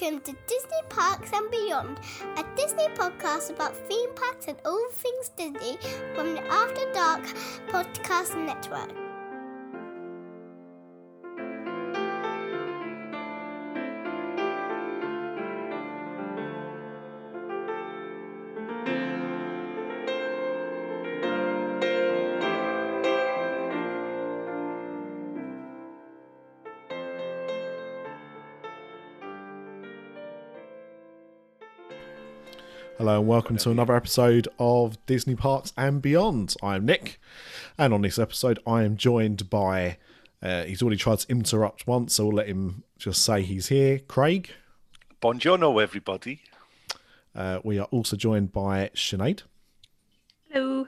welcome to Disney Parks and Beyond, a Disney podcast about theme parks and all things Disney from the After Dark Podcast Network. Hello and welcome to another episode of Disney Parks and Beyond. I'm Nick, and on this episode, I am joined by. Uh, he's already tried to interrupt once, so we'll let him just say he's here. Craig. Buongiorno, everybody. Uh, we are also joined by Sinead. Hello.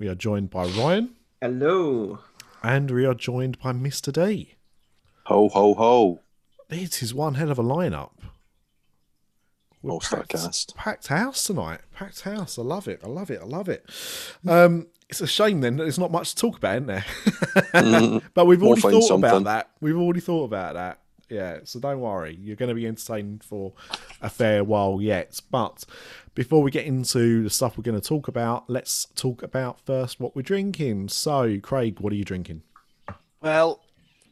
We are joined by Ryan, Hello. and we are joined by Mr. D. Ho, ho, ho. This is one hell of a lineup. We're All packed, Starcast. packed house tonight. Packed house. I love it. I love it. I love it. Um, it's a shame then that there's not much to talk about, isn't there? but we've We'll already find thought about that. We've already thought about that. Yeah, so don't worry. You're going to be entertained for a fair while yet. But before we get into the stuff we're going to talk about, let's talk about first what we're drinking. So, Craig, what are you drinking? Well,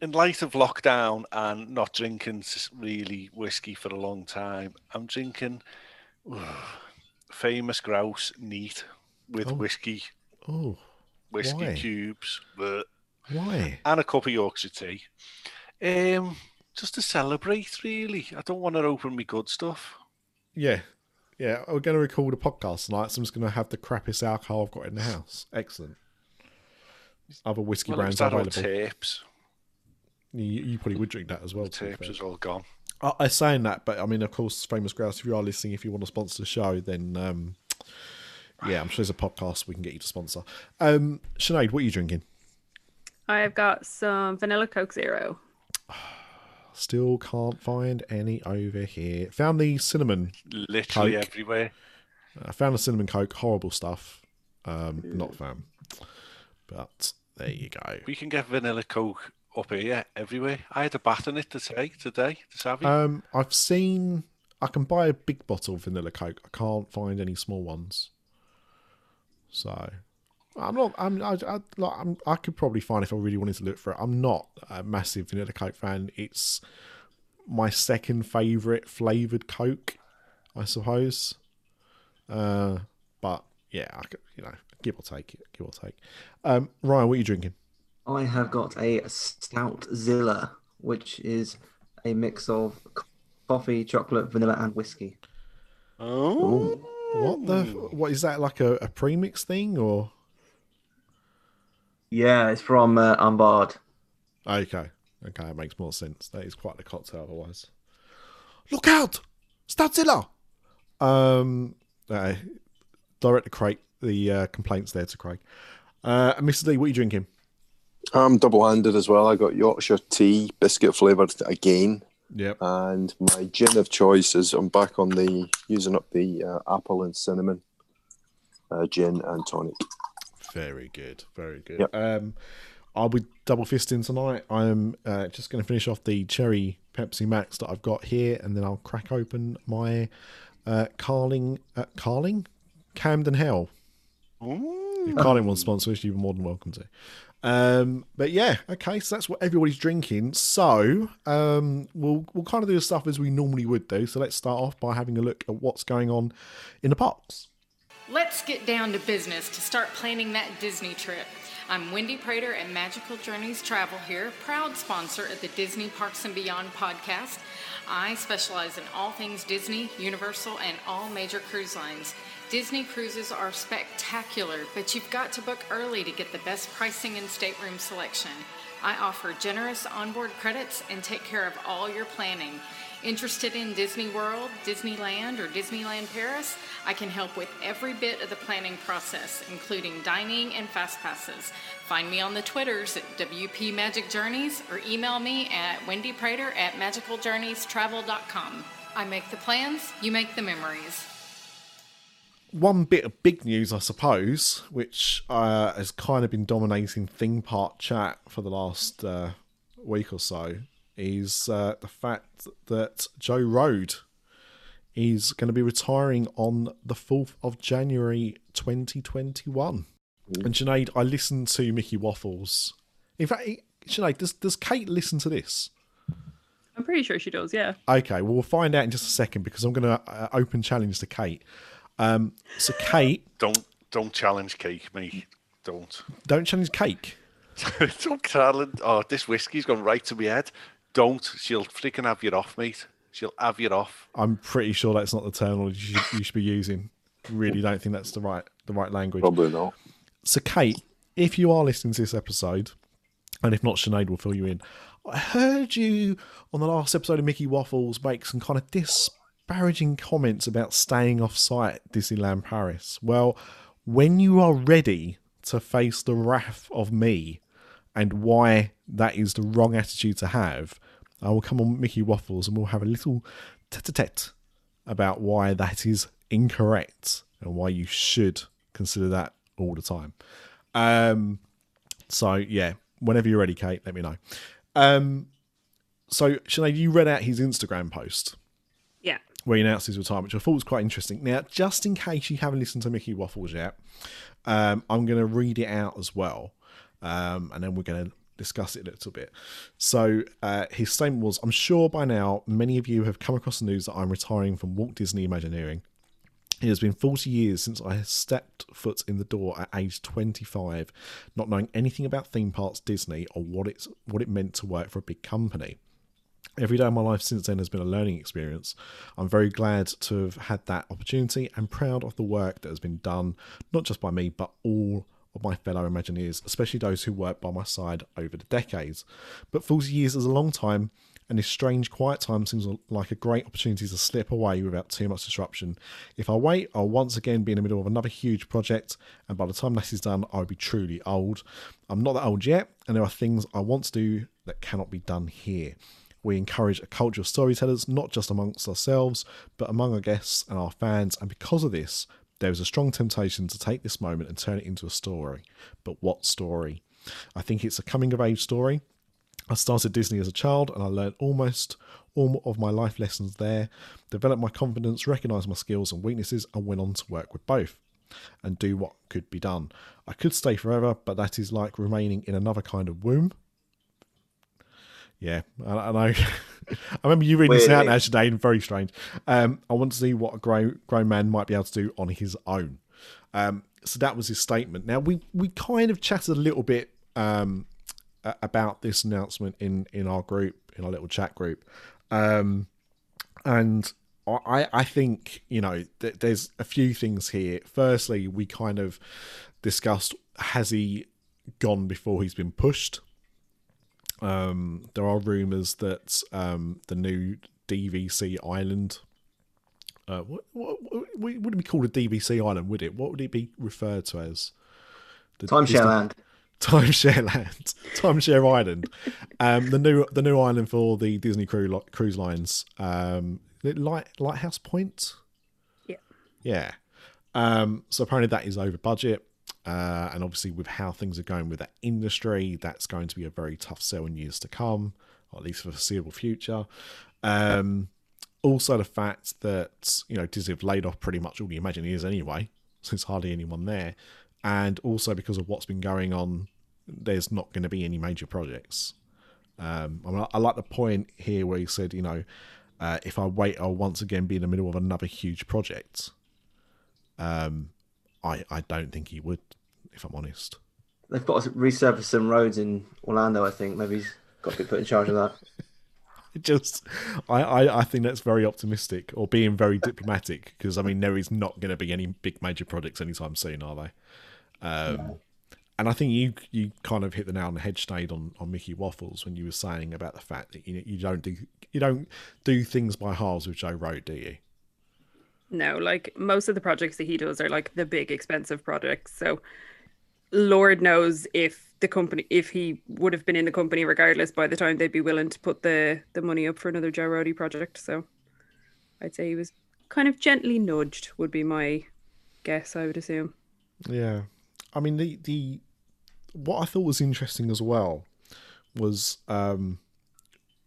in light of lockdown and not drinking really whiskey for a long time, I'm drinking famous grouse neat with Oh. whiskey, Oh, whiskey Why? cubes, but, why? and a cup of Yorkshire tea. Um, just to celebrate, really. I don't want to open me good stuff. Yeah. Yeah, we're going to record a podcast tonight, so I'm just going to have the crappiest alcohol I've got in the house. Excellent. Other whiskey Well, brands available. tapes. You, you probably would drink that as well. The to tapes is all gone. I, I'm saying that, but I mean, of course, Famous Grouse, if you are listening, if you want to sponsor the show, then um, yeah, I'm sure there's a podcast we can get you to sponsor. Um, Sinead, what are you drinking? I've got some vanilla Coke Zero. Still can't find any over here. Found the cinnamon. Literally Coke. everywhere. I found the cinnamon coke. Horrible stuff. Um, not a fan. But there you go. We can get vanilla coke up here everywhere. I had a bat in it today, today, this savvy. Um, I've seen. I can buy a big bottle of vanilla coke. I can't find any small ones. So, I'm not. I'm. I, I, like, I'm, I could probably find if I really wanted to look for it. I'm not a massive vanilla coke fan. It's my second favorite flavored coke, I suppose. Uh, but yeah, I could, you know, give or take it. Give or take. Um, Ryan, what are you drinking? I have got a Stout Zilla, which is a mix of coffee, chocolate, vanilla, and whiskey. oh, What the? What is that? Like a, a premix thing or? Yeah, it's from uh, Umbard. Okay. Okay, it makes more sense. That is quite the cocktail otherwise. Look out! Stadzilla! Um uh, direct to Craig the uh, complaints there to Craig. Uh Mr. D, what are you drinking? I'm double-handed as well. I got Yorkshire tea, biscuit flavoured again, Yep. and my gin of choice is I'm back on the using up the uh, apple and cinnamon uh, gin and tonic. Very good. Very good. Yep. Um I'll be double fisting tonight. I'm uh, just going to finish off the cherry Pepsi Max that I've got here, and then I'll crack open my uh, Carling, uh, Carling, Camden Hell. If Carling wants to sponsor us, you're more than welcome to. Um, but yeah, okay, so that's what everybody's drinking. So um, we'll we'll kind of do the stuff as we normally would do. So let's start off by having a look at what's going on in the parks. Let's get down to business to start planning that Disney trip. I'm Wendy Prater at Magical Journeys Travel here, proud sponsor of the Disney Parks and Beyond podcast. I specialize in all things Disney, Universal, and all major cruise lines. Disney cruises are spectacular, but you've got to book early to get the best pricing and stateroom selection. I offer generous onboard credits and take care of all your planning. Interested in Disney World, Disneyland, or Disneyland Paris? I can help with every bit of the planning process, including dining and fast passes. Find me on the Twitters at WP Magic Journeys or email me at wendyprater at magicaljourneystravel.com. I make the plans, you make the memories. One bit of big news, I suppose, which uh, has kind of been dominating theme park chat for the last uh, week or so, is uh, the fact that Joe Rohde is going to be retiring on the 4th of January 2021. And Sinead, I listened to Mickey Waffles. In fact, Sinead, does, does Kate listen to this? I'm pretty sure she does. Yeah. Okay, well, we'll find out in just a second because I'm going to uh, open challenge to Kate. Um, so, Kate, Don't don't challenge cake me. Don't. don't challenge Cake. don't challenge. Oh, this whiskey's gone right to my head. Don't. She'll freaking have you off, mate. She'll have you off. I'm pretty sure that's not the terminology you should, you should be using. Really don't think that's the right the right language. Probably not. So, Kate, if you are listening to this episode, and if not, Sinead will fill you in. I heard you on the last episode of Mickey Waffles make some kind of disparaging comments about staying off site at Disneyland Paris. Well, when you are ready to face the wrath of me and why that is the wrong attitude to have, I will come on Mickey Waffles and we'll have a little tete a tete about why that is incorrect and why you should consider that all the time. Um, so yeah, whenever you're ready, Kate, let me know. Um, so Sinead, you read out his Instagram post. Where he announced his retirement, which I thought was quite interesting. Now, just in case you haven't listened to Mickey Waffles yet, um, I'm going to read it out as well, um, and then we're going to discuss it a little bit. So, uh, his statement was I'm sure by now many of you have come across the news that I'm retiring from Walt Disney Imagineering. It has been 40 years since I stepped foot in the door at age 25, not knowing anything about theme parks Disney or what it's what it meant to work for a big company. Every day of my life since then has been a learning experience. I'm very glad to have had that opportunity and proud of the work that has been done, not just by me, but all of my fellow Imagineers, especially those who worked by my side over the decades. But 40 years is a long time, and this strange quiet time seems like a great opportunity to slip away without too much disruption. If I wait, I'll once again be in the middle of another huge project, and by the time that is done, I'll be truly old. I'm not that old yet, and there are things I want to do that cannot be done here. We encourage a culture of storytellers, not just amongst ourselves, but among our guests and our fans. And because of this, there is a strong temptation to take this moment and turn it into a story. But what story? I think it's a coming of age story. I started Disney as a child and I learned almost all of my life lessons there, developed my confidence, recognized my skills and weaknesses, and went on to work with both and do what could be done. I could stay forever, but that is like remaining in another kind of womb. Yeah, I, I know. I remember you reading this out now today, and very strange. Um, I want to see what a grown grown man might be able to do on his own. Um, so that was his statement. Now we we kind of chatted a little bit um, about this announcement in in our group, in our little chat group, um, and I I think you know th- there's a few things here. Firstly, we kind of discussed has he gone before he's been pushed. Um, there are rumours that um, the new DVC Island. Uh, what, what, what would it be called a DVC Island? Would it? What would it be referred to as? The Timeshare Disney- land. Timeshare Land, Timeshare Island, um, the new the new island for the Disney cruise cruise lines. Um, Light Lighthouse Point. Yeah. Yeah. Um, so apparently that is over budget, uh, and obviously with how things are going with that industry, that's going to be a very tough sell in years to come, or at least for the foreseeable future. Um, also, the fact that you know Disney have laid off pretty much all the Imagineers anyway, so there's hardly anyone there, and also because of what's been going on, there's not going to be any major projects. Um, I, mean, I like the point here where he said, you know, uh, if I wait, I'll once again be in the middle of another huge project. Um, I I don't think he would, if I'm honest. They've got to resurface some roads in Orlando. I think maybe he's got to be put in charge of that. It just, I, I, I think that's very optimistic or being very diplomatic because I mean there is not going to be any big major projects anytime soon, are they? Um, And I think you you kind of hit the nail on the head, Stayed on, on Mickey Waffles when you were saying about the fact that you you don't do you don't do things by halves with Joe Rohde, do you? No, like most of the projects that he does are like the big expensive projects. So Lord knows if the company if he would have been in the company regardless by the time they'd be willing to put the the money up for another Joe project. So I'd say he was kind of gently nudged would be my guess, I would assume. Yeah, I mean the the what I thought was interesting as well was um,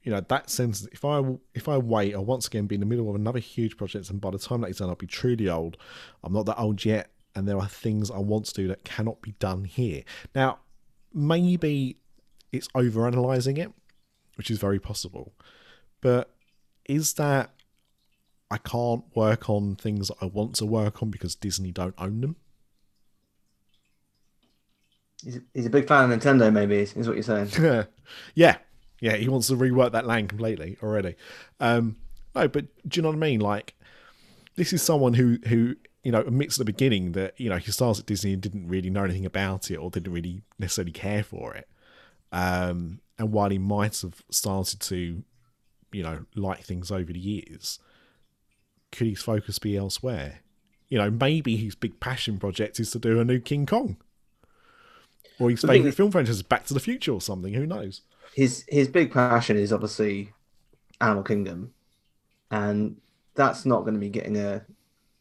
you know that sense. If I if I wait, I'll once again be in the middle of another huge project, and by the time that is done, I'll be truly old. I'm not that old yet, and there are things I want to do that cannot be done here. Now, maybe it's over analyzing it, which is very possible. But is that I can't work on things that I want to work on because Disney don't own them? He's, he's a big fan of Nintendo, maybe, is what you're saying. yeah, yeah, he wants to rework that land completely already. Um, no, but do you know what I mean? Like, this is someone who who you know admits at the beginning that you know he starts at Disney and didn't really know anything about it or didn't really necessarily care for it. Um, and while he might have started to, you know, like things over the years, could his focus be elsewhere? You know, maybe his big passion project is to do a new King Kong. Or his favourite film franchise is Back to the Future or something, who knows? His his big passion is obviously Animal Kingdom, and that's not going to be getting a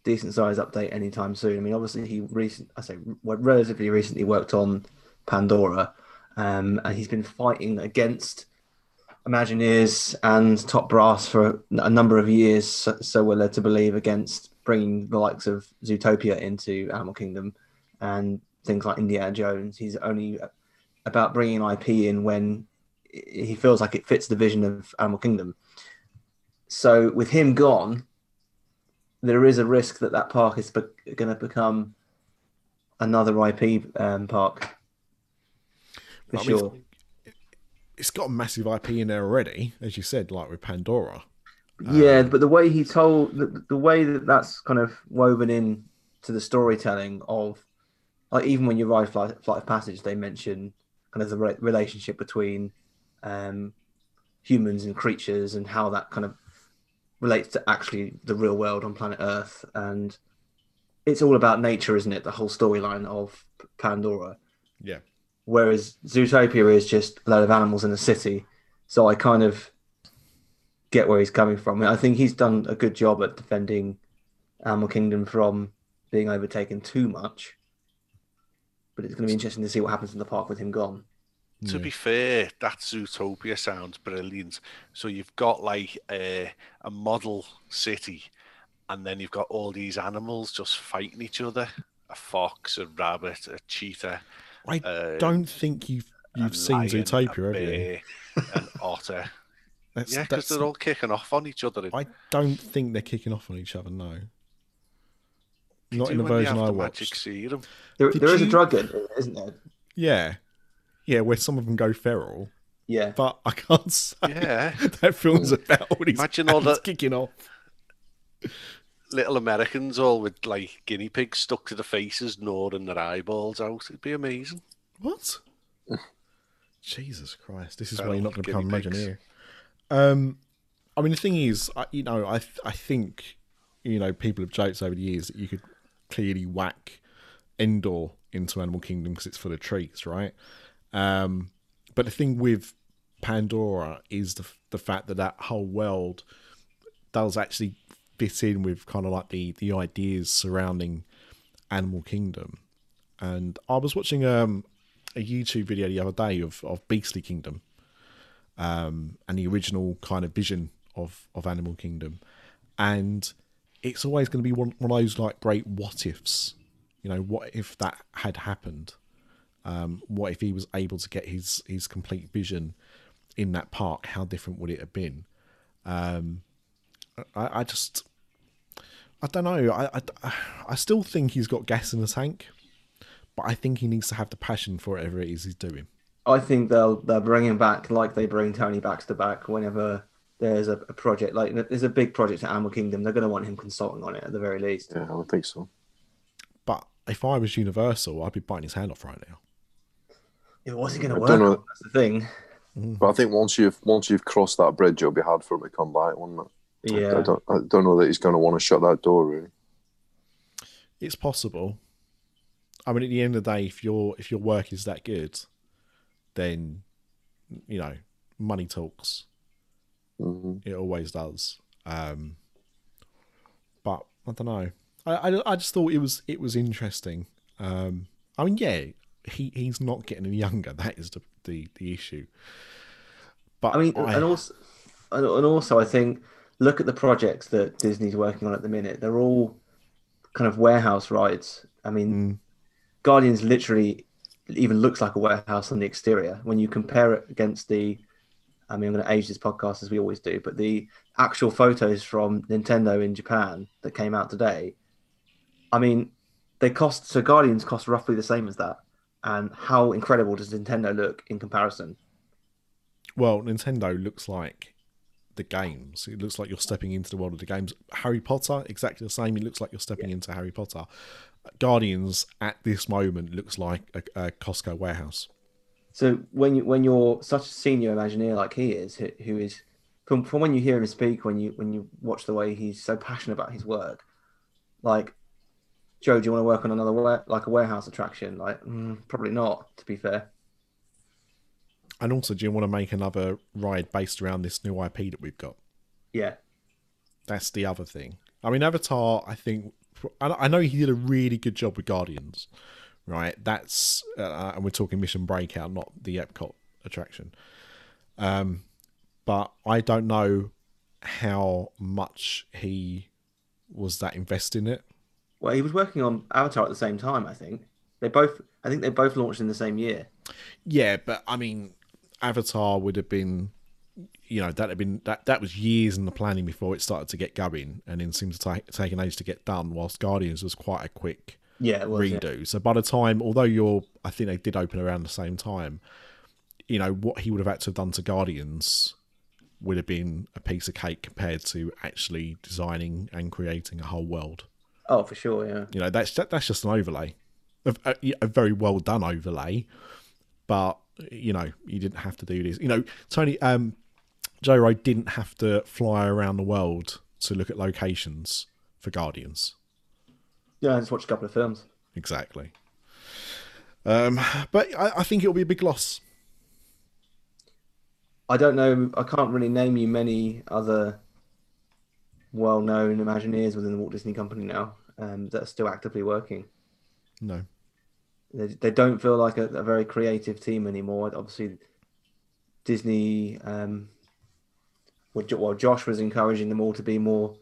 decent size update anytime soon. I mean, obviously he recent I say relatively recently worked on Pandora, um, and he's been fighting against Imagineers and Top Brass for a number of years. So, so we're led to believe against bringing the likes of Zootopia into Animal Kingdom and things like Indiana Jones. He's only about bringing IP in when he feels like it fits the vision of Animal Kingdom. So with him gone, there is a risk that that park is be- going to become another IP um, park. For I mean, sure. It's got a massive IP in there already, as you said, like with Pandora. yeah, but the way he told the, the way that that's kind of woven in to the storytelling of like even when you ride flight, flight of passage they mention kind of the re- relationship between um humans and creatures and how that kind of relates to actually the real world on planet earth and it's all about nature isn't it the whole storyline of pandora Yeah. whereas Zootopia is just a load of animals in a city. So I kind of get where he's coming from. I think he's done a good job at defending Animal Kingdom from being overtaken too much. But it's going to be interesting to see what happens in the park with him gone. To be fair, that Zootopia sounds brilliant. So you've got like a, a model city, and then you've got all these animals just fighting each other a fox, a rabbit, a cheetah, I Uh, don't think you've you've seen lion, Zootopia, a have you? an otter. That's, yeah, because they're all kicking off on each other. I don't think they're kicking off on each other. No, They not in the version I the watched. Magic serum. There, Did there is you- a drug in it, isn't there? Yeah, yeah, where some of them go feral, Yeah. but I can't say Yeah. that film's about all these Imagine all animals the- kicking off. Little Americans all with like guinea pigs stuck to their faces, gnawing their eyeballs out. It'd be amazing. What? Jesus Christ! This is why you're not going to guinea become pigs. Imagineer. Um, I mean, the thing is, I, you know, I I think you know people have joked over the years that you could clearly whack Endor into Animal Kingdom because it's full of treats, right? Um, but the thing with Pandora is the the fact that that whole world does actually fit in with kind of like the the ideas surrounding Animal Kingdom. And I was watching um, a YouTube video the other day of, of Beastly Kingdom um, and the original kind of vision of, of Animal Kingdom. And it's always going to be one, one of those like great what ifs. You know, what if that had happened? Um, what if he was able to get his, his complete vision in that park? How different would it have been? Um, I, I just, I don't know. I, I, I still think he's got gas in the tank, but I think he needs to have the passion for whatever it is he's doing. I think they'll they'll bring him back like they bring Tony Baxter back whenever there's a, a project like there's a big project at Animal Kingdom. They're going to want him consulting on it at the very least. Yeah, I would think so. But if I was Universal, I'd be biting his hand off right now. Yeah, what's he going I to don't work know. That's the thing. But I think once you've once you've crossed that bridge, it'll be hard for him to come back, won't it? I- Yeah. I don't I don't know that he's going to want to shut that door. Really. It's possible. I mean, at the end of the day, if your if your work is that good, then you know money talks. hmm It always does. Um, but I don't know. I, I, I just thought it was it was interesting. Um, I mean, yeah, he, he's not getting any younger. That is the, the, the issue. But I mean, I, and also and, also I think look at the projects that Disney's working on at the minute. They're all kind of warehouse rides. I mean, Mm. Guardians literally even looks like a warehouse on the exterior when you compare it against the. I mean, I'm going to age this podcast as we always do, but the actual photos from Nintendo in Japan that came out today. I mean, they cost so Guardians cost roughly the same as that. And how incredible does Nintendo look in comparison? Well, Nintendo looks like the games. It looks like you're stepping into the world of the games. Harry Potter, exactly the same. It looks like you're stepping into Harry Potter. Guardians at this moment looks like a, a Costco warehouse. So when you when you're such a senior Imagineer like he is, who, who is from from when you hear him speak, when you when you watch the way he's so passionate about his work, like Joe, do you want to work on another ware, like a warehouse attraction? Like mm, probably not, to be fair. And also, do you want to make another ride based around this new IP that we've got? Yeah, That's the other thing. I mean, Avatar. I think I know he did a really good job with Guardians, right? That's uh, and we're talking Mission Breakout, not the Epcot attraction. Um, but I don't know how much he was that invested in it. Well, he was working on Avatar at the same time. I think they both. I think they both launched in the same year. Yeah, but I mean, Avatar would have been, you know, that had been that that was years in the planning before it started to get going, and then seemed to take take an age to get done. Whilst Guardians was quite a quick Yeah, was. yeah. redo. So by the time, although you're, I think they did open around the same time. You know what he would have had to have done to Guardians would have been a piece of cake compared to actually designing and creating a whole world. Oh, for sure. Yeah. You know, that's that, that's just an overlay, a, a, a very well done overlay. But you know, you didn't have to do this. You know, Tony, um, Joe Rohde didn't have to fly around the world to look at locations for Guardians. Yeah, I just watched a couple of films. Exactly. Um, but I, I think it'll be a big loss. I don't know. I can't really name you many other well-known Imagineers within the Walt Disney Company now um, that are still actively working. No. They, they don't feel like a, a very creative team anymore. Obviously, Disney. Um, well, well, Josh was encouraging them all to be more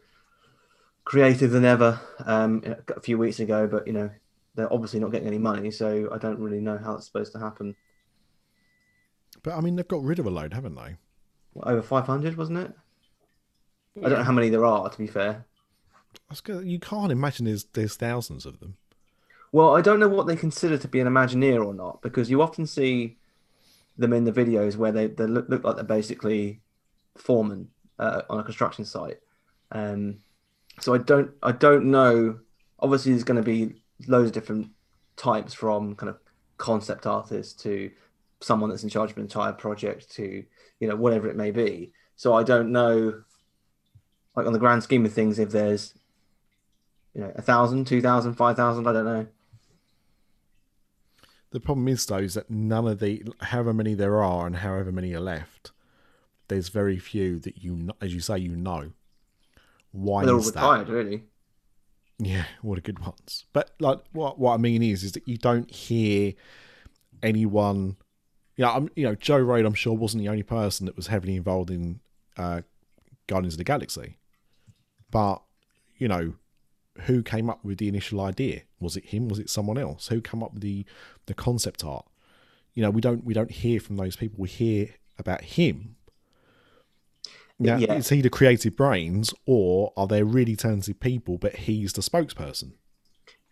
creative than ever um, a few weeks ago, but you know they're obviously not getting any money, so I don't really know how it's supposed to happen. But I mean, they've got rid of a load, haven't they? Over 500, wasn't it? I don't know how many there are, to be fair. I was gonna- You can't imagine there's there's thousands of them. Well, I don't know what they consider to be an Imagineer or not, because you often see them in the videos where they, they look, look like they're basically foremen uh, on a construction site. Um, so I don't I don't know. Obviously, there's going to be loads of different types from kind of concept artist to someone that's in charge of an entire project to you know whatever it may be. So I don't know, like on the grand scheme of things, if there's you know a thousand, two thousand, five thousand, I don't know. The problem is though is that none of the however many there are and however many are left, there's very few that you as you say you know. Why They're all is that? retired, really. Yeah, what a good ones. But like what what I mean is is that you don't hear anyone you know, I'm you know, Joe Rohde I'm sure wasn't the only person that was heavily involved in uh Guardians of the Galaxy. But, you know, who came up with the initial idea? Was it him? Was it someone else? Who came up with the the concept art? You know, we don't we don't hear from those people. We hear about him. Now, Yeah. is he the creative brains, or are they really talented people, but he's the spokesperson?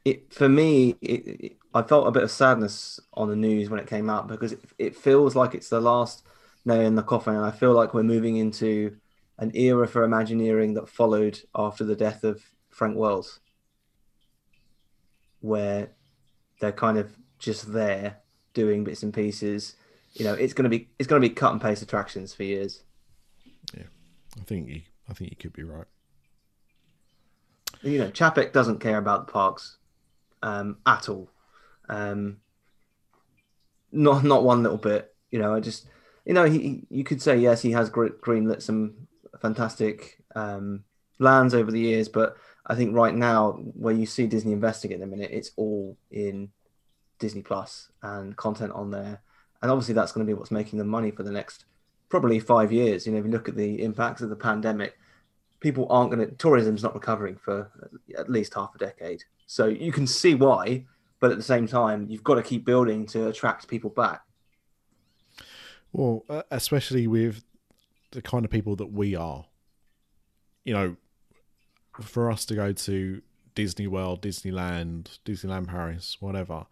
it for me it, it, i felt a bit of sadness on the news when it came out because it, it feels like it's the last nail in the coffin and i feel like we're moving into an era for imagineering that followed after the death of frank wells where they're kind of just there doing bits and pieces you know it's going to be it's to be cut and paste attractions for years Yeah, I think you, I think you could be right. you know, Chapek doesn't care about the parks um, at all. Um, not not one little bit. You know, I just you know he he- you could say yes he has greenlit some fantastic um, lands over the years, but I think right now where you see Disney investing in a minute, it's all in Disney Plus and content on there, and obviously that's going to be what's making them money for the next probably five years. You know, if you look at the impacts of the pandemic, people aren't going to tourism's not recovering for at least half a decade. So you can see why, but at the same time, you've got to keep building to attract people back. Well, uh, especially with the kind of people that we are. You know, for us to go to Disney World, Disneyland, Disneyland Paris, whatever,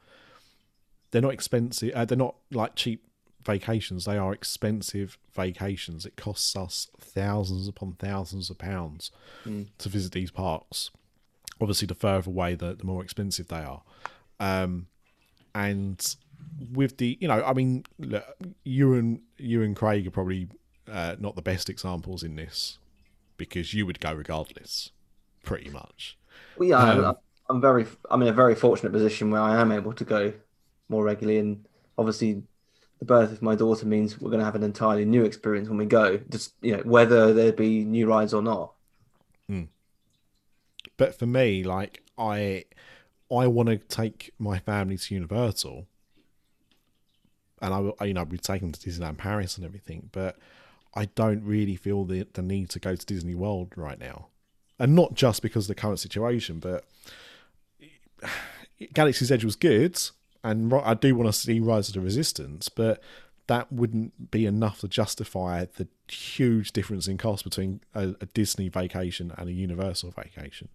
they're not expensive. Uh, they're not like cheap vacations. They are expensive vacations. It costs us thousands upon thousands of pounds Mm. to visit these parks. Obviously, the further away, the, the more expensive they are. Um, and with the, you know, I mean, look, you and you and Craig are probably uh, not the best examples in this because you would go regardless, pretty much. Well, yeah, Um, I'm, very, I'm in a very fortunate position where I am able to go more regularly, and obviously, the birth of my daughter means we're going to have an entirely new experience when we go. Just you know, whether there be new rides or not. but for me like i i want to take my family to universal and i will you know we've taken them to disneyland paris and everything but i don't really feel the, the need to go to disney world right now and not just because of the current situation but galaxy's edge was good and i do want to see rise of the resistance but that wouldn't be enough to justify the huge difference in cost between a, a disney vacation and a universal vacation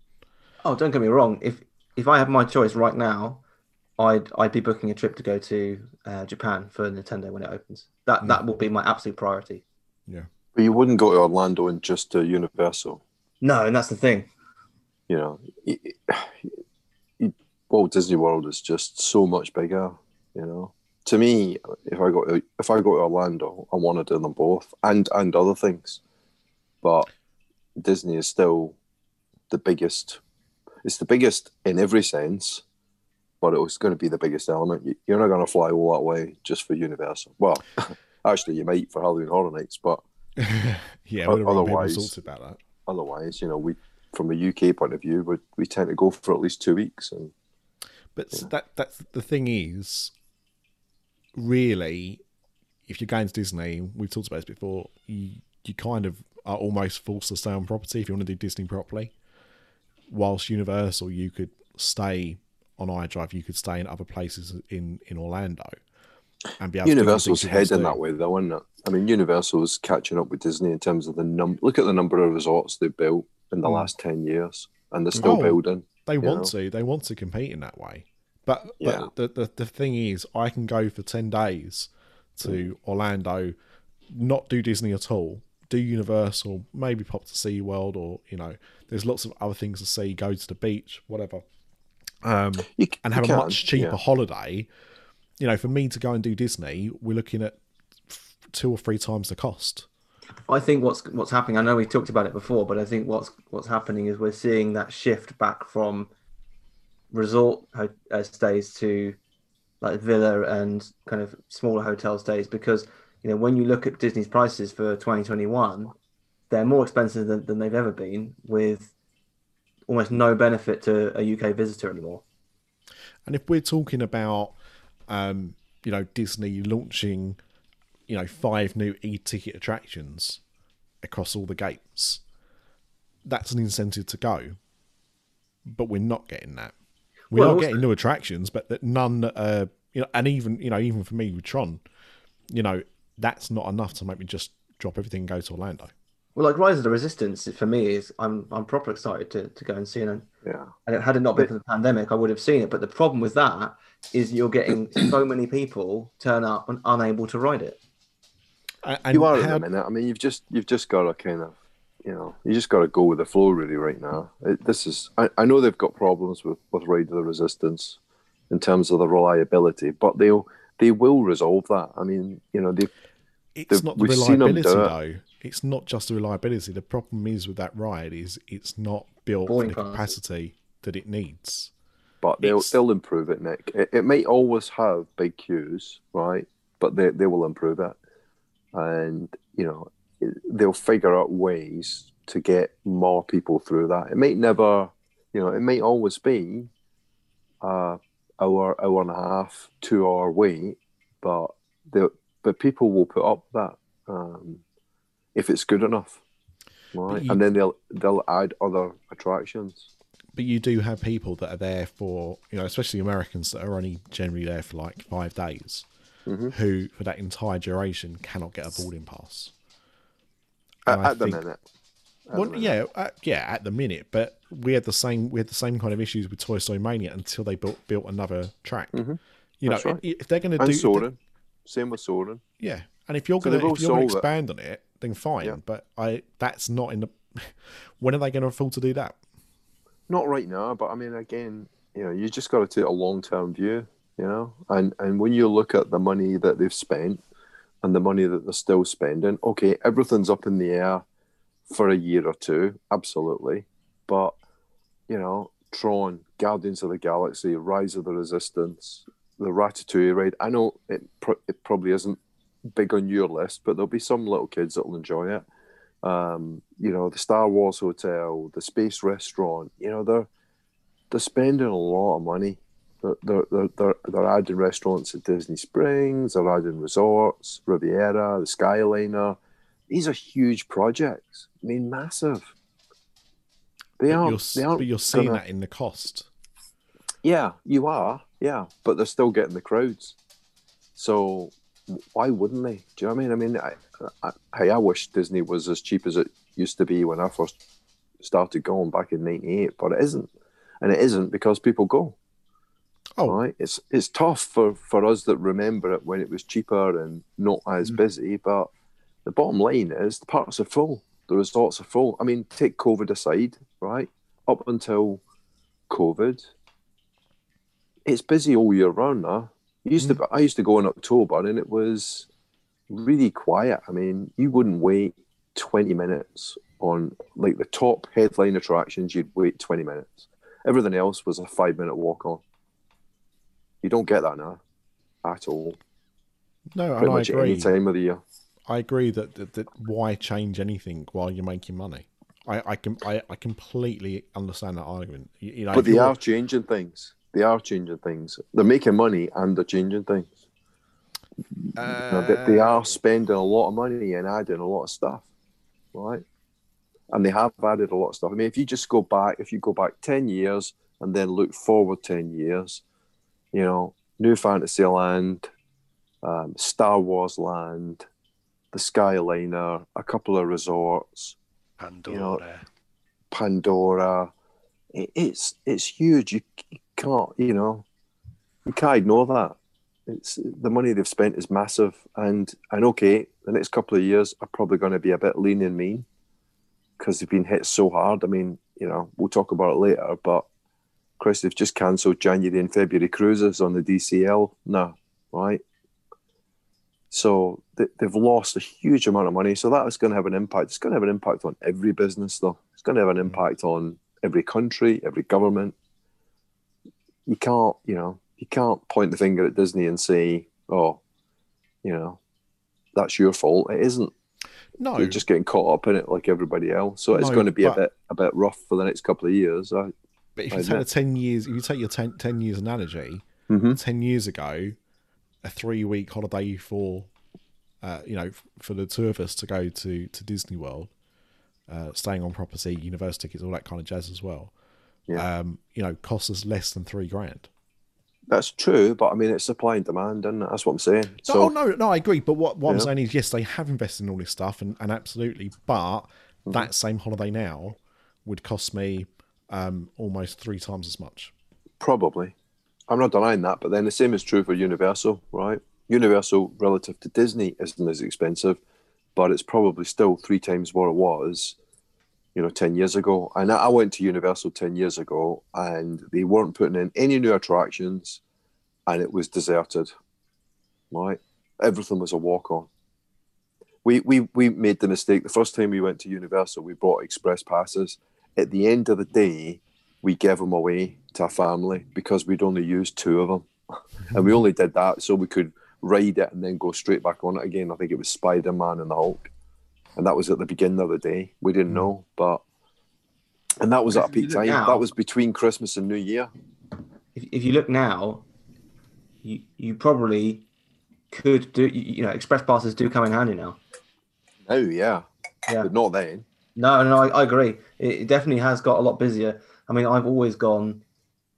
Oh, don't get me wrong. If if I had my choice right now, I'd I'd be booking a trip to go to uh, Japan for Nintendo when it opens. That that will be my absolute priority. Yeah But you wouldn't go to Orlando and just to Universal. No, and that's the thing. You know, it, it, Walt Disney World is just so much bigger. You know, to me, if I go to, if I go to Orlando, I want to do them both and and other things. But Disney is still the biggest. It's the biggest in every sense, but it was going to be the biggest element. You- You're not going to fly all that way just for Universal. Well, actually, you might for Halloween Horror Nights, but yeah, O- we're the wrong people otherwise- about that. otherwise, you know, we from a UK point of view, we, we tend to go for at least two weeks. And But s that that's the thing is, really, if you're going to Disney, we've talked about this before. You you kind of are almost forced to stay on property if you want to do Disney properly. Whilst Universal, you could stay on iDrive, you could stay in other places in in Orlando, and be able Universal's to do all the things you heading that way, though, isn't it? I mean, Universal's catching up with Disney in terms of the number. Look at the number of resorts they've built in the Mm. last ten years, and they're still Oh. building. They want know? to. They want to compete in that way. But Yeah. but the, the the thing is, I can go for ten days to Mm. Orlando, not do Disney at all, do Universal, maybe pop to SeaWorld or you know, there's lots of other things to see. Go to the beach, whatever, um, You, and have a much cheaper yeah. holiday. You know, for me to go and do Disney, we're looking at two or three times the cost. I think what's what's happening. I know we talked about it before, but I think what's what's happening is we're seeing that shift back from resort uh, stays to like villa and kind of smaller hotel stays because you know when you look at Disney's prices for 2021, they're more expensive than, than they've ever been, with almost no benefit to a UK visitor anymore. And if we're talking about, um, you know, Disney launching, you know, five new e-ticket attractions across all the gates, that's an incentive to go. But we're not getting that. We Well, are also- getting new attractions, but that none that are, you know, and even you know, even for me with Tron, you know, that's not enough to make me just drop everything and go to Orlando. Well, like Rise of the Resistance for me is I'm I'm proper excited to, to go and see it. And Yeah, And had it not been for the pandemic, I would have seen it. But the problem with that is you're getting so many people turn up and unable to ride it. A- And you are how- at the minute. I mean, you've just you've just got to kind of, you know, you just got to go with the flow really right now. It, this is I, I know they've got problems with with Ride of the Resistance in terms of the reliability, but they'll they will resolve that. I mean, you know, they it's not the we've seen 'em reliability do it. though. It's not just the reliability. The problem is with that ride is it's not built Boarding for the capacity that it needs. but they'll It's- they'll improve it, Nick. It, it might always have big queues, right? But they they will improve it, and you know they'll figure out ways to get more people through that. It may never, you know, it may always be a hour, hour and a half, two hour wait, but the but people will put up that, um, if it's good enough, right? you- and then they'll they'll add other attractions. But you do have people that are there for, you know, especially Americans that are only generally there for like five days, Mm-hmm. who for that entire duration cannot get a boarding pass. At, at the think- minute, At the Well, minute. yeah, uh, yeah, at the minute, but we had the same we had the same kind of issues with Toy Story Mania until they built built another track. You know, Mm-hmm. That's right. if they're going to do, Soarin', same with Soarin'. yeah, and if you're So going to if you're going to it. expand on it, then fine. Yeah. But I that's not in the. when are they going to afford to do that? Not right now, but I mean, again, you know, you just got to take a long term view, you know, and and when you look at the money that they've spent and the money that they're still spending, okay, everything's up in the air for a year or two, absolutely, but you know, Tron, Guardians of the Galaxy, Rise of the Resistance, the Ratatouille ride. I know it pro- it probably isn't big on your list, but there'll be some little kids that'll enjoy it. Um, you know, the Star Wars Hotel, the Space Restaurant. You know, they're they're spending a lot of money. They're they're they're, they're, adding restaurants at Disney Springs. They're adding resorts, Riviera, the Skyliner. These are huge projects. I mean, massive. They are. They aren't but you're seeing gonna- that in the cost. yeah, you are. Yeah, but they're still getting the crowds. So why wouldn't they? Do you know what I mean? I mean, I, I, hey, I wish Disney was as cheap as it used to be when I first started going back in '98, but it isn't, and it isn't because people go. Oh, Right? It's it's tough for for us that remember it when it was cheaper and not as Mm. busy. But the bottom line is the parks are full. The resorts are full. I mean, take COVID aside, right? Up until COVID, it's busy all year round now. I used to mm-hmm. I used to go in October and it was really quiet. I mean, you wouldn't wait twenty minutes on like the top headline attractions. You'd wait twenty minutes. Everything else was a five minute walk on. You don't get that now at all. no, Pretty and I agree. any time of the year. I agree that, that, that why change anything while you're making money? I I can I, I completely understand that argument. You, you know, But they are changing things. They are changing things. They're making money and they're changing things. You know, they, they Uh, are spending a lot of money and adding a lot of stuff, right? And they have added a lot of stuff. I mean, if you just go back, if you go back ten years and then look forward ten years, you know, New Fantasyland, um, Star Wars Land, the Skyliner, a couple of resorts, Pandora. Pandora. It, it's it's huge. You can't, you know, you can't ignore that. It's the money they've spent is massive, and and okay, the next couple of years are probably going to be a bit lean and mean because they've been hit so hard. I mean, you know, we'll talk about it later, but Chris, they've just cancelled January and February cruises on the DCL now, right? So they, they've lost a huge amount of money. So that is going to have an impact. It's going to have an impact on every business, though. It's going to have an mm. impact on every country, every government. You can't, you know, you can't point the finger at Disney and say, "Oh, you know, that's your fault." It isn't. no, You're just getting caught up in it like everybody else. So it's No, going to be a bit a bit rough for the next couple of years. I, but if I you take know. the ten years, if you take your 10, 10 years analogy, Mhm. ten years ago, a three week holiday for, uh, you know, for the two of us to go to to Disney World, uh, staying on property, university tickets, all that kind of jazz as well. Yeah. Um, you know, costs us less than three grand. That's true, but I mean, it's supply and demand, and that's what I'm saying. No, So oh, no, no, I agree. But what, what I'm saying is, yes, they have invested in all this stuff, and, and absolutely. But Mm-hmm. that same holiday now would cost me um, almost three times as much. Probably. I'm not denying that, but then the same is true for Universal, right? Universal relative to Disney isn't as expensive, but it's probably still three times what it was, you know, 10 years ago. And I went to Universal 10 years ago and they weren't putting in any new attractions and it was deserted, right? Everything was a walk on. We, we, we made the mistake the first time we went to Universal, we bought express passes. At the end of the day, we gave them away to our family because we'd only used two of them. and we only did that so we could ride it and then go straight back on it again. I think it was Spider Man and the Hulk. And that was at the beginning of the day. We didn't hmm. know, but and that was at a peak time. now- that was between Christmas and New Year. if, if you look now, you you probably could do. You, you know, express passes do come in handy now. Now, yeah, Yeah. but not then. No, no, I, I agree. It, it definitely has got a lot busier. I mean, I've always gone,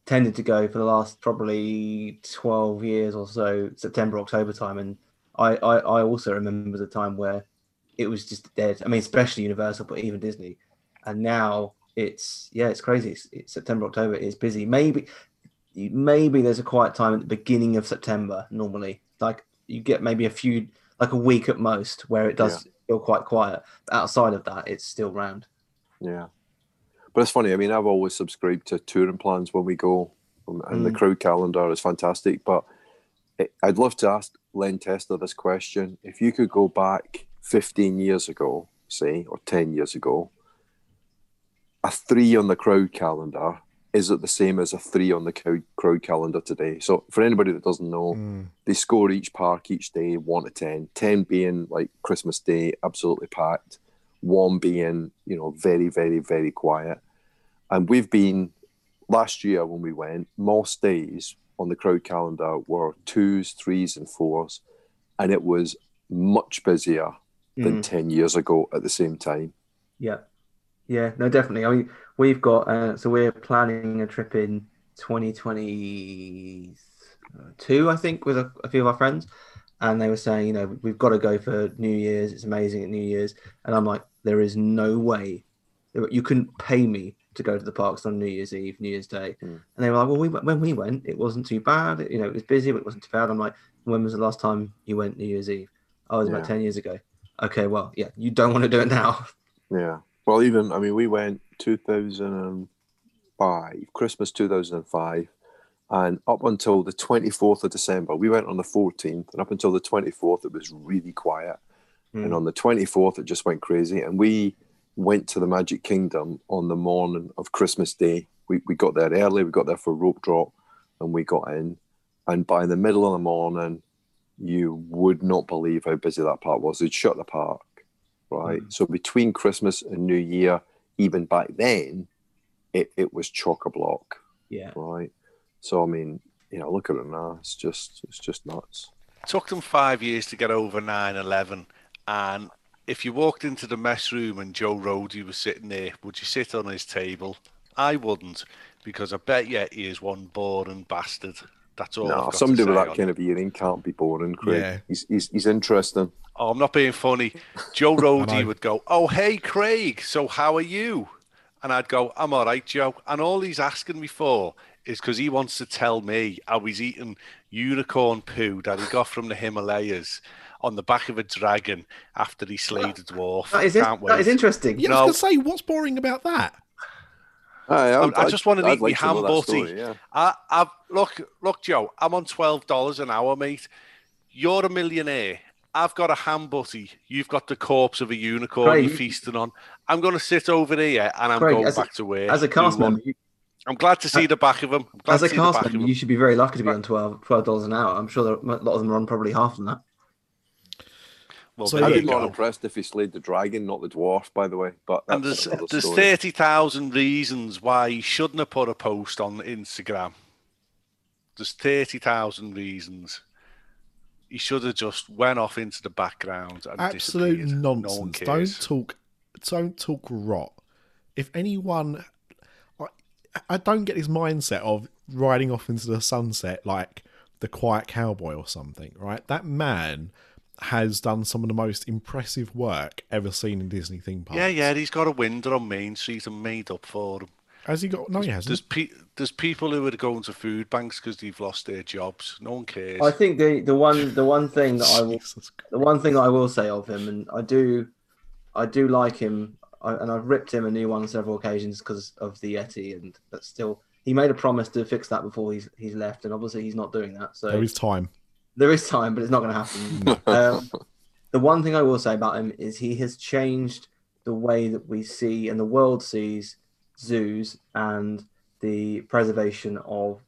tended to go for the last probably 12 years or so, September, October time. And I, I, I also remember the time where it was just dead. I mean, especially Universal, but even Disney. And now it's, yeah, it's crazy. It's, it's September, October is busy. Maybe, maybe there's a quiet time at the beginning of September normally. Like you get maybe a few, like a week at most, where it does feel quite quiet. But outside of that, it's still round. Yeah. But it's funny. I mean, I've always subscribed to touring plans when we go, um, and the Mm. crowd calendar is fantastic. But I'd love to ask Len Testa this question: If you could go back 15 years ago, say, or 10 years ago, a three on the crowd calendar is it the same as a three on the crowd, crowd calendar today? So, for anybody that doesn't know, Mm. they score each park each day, one to 10. 10 being like Christmas Day, absolutely packed. One being, you know, very, very, very quiet. And we've been last year when we went, most days on the crowd calendar were twos, threes, and fours. And it was much busier than Mm. 10 years ago at the same time. Yeah, yeah, no, definitely. I mean, we've got uh, so we're planning a trip in 2022, I think, with a, a few of our friends, and they were saying, you know, we've got to go for New Year's. It's amazing at New Year's, and I'm like, there is no way you couldn't pay me to go to the parks on New Year's Eve, New Year's Day, Hmm. and they were like, well, we when we went, it wasn't too bad. You know, it was busy, but it wasn't too bad. I'm like, when was the last time you went New Year's Eve? Oh, it was Yeah. about 10 years ago. Okay, well, yeah, you don't want to do it now. Yeah. Well, even, I mean, we went 2005, Christmas 2005, and up until the 24th of December, we went on the 14th, and up until the 24th, it was really quiet. And Mm. on the 24th, it just went crazy. And we went to the Magic Kingdom on the morning of Christmas Day. We, we got there early, we got there for rope drop, and we got in. And by the middle of the morning, you would not believe how busy that park was. They'd shut the park, right? Mm. So between Christmas and New Year, even back then, it, it was chock a block, Yeah. right? So I mean, you know, look at it now. It's just it's just nuts. took them five years to get over 9-11 and if you walked into the mess room and Joe Rohde was sitting there, would you sit on his table? I wouldn't, because I bet you he is one boring bastard. That's all. I've no, got to somebody with that kind it. of earring can't be boring, Craig. Yeah. He's, he's he's interesting. Oh, I'm not being funny. Joe Rohde would go, "Oh, hey, Craig. So how are you?" And I'd go, "I'm all right, Joe." And all he's asking me for is because he wants to tell me how he's eating unicorn poo that he got from the Himalayas on the back of a dragon after he slayed a dwarf. That is, Can't that is wait. interesting. Yeah, I No. was going to say, what's boring about that? Aye, I, I'd- I just want to I'd eat my like to ham that butty. story, yeah. I, I've look, look, Joe. I'm on twelve dollars an hour, mate. You're a millionaire. I've got a ham butty. You've got the corpse of a unicorn Craig, you're feasting on. I'm going to sit over here and I'm Craig, going as a- back to work. As a Do cast member, you, I'm glad to see uh, the back of him. As a to cast member, you should be very lucky to be on 12 dollars an hour. I'm sure there, a lot of them are on probably half than that. Well, So I'd there you be more impressed if he slayed the dragon, not the dwarf, by the way. But And there's there's thirty thousand reasons why he shouldn't have put a post on Instagram. There's thirty thousand reasons. He should have just went off into the background and Absolute disappeared. No one nonsense. cares. don't talk. Don't talk rot. If anyone, I, I don't get his mindset of riding off into the sunset like the quiet cowboy or something. Right? That man has done some of the most impressive work ever seen in Disney theme parks. Yeah, yeah, he's got a window on Main Street and made up for him. Has he got? No, he hasn't. There's pe- there's people who are going to food banks because they've lost their jobs. No one cares. I think the, the one the one thing that I will the one thing I will say of him, and I do, I do like him, I, and I've ripped him a new one on several occasions because of the Yeti, and that's still he made a promise to fix that before he's he's left, and obviously he's not doing that. So There is time. There is time, but it's not going to happen. um, the one thing I will say about him is he has changed the way that we see and the world sees zoos and the preservation of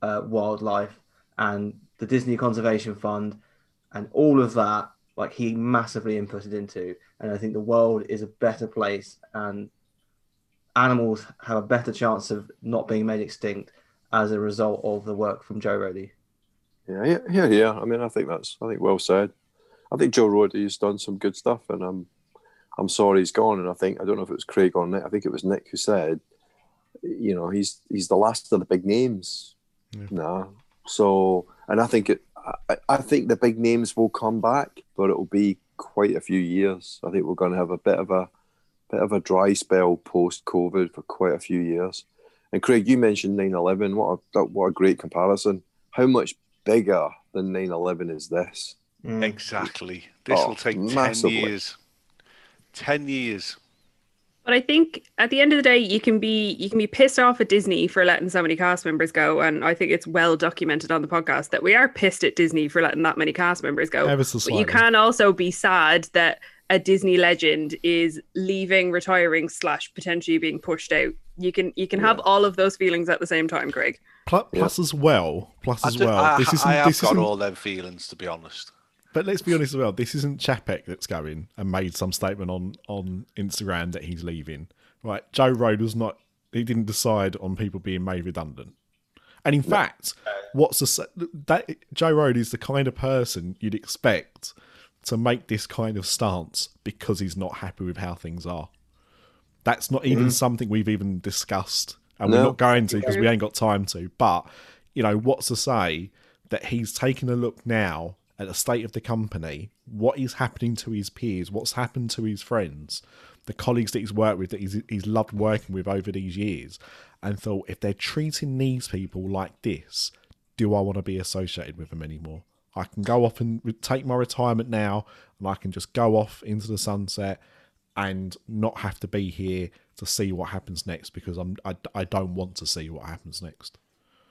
uh, wildlife and the Disney Conservation Fund and all of that. Like he massively inputted into, and I think the world is a better place, and animals have a better chance of not being made extinct as a result of the work from Joe Rohde. Yeah, yeah, yeah, yeah. I mean, I think that's, I think well said. I think Joe Rohde's done some good stuff, and I'm I'm sorry he's gone. And I think I don't know if it was Craig or Nick. I think it was Nick who said, you know, he's he's the last of the big names Yeah. now. So, and I think it. I, I think the big names will come back, but it will be quite a few years. I think we're going to have a bit of a bit of a dry spell post COVID for quite a few years. And Craig, you mentioned 9/11. What a what a great comparison. How much bigger than 9/11 is this? Mm. Exactly. This Oh, will take massively. 10 years. 10 years. But I think at the end of the day, you can be you can be pissed off at Disney for letting so many cast members go, and I think it's well documented on the podcast that we are pissed at Disney for letting that many cast members go. Ever so But you can also be sad that a Disney legend is leaving, retiring, slash potentially being pushed out. You can you can have all of those feelings at the same time, Craig. Pl- plus as well, plus I, as do- well. I, this isn't. I have this got isn't all them feelings, to be honest. But let's be honest as well. This isn't Chapek that's going and made some statement on on Instagram that he's leaving. Right, Joe Rohde was not. He didn't decide on people being made redundant. And in fact, what's the that Joe Rohde is the kind of person you'd expect to make this kind of stance because he's not happy with how things are. That's not even mm. something we've even discussed, and we're not going to because we ain't got time to. But you know, what's to say that he's taking a look now at the state of the company, what is happening to his peers, what's happened to his friends, the colleagues that he's worked with, that he's, he's loved working with over these years, and thought if they're treating these people like this, do I want to be associated with them anymore? I can go off and take my retirement now, and I can just go off into the sunset and not have to be here to see what happens next because I'm I, I don't want to see what happens next.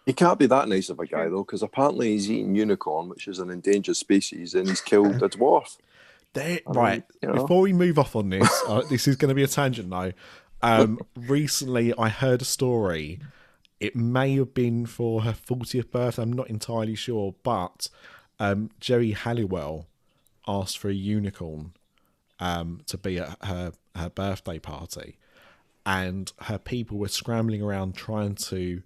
He can't be that nice of a guy though, because apparently he's eating unicorn, which is an endangered species, and he's killed a dwarf. There, I mean, right. you know. Before we move off on this, uh, this is going to be a tangent though. Um, recently, I heard a story. It may have been for her 40th birthday. I'm not entirely sure, but um, Geri Halliwell asked for a unicorn um, to be at her her birthday party, and her people were scrambling around trying to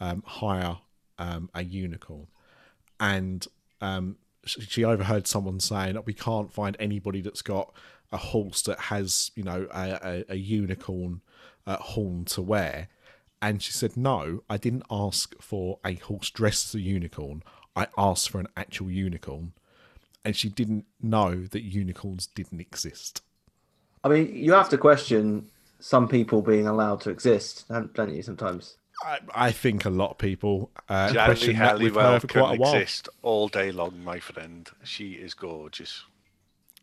um, hire um, a unicorn, and um, she she overheard someone saying that we can't find anybody that's got a horse that has you know a, a, a unicorn uh, horn to wear. And she said no i didn't ask for a horse dressed as a unicorn. I asked for an actual unicorn and she didn't know that unicorns didn't exist I mean, you have to question some people being allowed to exist, don't don't you? Sometimes. i, I think a lot of people uh, Geri question that with Halliwell her for can quite a while exist all day long, my friend. She is gorgeous.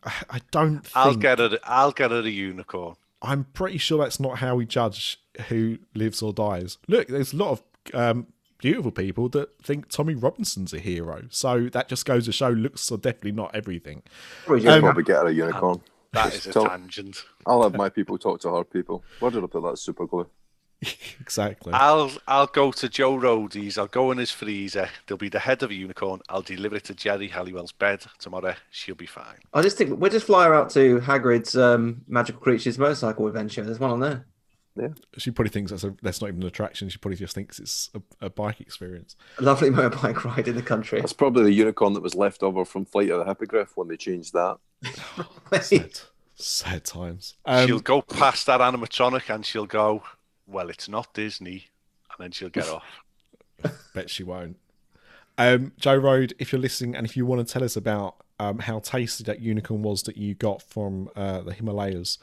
I, I don't think I'll get her. I'll get her a unicorn. I'm pretty sure that's not how we judge who lives or dies. Look, there's a lot of um, beautiful people that think Tommy Robinson's a hero. So that just goes to show looks are definitely not everything. Probably You'll just- probably get a unicorn. That Just a tell- tangent. I'll have my people talk to her people. Why did I put that super glue? exactly. I'll I'll go to Joe Rohde's. I'll go in his freezer. There'll be the head of a unicorn. I'll deliver it to Geri Halliwell's bed tomorrow. She'll be fine. I just think we'll just fly her out to Hagrid's um, magical creatures motorcycle adventure. There's one on there. She probably thinks that's a that's not even an attraction. She probably just thinks it's a, a bike experience. A lovely motorbike ride in the country. That's probably the unicorn that was left over from Flight of the Hippogriff when they changed that. Sad, sad times. she'll Um, go past that animatronic and she'll go, "Well, it's not Disney," and then she'll get off. bet she won't. Um, Joe Rohde, if you're listening and if you want to tell us about um, how tasty that unicorn was that you got from uh, the Himalayas,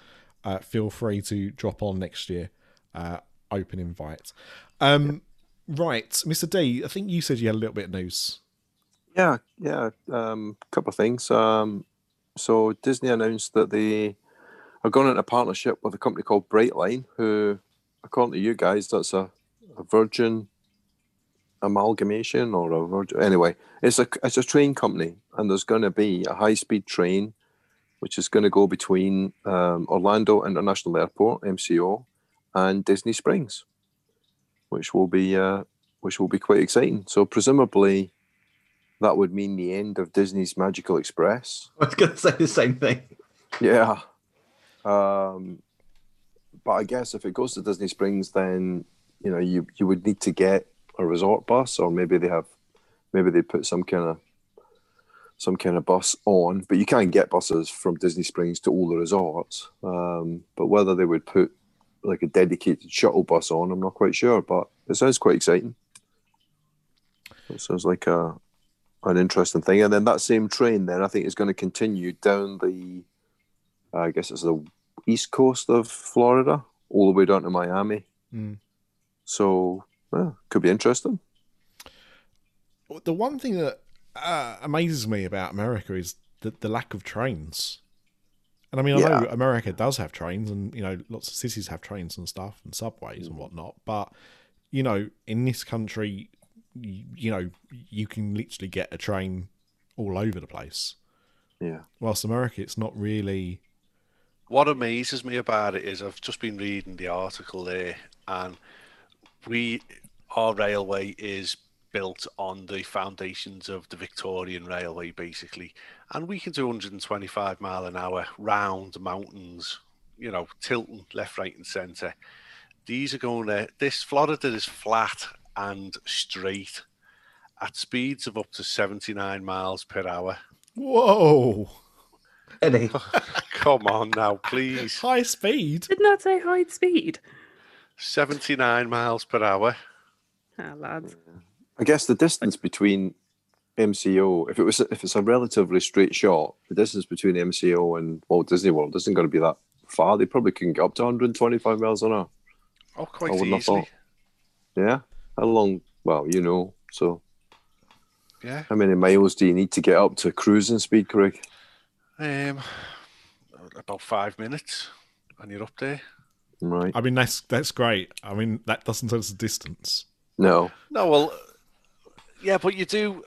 uh, feel free to drop on next year. Uh, open invite. Um, right, Mr. D, I think you said you had a little bit of news. Yeah, yeah. Um, couple of things. Um, so Disney announced that they are going into partnership with a company called Brightline, who, according to you guys, that's a, a Virgin amalgamation or a Virgin. Anyway, it's a it's a train company, and there's going to be a high speed train, which is going to go between um, Orlando International Airport (MCO) and Disney Springs, which will be uh, which will be quite exciting. So presumably that would mean the end of Disney's Magical Express. I was going to say the same thing. Yeah. Um, but I guess if it goes to Disney Springs, then you know you you would need to get a resort bus, or maybe they have, maybe they put some kind of some kind of bus on, but you can get buses from Disney Springs to all the resorts. Um, but whether they would put like a dedicated shuttle bus on, I'm not quite sure. But it sounds quite exciting. It sounds like a an interesting thing. And then that same train, then I think is going to continue down the, I guess it's the east coast of Florida, all the way down to Miami. Mm. So yeah, could be interesting. The one thing that uh, amazes me about America is the, the lack of trains. And I mean, I know America does have trains, and you know, lots of cities have trains and stuff, and subways and whatnot. But you know, in this country, you, you know, you can literally get a train all over the place. Yeah. Whilst America, it's not really. What amazes me about it is I've just been reading the article there, and we our railway is built on the foundations of the Victorian Railway, basically, and we can do 125 mile an hour round mountains, you know, tilting left, right, and centre. These are going there. This Florida is flat and straight at speeds of up to 79 miles per hour. Whoa! Eddie, Come on now, please. High speed. Did not I say high speed. 79 miles per hour. Ah, lads. I guess the distance between MCO, if it was if it's a relatively straight shot, the distance between MCO and Walt Disney World isn't going to be that far. They probably can get up to 125 miles an hour. Oh, quite wouldn't have easily. thought. Yeah. How long? Well, you know. So, Yeah. how many miles do you need to get up to cruising speed, Craig? Um, about five minutes, and you're up there. Right. I mean, that's that's great. I mean, that doesn't tell us the distance. No. No, well, yeah, but you do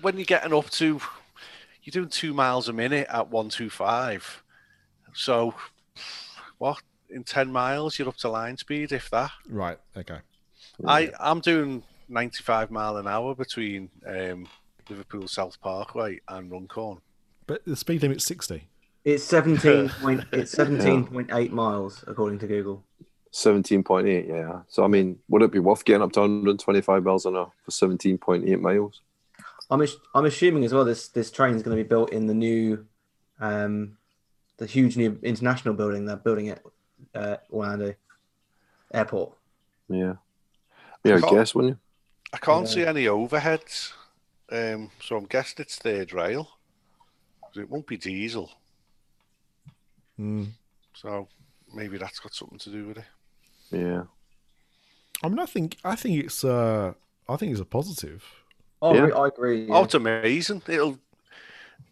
when you're getting up to you're doing two miles a minute at one two five. So, what in ten miles you're up to line speed, if that. Right. Okay. I I'm doing 95 mile an hour between um, Liverpool South Parkway and Runcorn. But the speed limit's sixty. it's seventeen point it's seventeen point eight miles according to Google. 17.8, yeah. So, I mean, would it be worth getting up to 125 miles an hour for 17.8 miles? I'm ass- I'm assuming as well this this train is going to be built in the new, um, the huge new international building they're building at uh, Orlando Airport. Yeah. Yeah, I Cool. guess, wouldn't you? I can't Yeah. see any overheads, um, so I'm guessing it's third rail. It won't be diesel, Mm. so maybe that's got something to do with it. Yeah. I mean, I think I think it's uh, I think it's a positive. Oh, Yeah. I agree. Oh, yeah. it's amazing! It'll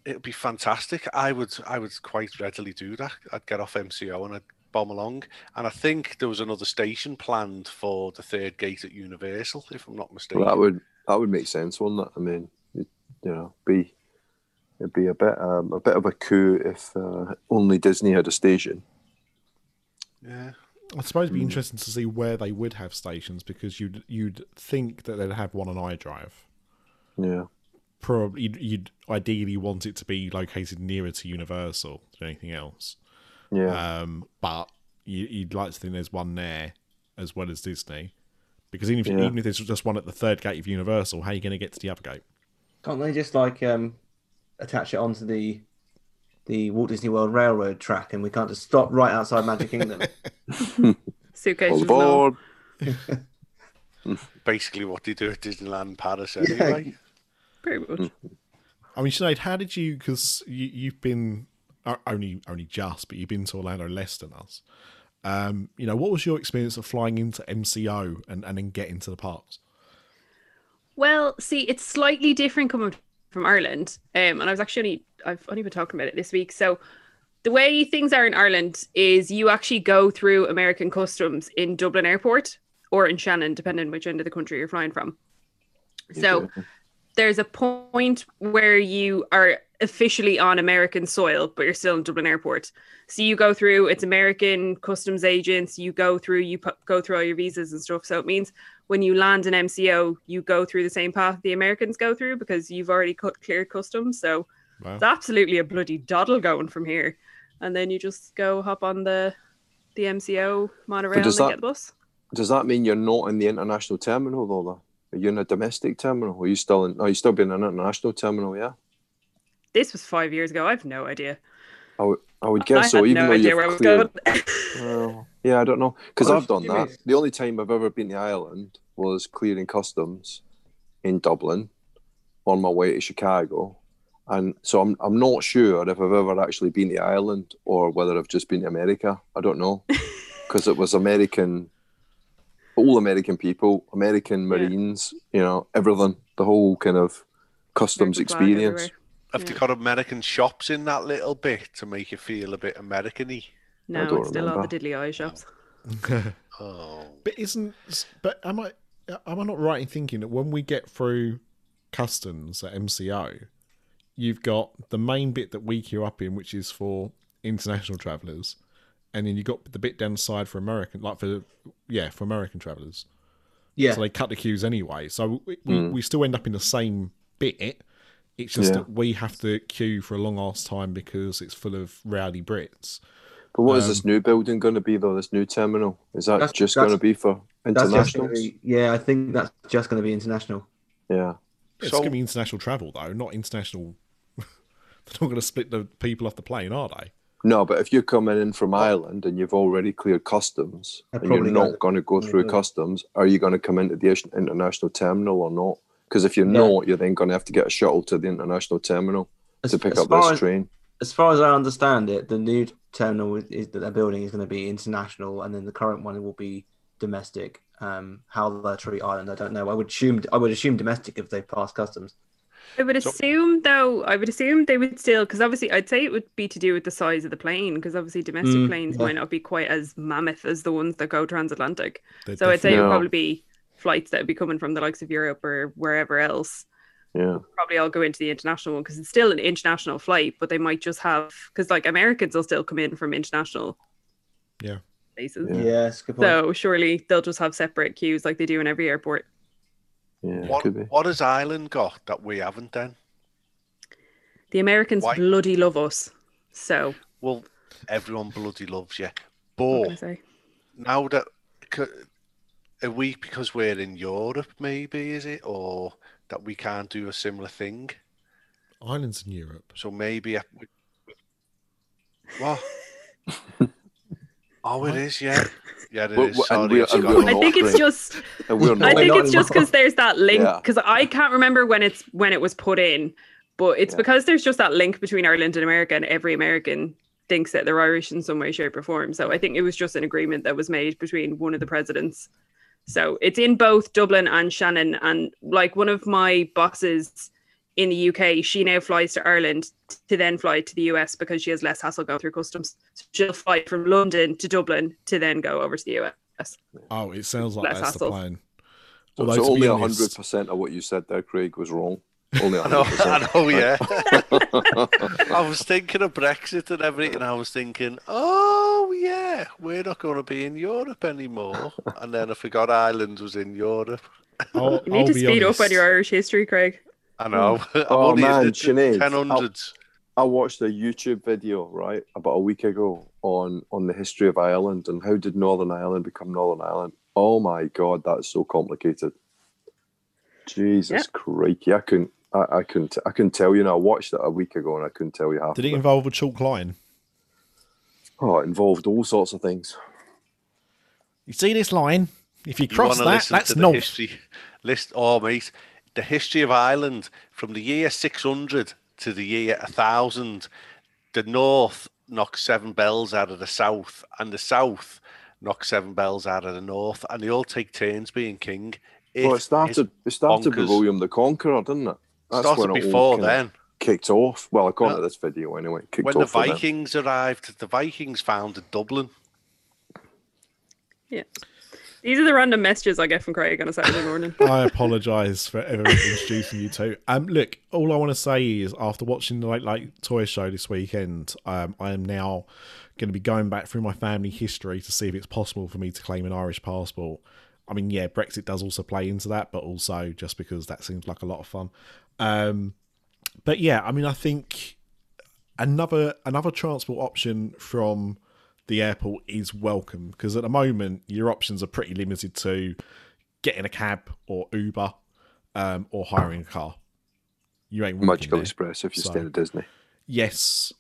it'll be fantastic. I would I would quite readily do that. I'd get off MCO and I'd bomb along. And I think there was another station planned for the third gate at Universal, if I'm not mistaken. Well, that would that would make sense, wouldn't it? I mean, it, you know, be it'd be a bit um, a bit of a coup if uh, only Disney had a station. Yeah. I suppose it'd be interesting to see where they would have stations because you'd you'd think that they'd have one on iDrive. Yeah, Probably you'd, you'd ideally want it to be located nearer to Universal than anything else. yeah, Um, but you, you'd like to think there's one there as well as Disney, because even if, Yeah. even if there's just one at the third gate of Universal, how are you going to get to the other gate? Can't they just like um, attach it onto the the Walt Disney World Railroad track, and we can't just stop right outside Magic Kingdom? Suitcases all and all. Basically, what they do at Disneyland Paris Yeah. anyway. Pretty much. I mean, Sinead, how did you? Because you, you've been uh, only only just, but you've been to Orlando less than us. Um, you know, what was your experience of flying into MCO and, and then getting to the parks? Well, see, it's slightly different coming from Ireland. Um, and I was actually I've only been talking about it this week. So the way things are in Ireland is you actually go through American customs in Dublin Airport or in Shannon, depending on which end of the country you're flying from. So there's a point where you are officially on American soil, but you're still in Dublin Airport. So you go through it's American customs agents. You go through you pu- go through all your visas and stuff. So it means when you land in MCO, you go through the same path the Americans go through because you've already cut cleared customs. So Wow. it's absolutely a bloody doddle going from here, and then you just go hop on the the MCO monorail and that- get the bus. Does that mean you're not in the international terminal though? though? Are you in a domestic terminal? Are you still in? Are you still being in an international terminal? Yeah. This was five years ago. I have no idea. I would, I would I guess had so. Even no though idea you've where cleared, going. Well, yeah, I don't know because oh, I've done that. that. is. The only time I've ever been to Ireland was clearing customs in Dublin on my way to Chicago, and so I'm I'm not sure if I've ever actually been to Ireland or whether I've just been to America. I don't know because it was American, all American people, American Yeah. Marines, you know, everything, the whole kind of customs American experience. everywhere. Have they got American shops in that little bit to make you feel a bit American-y? No, don't it's still all the remember. diddly eye shops. Oh, But isn't but am I am I not right in thinking that when we get through customs at MCO, you've got the main bit that we queue up in, which is for international travellers, and then you got the bit down the side for American, like for yeah for American travellers. Yeah. So they cut the queues anyway. So we, we, we still end up in the same bit. It's just Yeah. that we have to queue for a long ass time because it's full of rowdy Brits. But what is Um, this new building going to be though? This new terminal is that That's- just that's- going to be for That's internationals? be, yeah, I think that's just going to be international. Yeah. It's So- going to be international travel though, not international. They're not going to split the people off the plane, are they? No, but if you're coming in from Ireland and you've already cleared customs and you're not going to go through Yeah. customs, are you going to come into the international terminal or not? Because if you're Yeah. not, you're then going to have to get a shuttle to the international terminal As, to pick up this as, train. as far as I understand it, the new terminal is, is that they're building is going to be international, and then the current one will be domestic. Um, how they treat Ireland, I don't know. I would assume I would assume domestic if they pass customs. I would So- assume, though, I would assume they would still, because obviously, I'd say it would be to do with the size of the plane, because obviously domestic Mm, planes yeah. might not be quite as mammoth as the ones that go transatlantic. They're So I'd say it would probably be flights that would be coming from the likes of Europe or wherever else. Yeah. Probably all go into the international one because it's still an international flight, but they might just have because like Americans will still come in from international Yeah. places. Yeah. Yeah, good point. So surely they'll just have separate queues like they do in every airport. Yeah, what, could be. what has Ireland got that we haven't then? The Americans Why? bloody love us. So Well, everyone bloody loves you. what can I But say? now that c- are we because we're in Europe, maybe is it, or that we can't do a similar thing? Islands in Europe. So maybe uh, a- what? oh, it is, yeah, yeah, it is. Well, well, and we- I've and we're I think it's just I think it's just because there's that link Yeah. because I can't remember when it's when it was put in, but it's Yeah. because there's just that link between Ireland and America, and every American thinks that they're Irish in some way, shape, or form. So I think it was just an agreement that was made between one of the presidents. So it's in both Dublin and Shannon, and like one of my bosses in the UK, she now flies to Ireland to then fly to the US because she has less hassle going through customs. So she'll fly from London to Dublin to then go over to the US. Oh, it sounds like Less that's the hassle. plan. So, Although, so only honest- hundred percent of what you said there, Craig, was wrong. Only I know, hundred I percent. know, yeah. I was thinking of Brexit and everything. I was thinking, oh yeah, we're not going to be in Europe anymore. And then I forgot Ireland was in Europe. I'll, You need I'll to be speed up on your Irish history, Craig. I know. Hmm. I'm Oh, only man, in the Sinead, ten hundreds. I watched a YouTube video right about a week ago on on the history of Ireland and how did Northern Ireland become Northern Ireland. Oh my god, that's so complicated. Jesus Yeah. crikey, I couldn't. I, I couldn't. I couldn't tell you. Now I watched it a week ago and I couldn't tell you how. Did it it. involve a chalk line? Oh, it involved all sorts of things. You see this line? If you You cross wanna that, that's to the north. history list. Oh, mate, the history of Ireland from the year 600 to the year 1000. The north knocked seven bells out of the south, and the south knocked seven bells out of the north, and they all take turns being king. well, it is started. It started with. William the Conqueror, didn't it? started when it before then. Kicked off. Well, according Yeah. to this video, anyway. Kicked When the off with. Vikings arrived, the Vikings founded Dublin. Yeah. These are the random messages I get from Craig on a Saturday morning. I apologise for ever introducing you to. Um, look, all I want to say is after watching the Late Toy Show this weekend, um, I am now going to be going back through my family history to see if it's possible for me to claim an Irish passport. I mean, yeah, Brexit does also play into that, but also just because that seems like a lot of fun. Um, but yeah, I mean, I think another another transport option from the airport is welcome because at the moment your options are pretty limited to getting a cab or Uber um, or hiring a car. You ain't walking Magical there. Express if you So- stay at Disney. Yes,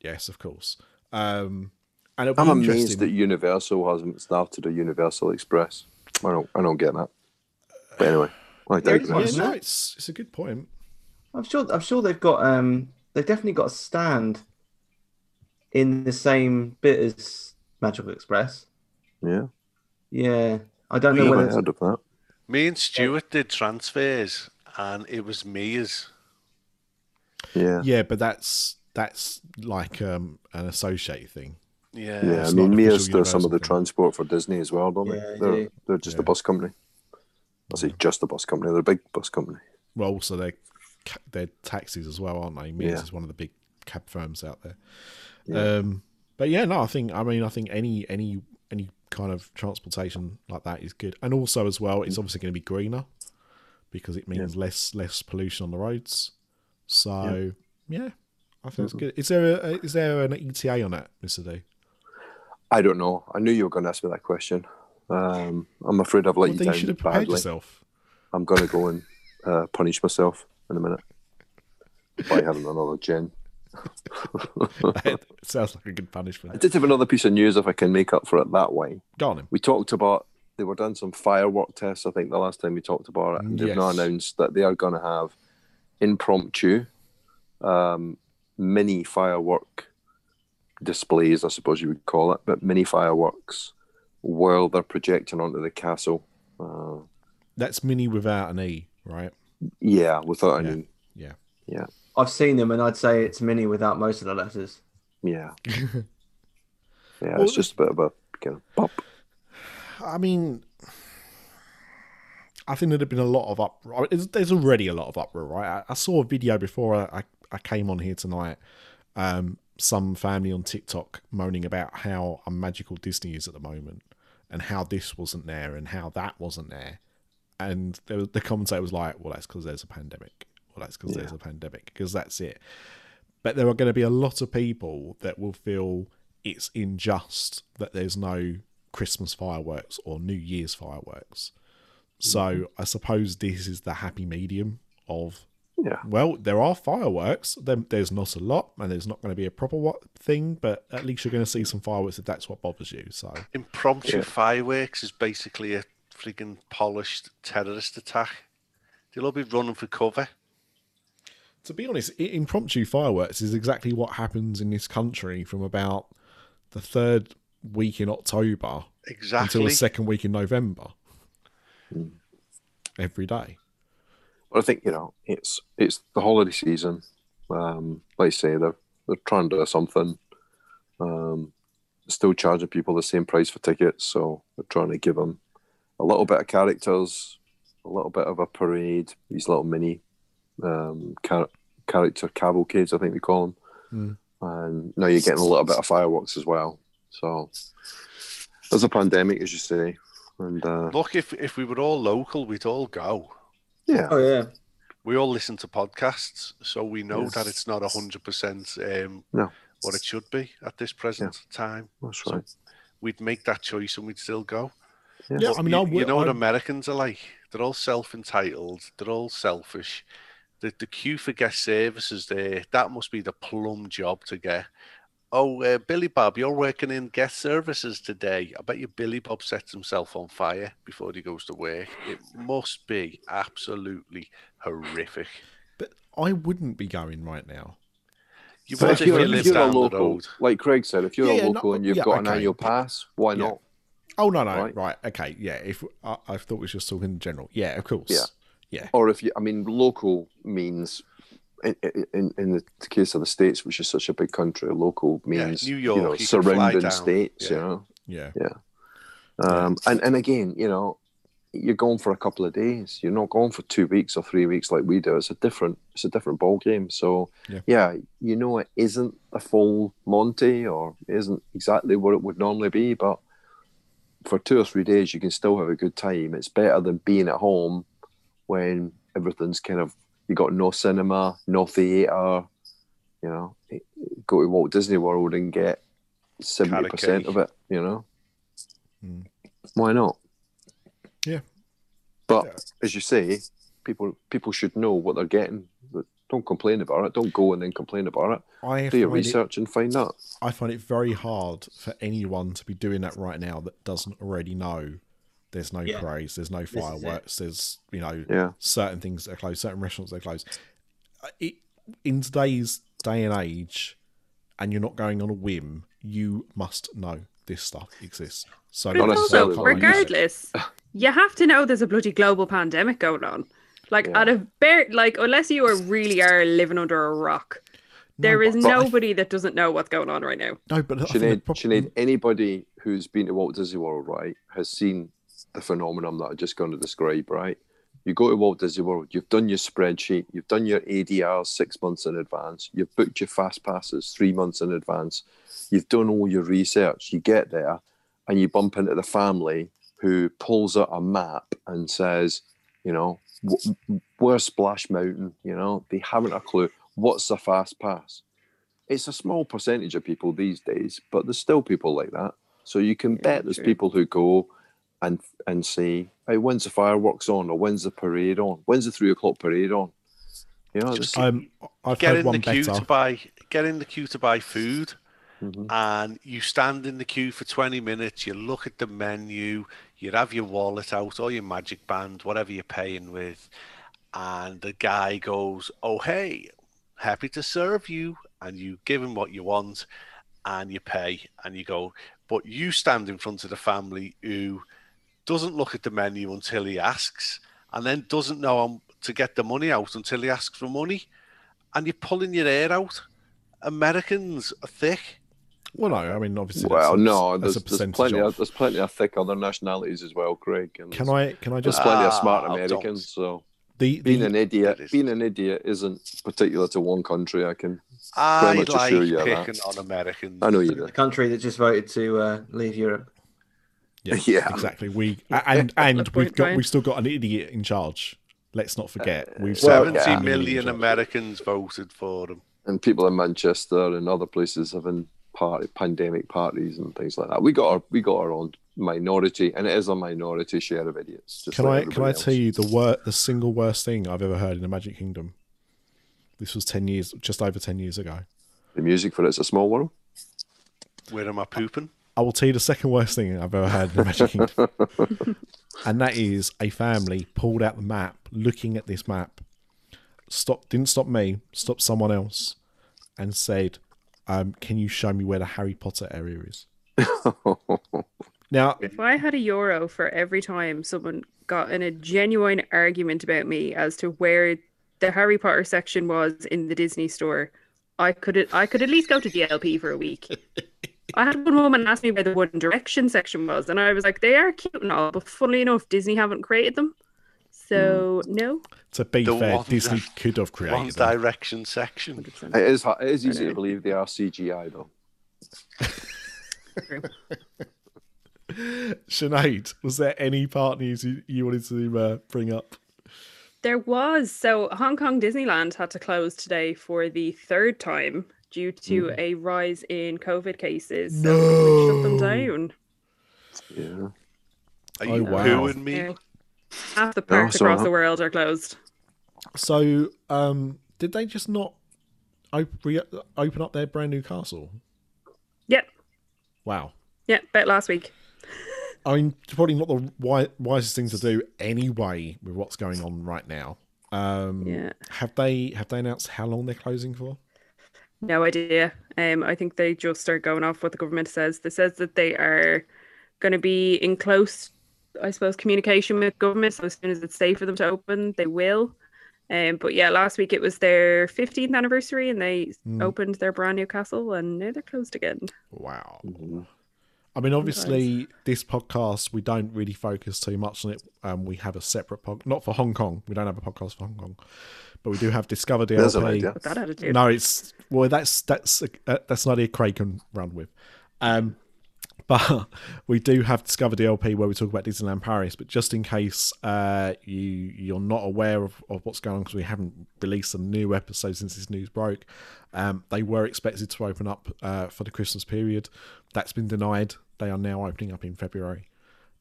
yes, of course. Um, and it'll I'm be amazed interesting. that Universal hasn't started a Universal Express. I don't, I don't get that. But anyway, I Yeah, digress. yeah, no, it's it's a good point. I'm sure. I'm sure they've got. Um, they've definitely got a stand in the same bit as Magical Express. Yeah, Yeah, I don't I know never whether. heard of that. Me and Stuart did transfers, and it was Mears. Yeah, Yeah, but that's that's like um, an associate thing. Yeah. yeah. I mean, not an Mears does some of the thing. transport for Disney as well, don't Yeah, they? they They're, do. they're just Yeah. a bus company. I say just a bus company. They're a big bus company. Well, also they're they're taxis as well, aren't they? Mears Yeah. is one of the big cab firms out there. Yeah. Um, but yeah, no, I think I mean I think any any any kind of transportation like that is good, and also as well, Mm. it's obviously going to be greener because it means less less pollution on the roads. So yeah, I think it's good. Is there a, is there an ETA on that, Mister D? I don't know. I knew you were going to ask me that question. Um, I'm afraid I've let Well, you then you down should have prepared badly. yourself. I'm going to go and uh, punish myself in a minute by having another gin. it sounds like a good punishment. I did have another piece of news if I can make up for it that way. Go on, him. We talked about they were done some firework tests. I think the last time we talked about it, and they've now announced that they are going to have impromptu um, mini firework displays. I suppose you would call it, but mini fireworks while they're projecting onto the castle. Uh, That's mini without an e, right? yeah, without Yeah. e. Yeah. Yeah, I've seen them, and I'd say it's mini without most of the letters. yeah, yeah. Well, it's just a bit of a kind of pop. I mean, I think there'd have been a lot of uproar. There's, there's already a lot of uproar, right? I, I saw a video before I, I, I came on here tonight. Um, some family on TikTok moaning about how magical Disney is at the moment, and how this wasn't there, and how that wasn't there. And there was, the commentator was like, "Well, that's because there's a pandemic. Well, that's because there's a pandemic. Because that's it." But there are going to be a lot of people that will feel it's unjust that there's no Christmas fireworks or New Year's fireworks. So mm-hmm. I suppose this is the happy medium of Yeah, well, there are fireworks. Then there's not a lot, and there's not going to be a proper thing, but at least you're going to see some fireworks if that's what bothers you. So Impromptu Yeah. fireworks is basically a freaking polished terrorist attack. They'll all be running for cover. To be honest, impromptu fireworks is exactly what happens in this country from about the third week in October until Exactly. the second week in November. Every day. But I think you know it's it's the holiday season. Um, like I say, they're they're trying to do something. Um, still charging people the same price for tickets, so they're trying to give them a little bit of characters, a little bit of a parade. These little mini um, char- character cavalcades, I think we call them. And now you're getting a little bit of fireworks as well. So there's a pandemic, as you say, and uh, Look, if if we were all local, we'd all go. yeah, Oh yeah, We all listen to podcasts, so we know Yes. that it's not hundred percent um, No. what it should be at this present time. that's So right. we'd make that choice and we'd still go. Yeah, I mean, you, I you would- know what Americans are like? They're all self-entitled. They're all selfish. The the queue for guest services there. That must be the plum job to get. Oh, uh, Billy Bob, you're working in guest services today. I bet you Billy Bob sets himself on fire before he goes to work. It must be absolutely horrific. But I wouldn't be going right now. You But would if if you're, if you're a local, like Craig said, if you're Yeah, a yeah, no, local and you've yeah, got an annual pass, why Yeah. not? Oh no, no, Right. right? Okay, yeah. If I, I thought we was just talking in general, yeah, of course, Yeah. Yeah, Or if you, I mean, local means, in, in, in the case of the states, which is such a big country, local Yeah, means New you York, know you surrounding states, you yeah. know. yeah. Um, and and again, you know, you're going for a couple of days. You're not going for two weeks or three weeks like we do. It's a different, it's a different ball game. So Yeah. you know, it isn't a full Monty or isn't exactly what it would normally be, but for two or three days, you can still have a good time. It's better than being at home when everything's kind of you got no cinema, no theatre. You know, go to Walt Disney World and get seventy percent of it. You know, Mm. why not? Yeah. But Yeah. as you say, people people should know what they're getting. Don't complain about it. Don't go and then complain about it. I Do your find it- research and find out. I find it very hard for anyone to be doing that right now that doesn't already know there's no Yeah. parades, there's no fireworks, there's you know Yeah. certain things that are closed, certain restaurants that are closed. Uh, It, in today's day and age, and you're not going on a whim, you must know this stuff exists. So But Not it's necessarily also, what we use it. regardless, you have to know there's a bloody global pandemic going on. Like Yeah. at a bare, like unless you are really are living under a rock, there is but I- nobody that doesn't know what's going on right now. no, but I think Sinead, problem- Sinead, anybody who's been to Walt Disney World, right, has seen the phenomenon that I'm just going to describe, right? You go to Walt Disney World, you've done your spreadsheet, you've done your ADR six months in advance, you've booked your fast passes three months in advance, you've done all your research, you get there and you bump into the family who pulls out a map and says, you know, "Wh- where's Splash Mountain? You know, they haven't a clue. What's a fast pass? It's a small percentage of people these days, but there's still people like that. So you can Yeah, bet there's true. people who go and and say, "Hey, when's the fireworks on? Or when's the parade on? When's the three o'clock parade on?" You know, Just just um, I've get heard in the one queue better. to buy get in the queue to buy food Mhm. and you stand in the queue for 20 minutes you look at the menu you have your wallet out or your magic band whatever you're paying with and the guy goes oh hey happy to serve you and you give him what you want and you pay and you go but you stand in front of the family who doesn't look at the menu until he asks and then doesn't know um, to get the money out until he asks for money and you're pulling your hair out. Americans are thick. Well, no, I mean obviously. well, that's a, no, that's there's, a there's plenty of. of, there's plenty of thick other nationalities as well, Craig. And Can I? Can I there's just? plenty of Ah, smart. Americans. So The, being the an idiot, being an idiot isn't particular to one country. I can. I much like assure you of that. picking on Americans. I know you do. The do. country that just voted to uh, leave Europe. Yeah, Yeah. exactly. We and and we've got we've still got an idiot in charge. Let's not forget. Uh, we've well, Seventy an idiot in million. Americans voted for them. And people in Manchester and other places having party pandemic parties and things like that. We got our we got our own minority, and it is a minority share of idiots. Just Can like I can I everybody tell you the wor- the single worst thing I've ever heard in the Magic Kingdom? This was ten years, just over ten years ago. the music for It's a Small World? Where am I pooping? I will tell you the second worst thing I've ever heard in the Magic Kingdom, and that is a family pulled out the map, looking at this map, stop didn't stop me, stopped someone else, and said, um, "Can you show me where the Harry Potter area is?" now, If I had a euro for every time someone got in a genuine argument about me as to where the Harry Potter section was in the Disney store, I could I could at least go to DLP for a week. I had one woman ask me where the One Direction section was, and I was like, they are cute and all, but funnily enough, Disney haven't created them. So no. to be The fair, Disney that- could have One created them. Direction section. 100%. It is it is easy to believe they are CGI though. True. Sinead, was there any part news you, you wanted to uh, bring up? There was. So Hong Kong Disneyland had to close today for the third time due to a rise in COVID cases. So we shut them down. Yeah. Are Oh, you wow. pooing me? Yeah. Half the parks so across the world are closed. So, um, did they just not op- re- open up their brand new castle? Yep. Wow. Yeah, about last week. I mean, it's probably not the wi- wisest thing to do anyway with what's going on right now. Um, Yeah. Have they have they announced how long they're closing for? No idea. Um, I think they just are going off what the government says. They says that they are going to be in close, I suppose, communication with government. So as soon as it's safe for them to open, they will. Um, but yeah, last week it was their 15th anniversary, and they Mm. opened their brand new castle, and now they're closed again. Wow. I mean, obviously, this podcast we don't really focus too much on it. Um, we have a separate pod, not for Hong Kong. We don't have a podcast for Hong Kong, but we do have Discover There's an DLP. idea. That attitude. No, it's well, that's that's uh, that's an idea Craig can run with. Um, but we do have Discover DLP where we talk about Disneyland Paris. But just in case uh, you you're not aware of, of what's going on because we haven't released a new episode since this news broke, um, they were expected to open up uh, for the Christmas period. That's been denied. They are now opening up in February.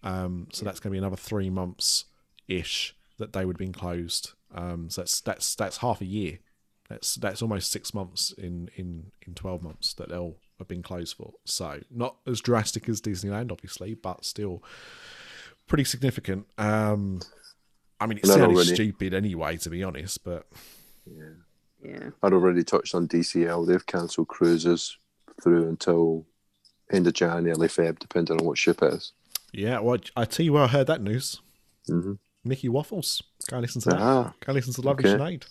Um, so that's going to be another three months ish that they would have been closed. Um, so that's that's that's half a year That's that's almost six months in in in twelve months that they'll have been closed for. So not as drastic as Disneyland, obviously, but still pretty significant. Um, I mean, it And then sounded already- stupid anyway, to be honest, but Yeah. yeah. I'd already touched on DCL. They've cancelled cruises through until end of January, early Feb, depending on what ship it is. yeah. Well, I tell you where I heard that news. hmm Mickey Waffles. Go listen to that. Ah, Go and listen to Lovely okay. Sinead.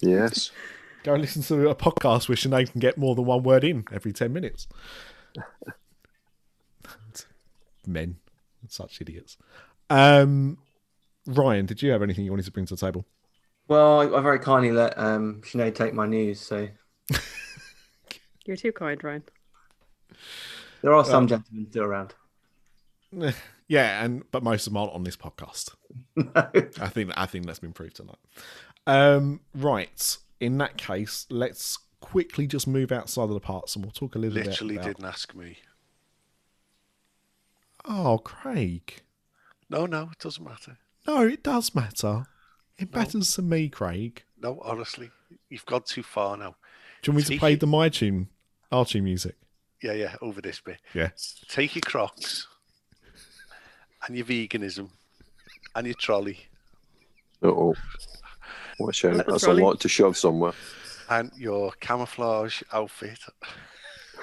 yes. Go and listen to a podcast where Sinead can get more than one word in every 10 minutes. Men. Such idiots. Um, Ryan, did you have anything you wanted to bring to the table? Well, I, I very kindly let um, Sinead take my news, so You're too kind, Ryan. there are some gentlemen still around. Yeah, and but most of them aren't on this podcast. I think I think that's been proved tonight. Um, right. In that case, let's quickly just move outside of the parts and we'll talk a little Literally bit about. didn't ask me. Oh, Craig. No, no, it doesn't matter. No, it does matter. It matters to me, Craig. No, honestly, you've gone too far now. Do you want me to play it- the my tune, our tune music? Yeah, yeah, over this bit. Yeah. Take your Crocs and your veganism and your trolley Uh-oh. Watch out. That's a lot to shove somewhere. and your camouflage outfit.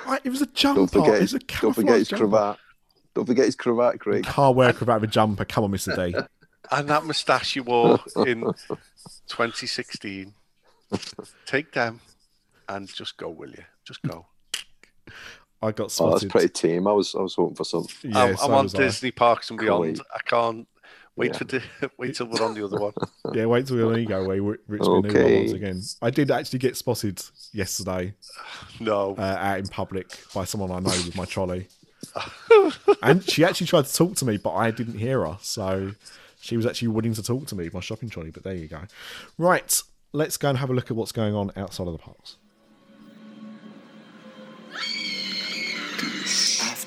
Right, it was a jumper. Don't forget, it was his, a don't forget his jumper. cravat. Don't forget his cravat, Craig. Can't wear a cravat with a jumper. Come on, Mr. Day. And that moustache you wore in 2016. Take them and just go, will you? Just go. I got Oh, spotted. that's pretty tame. I was I was hoping for something. Yeah, I'm, so I'm on was I. Disney Parks and Beyond. Quite. I can't wait Yeah. for di- wait till we're on the other one. Yeah, wait till we go away. Rich okay. Okay. once again. I did actually get spotted yesterday No, uh, out in public by someone I know with my trolley. and she actually tried to talk to me, but I didn't hear her. So she was actually willing to talk to me with my shopping trolley. But there you go. Right, let's go and have a look at what's going on outside of the parks.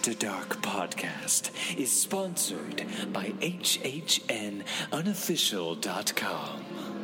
After Dark podcast is sponsored by HHNUnofficial.com,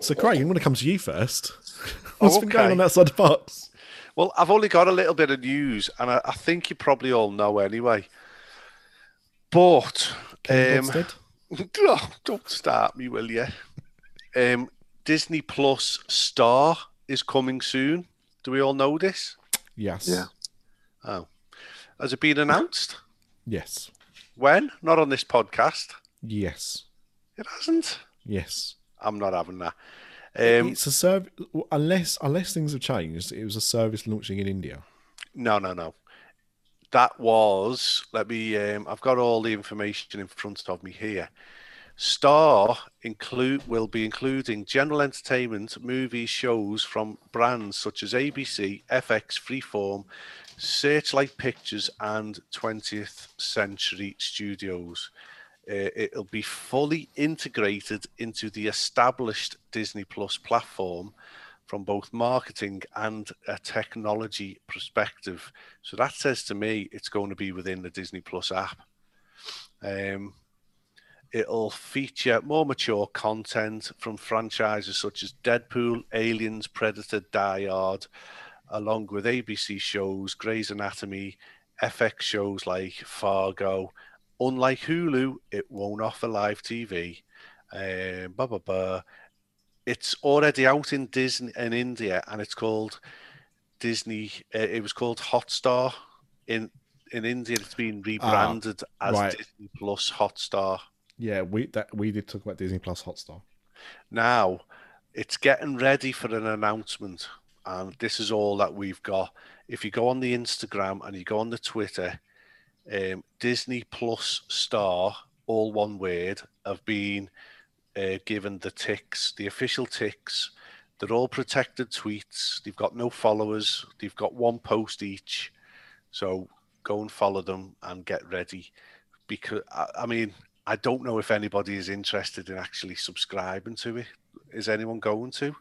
So, Craig, I'm going to come to you first. What's been going Okay. on outside the box? well, I've only got a little bit of news, and I, I think you probably all know anyway. But um, oh, don't start me, will you? Um, Disney Plus Star is coming soon. Do we all know this? Yes. Yeah. Oh, has it been announced? Yes. When? Not on this podcast. Yes. It hasn't. Yes. I'm not having that. Um, it's a service unless unless things have changed. It was a service launching in India. No, no, no. That was. Let me. Um, I've got all the information in front of me here. Star include will be including general entertainment, movies, shows from brands such as ABC, FX, Freeform, Searchlight Pictures, and 20th Century Studios. Uh, it'll be fully integrated into the established Disney Plus platform from both marketing and a technology perspective. So that says to me it's going to be within the Disney Plus app. Um, it'll feature more mature content from franchises such as Deadpool, Aliens, Predator, Die Hard, along with ABC shows, Grey's Anatomy, FX shows like Fargo. Unlike Hulu, it won't offer live TV. Um, blah, blah, blah it's already out in Disney in India, and it's called Disney. Uh, it was called Hotstar in in India. It's been rebranded as right. Disney Plus Hotstar. Yeah, we that we did talk about Disney Plus Hotstar. Now it's getting ready for an announcement, and this is all that we've got. If you go on the Instagram and you go on the Twitter, um, Disney Plus Star, all one word, have been uh, given the ticks, the official ticks They're all protected tweets. They've got no followers. They've got one post each. So go and follow them and get ready. Because I, I mean, I don't know if anybody is interested in actually subscribing to it. Is anyone going to?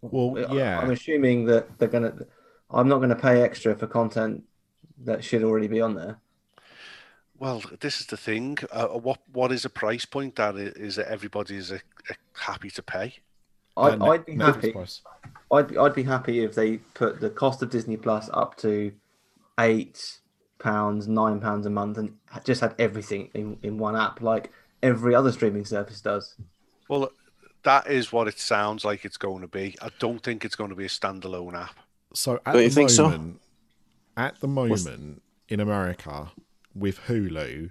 Well, I- yeah. I'm assuming that they're gonna. I'm not gonna pay extra for content that should already be on there. Well, this is the thing. Uh, what what is a price point that is is that everybody is uh, uh, happy to pay? I'd, Uh, I'd be Netflix happy. price. I'd be, I'd be happy if they put the cost of Disney Plus up to eight pounds, nine pounds a month, and just had everything in, in one app, like every other streaming service does. Well, that is what it sounds like it's going to be. I don't think it's going to be a standalone app. So at Don't you the think so? At the moment in America with Hulu,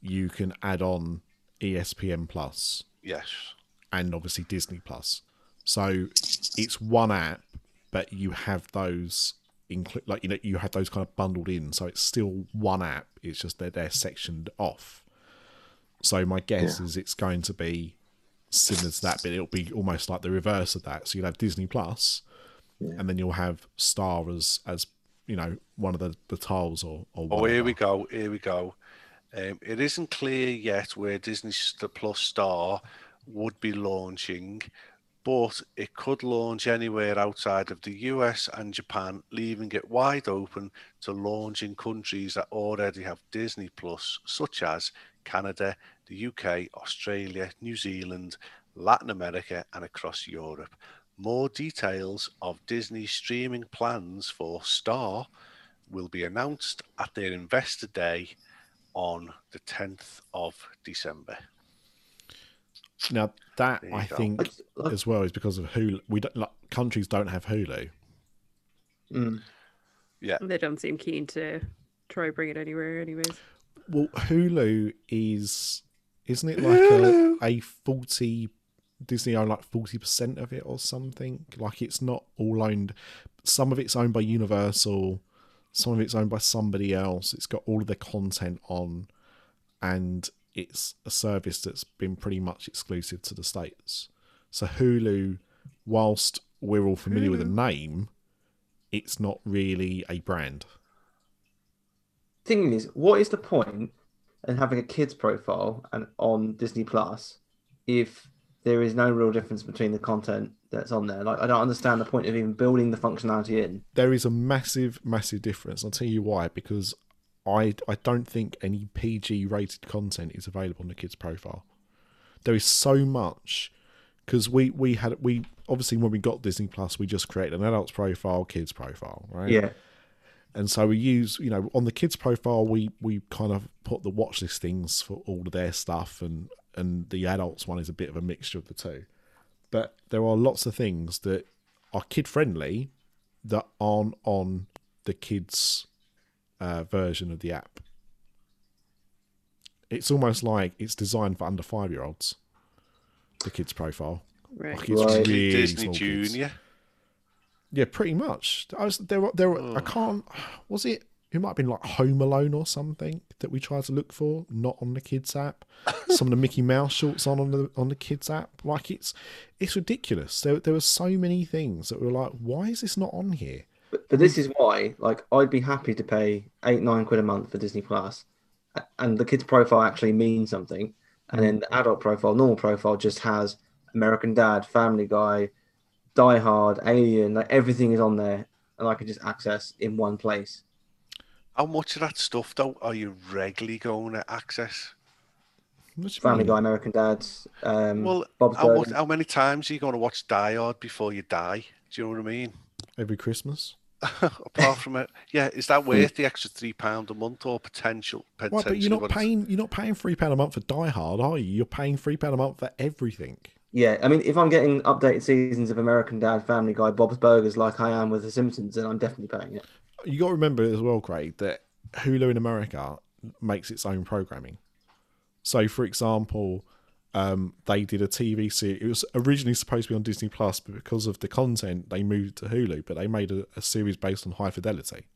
you can add on ESPN Plus Yes. and obviously Disney Plus. So it's one app, but you have those include like you know you have those kind of bundled in. So it's still one app. It's just that they're sectioned off. So my guess is it's going to be similar to that, but it'll be almost like the reverse of that. So you'll have Disney Plus, and then you'll have Star as as you know one of the the tiles or or Oh, here we go. Here we go. Um, it isn't clear yet where Disney Plus Star would be launching, but it could launch anywhere outside of the US and Japan, leaving it wide open to launch in countries that already have Disney Plus, such as Canada, the UK, Australia, New Zealand, Latin America, and across Europe. More details of Disney's streaming plans for Star will be announced at their Investor Day on the 10th of December. Now that I go. think Like- like- as well is because of Hulu. We don't like, countries don't have Hulu. Mm. They don't seem keen to try bring it anywhere, anyways. Well, Hulu is isn't it like a, a forty Disney own like forty percent of it or something? Like it's not all owned. Some of it's owned by Universal, some of it's owned by somebody else. It's got all of the content on, and it's a service that's been pretty much exclusive to the states. So Hulu, whilst we're all familiar with the name, it's not really a brand. Thing is, what is the point in having a kids profile and on Disney Plus if there is no real difference between the content that's on there? Like, I don't understand the point of even building the functionality in. there is a massive, massive difference. I'll tell you why. Because I I don't think any PG rated content is available on the kids profile. There is so much because we we had we obviously when we got Disney Plus we just created an adults profile, kids profile, right? Yeah. And so we use you know on the kids profile we we kind of put the watch list things for all of their stuff and and the adults one is a bit of a mixture of the two. But there are lots of things that are kid friendly that aren't on the kids uh, version of the app. It's almost like it's designed for under five year olds. The kids profile, Right. like it's Right. really Disney small kids. Junior. Yeah, pretty much. I was there. were- There, were- I can't. Was it? It might have been like Home Alone or something that we tried to look for, not on the kids app. Some of the Mickey Mouse shorts on on the on the kids app. Like it's it's ridiculous. There there were so many things that we were like, why is this not on here? But, but this is why, like, I'd be happy to pay eight, nine quid a month for Disney and the kids' profile actually means something, and then the adult profile, normal profile, just has American Dad, Family Guy, Die Hard, Alien, like everything is on there, and I can just access in one place. How much of that stuff, though, are you regularly going to access? What do Family mean? Guy, American Dads, um, Well, Bob's how, much, how many times are you going to watch Die Hard before you die? Do you know what I mean? Every Christmas. Apart from it, yeah, is that worth the extra three pound a month or potential? Right, but you're not what paying. You're not paying three pound a month for Die Hard, are you? You're paying three pound a month for everything. Yeah, I mean, if I'm getting updated seasons of American Dad, Family Guy, Bob's Burgers, like I am with The Simpsons, then I'm definitely paying it. You got to remember as well, Craig, that Hulu in America makes its own programming. So, for example, um, they did a TV series. It was originally supposed to be on Disney Plus, but because of the content, they moved to Hulu. But they made a, a series based on High Fidelity,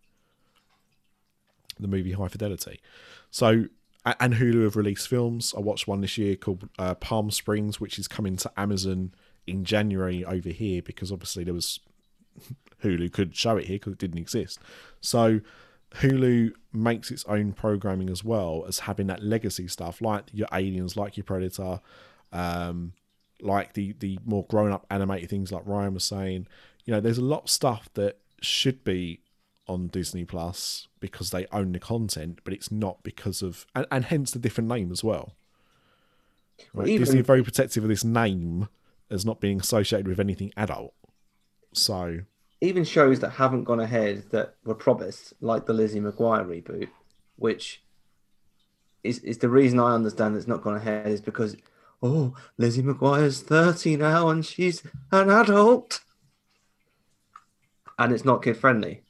the movie High Fidelity. So, and Hulu have released films. I watched one this year called uh, Palm Springs, which is coming to Amazon in January over here because obviously there was Hulu could show it here because it didn't exist. So Hulu makes its own programming as well as having that legacy stuff like your Aliens, like your Predator, um, like the the more grown up animated things like Ryan was saying. You know, there's a lot of stuff that should be on Disney Plus because they own the content, but it's not because of and, and hence the different name as well. Right? Even- Disney are very protective of this name as not being associated with anything adult. So even shows that haven't gone ahead that were promised, like the Lizzie McGuire reboot, which is is the reason I understand it's not gone ahead is because oh Lizzie McGuire's thirty now and she's an adult, and it's not kid friendly.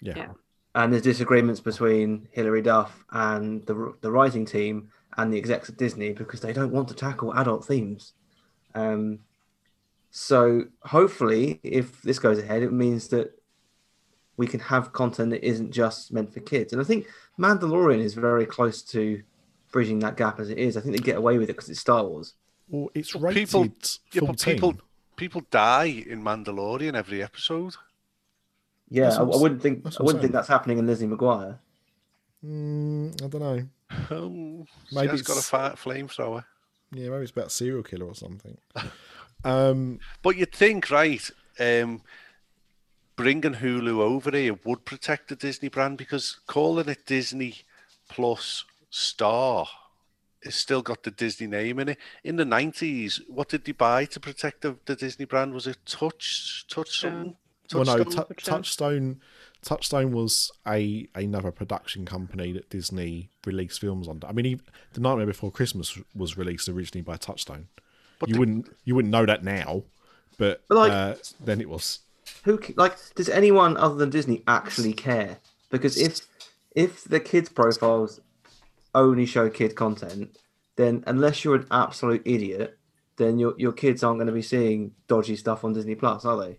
yeah. Yeah. And there's disagreements between Hilary Duff and the the writing team and the execs at Disney because they don't want to tackle adult themes. Um, so hopefully, if this goes ahead, it means that we can have content that isn't just meant for kids. And I think Mandalorian is very close to bridging that gap as it is. I think they get away with it because it's Star Wars. Well, it's But rated people- yeah, 14. but people people die in Mandalorian every episode. Yeah, I, I wouldn't think that's I wouldn't think that's happening in Lizzie McGuire. Mm, I don't know. Um, Maybe Maybe has got a flamethrower. Yeah, maybe it's about serial killer or something. um, But you'd think, right? Um, bringing Hulu over here would protect the Disney brand because calling it Disney Plus Star, it's still got the Disney name in it. In the nineties, what did they buy to protect the, the Disney brand? Was it Touch Touch something? well, no, Touchstone? Touchstone. Touchstone was a another production company that Disney released films under. I mean, even, The Nightmare Before Christmas was released originally by Touchstone. But you the- wouldn't you wouldn't know that now, but, But, like- uh, then it was. Who ca- like does anyone other than Disney actually care? Because if if the kids profiles only show kid content, then unless you're an absolute idiot, then your your kids aren't going to be seeing dodgy stuff on Disney Plus, are they?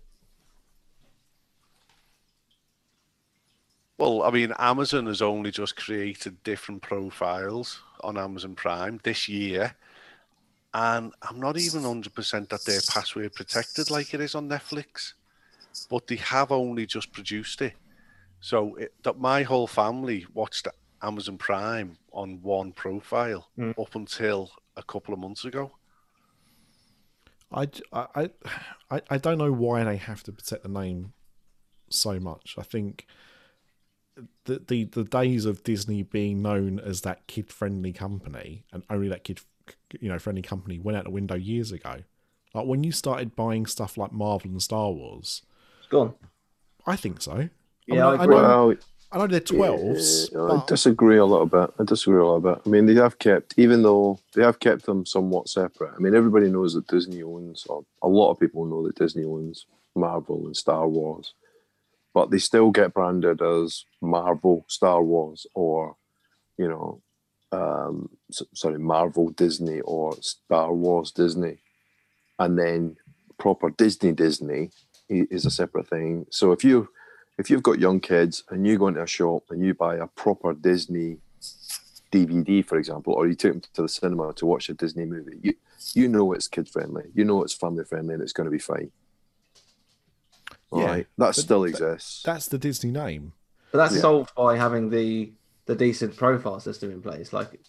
Well, I mean, Amazon has only just created different profiles on Amazon Prime this year, and I'm not even 100% that they're password protected like it is on Netflix, but they have only just produced it. So it, that my whole family watched Amazon Prime on one profile Mm. up until a couple of months ago. I I I don't know why they have to protect the name so much. I think the, the the days of Disney being known as that kid friendly company and only that kid you know friendly company went out the window years ago. Like when you started buying stuff like Marvel and Star Wars, It's gone. I think so. Yeah, I I, agree. know, Well, I know they're twelves. Yeah, I but disagree a little bit. I disagree a little bit. I mean, they have kept, even though they have kept them somewhat separate. I mean, everybody knows that Disney owns, or a lot of people know that Disney owns Marvel and Star Wars, but they still get branded as Marvel Star Wars or, you know, um, sorry, Marvel Disney or Star Wars Disney, and then proper Disney Disney is a separate thing. So if you if you've got young kids and you go into a shop and you buy a proper Disney DVD, for example, or you take them to the cinema to watch a Disney movie, you you know it's kid friendly, you know it's family friendly, and it's going to be fine. All Yeah, right, that still exists. that's the Disney name. But that's Yeah. solved by having the the decent profile system in place. Like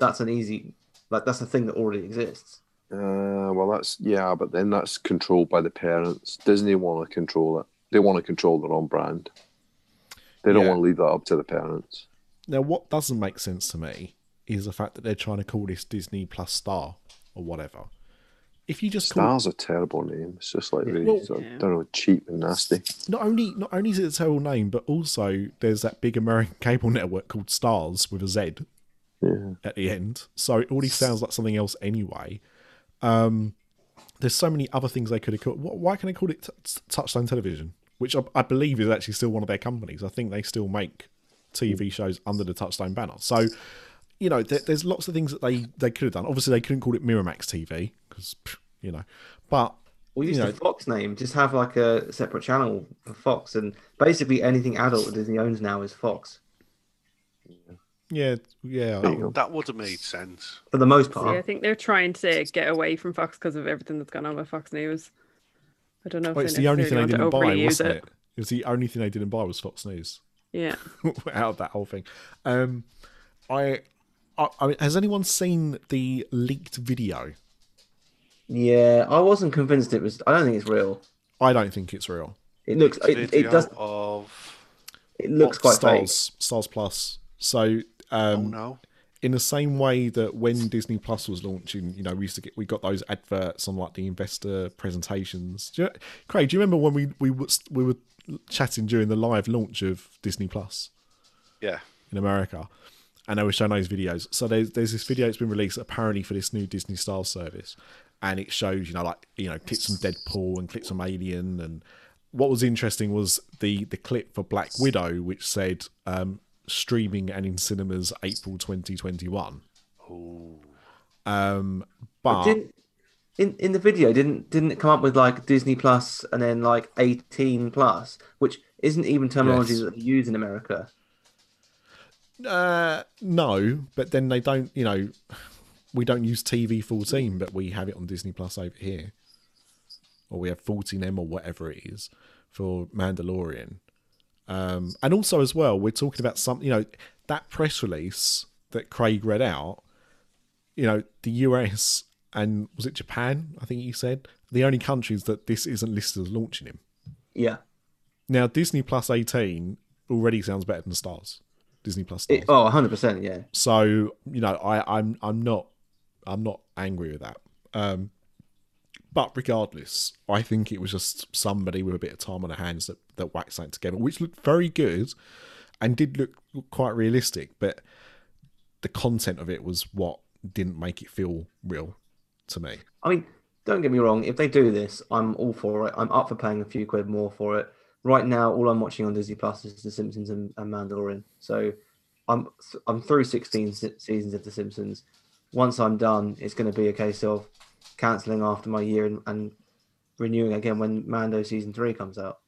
that's an easy like that's a thing that already exists. Uh, well, that's yeah, but then that's controlled by the parents. Disney want to control it. They want to control their own brand. They don't Yeah. want to leave that up to the parents. Now, what doesn't make sense to me is the fact that they're trying to call this Disney Plus Star or whatever. If you just call Star's a terrible name. It's just like really, Well- sort of, Yeah. don't know, cheap and nasty. not only not only is it a terrible name, but also there's that big American cable network called Stars with a Z Yeah. at the end. So it already sounds like something else anyway. Um, there's so many other things they could have called. Why can they call it t- t- Touchstone Television, which I, I believe is actually still one of their companies? I think they still make TV shows under the Touchstone banner. So you know, there, there's lots of things that they they could have done. Obviously, they couldn't call it Miramax TV because you know, but Or use You the Fox name. Just have like a separate channel for Fox, and basically anything adult that Disney owns now is Fox. Yeah, yeah. There. That would have made sense. For the most part. See, I think they're trying to get away from Fox because of everything that's gone on with Fox News. I don't know if Well, they it's the only thing they didn't to buy, wasn't it. it? It was the only thing they didn't buy was Fox News Yeah. out of that whole thing. Um, I, I, I mean, has anyone seen the leaked video? yeah, I wasn't convinced it was. I don't think it's real. I don't think it's real. It looks. It, it does. of It looks quite fake. Stars, Stars Plus. So, oh um, no, in the same way that when Disney Plus was launching, you know, we used to get we got those adverts on like the investor presentations. Do you, Craig, do you remember when we we was we were chatting during the live launch of Disney Plus yeah, in America, and they were showing those videos. So there's there's this video that's been released apparently for this new Disney style service, and it shows you know like you know clips from Deadpool and clips from Alien and. What was interesting was the the clip for Black Widow, which said um, streaming and in cinemas April 2021. oh, Um, but Didn't in in the video didn't didn't it come up with like Disney Plus and then like eighteen plus, which isn't even terminology Yes. that they use in America. Uh, no, but then they don't. You know, we don't use TV 14, but we have it on Disney Plus over here, or we have 14M or whatever it is for Mandalorian. Um, and also as well, we're talking about something. You know, that press release that Craig read out. You know, the US and was it Japan? I think he said the only countries that this isn't listed as launching him. Yeah. Now, Disney Plus 18 already sounds better than Stars. Disney Plus Stars. It, oh, 100 percent. Yeah. So you know, I, I'm I'm not I'm not angry with that. Um, but regardless, I think it was just somebody with a bit of time on their hands that that whacked something together, which looked very good and did look quite realistic. But the content of it was what didn't make it feel real to me. I mean, don't get me wrong. If they do this, I'm all for it. I'm up for paying a few quid more for it. Right now, all I'm watching on Disney Plus is The Simpsons and, and Mandalorian. So I'm I'm through 16 se- seasons of The Simpsons. Once I'm done, it's going to be a case of cancelling after my year and, and renewing again when Mando season three comes out.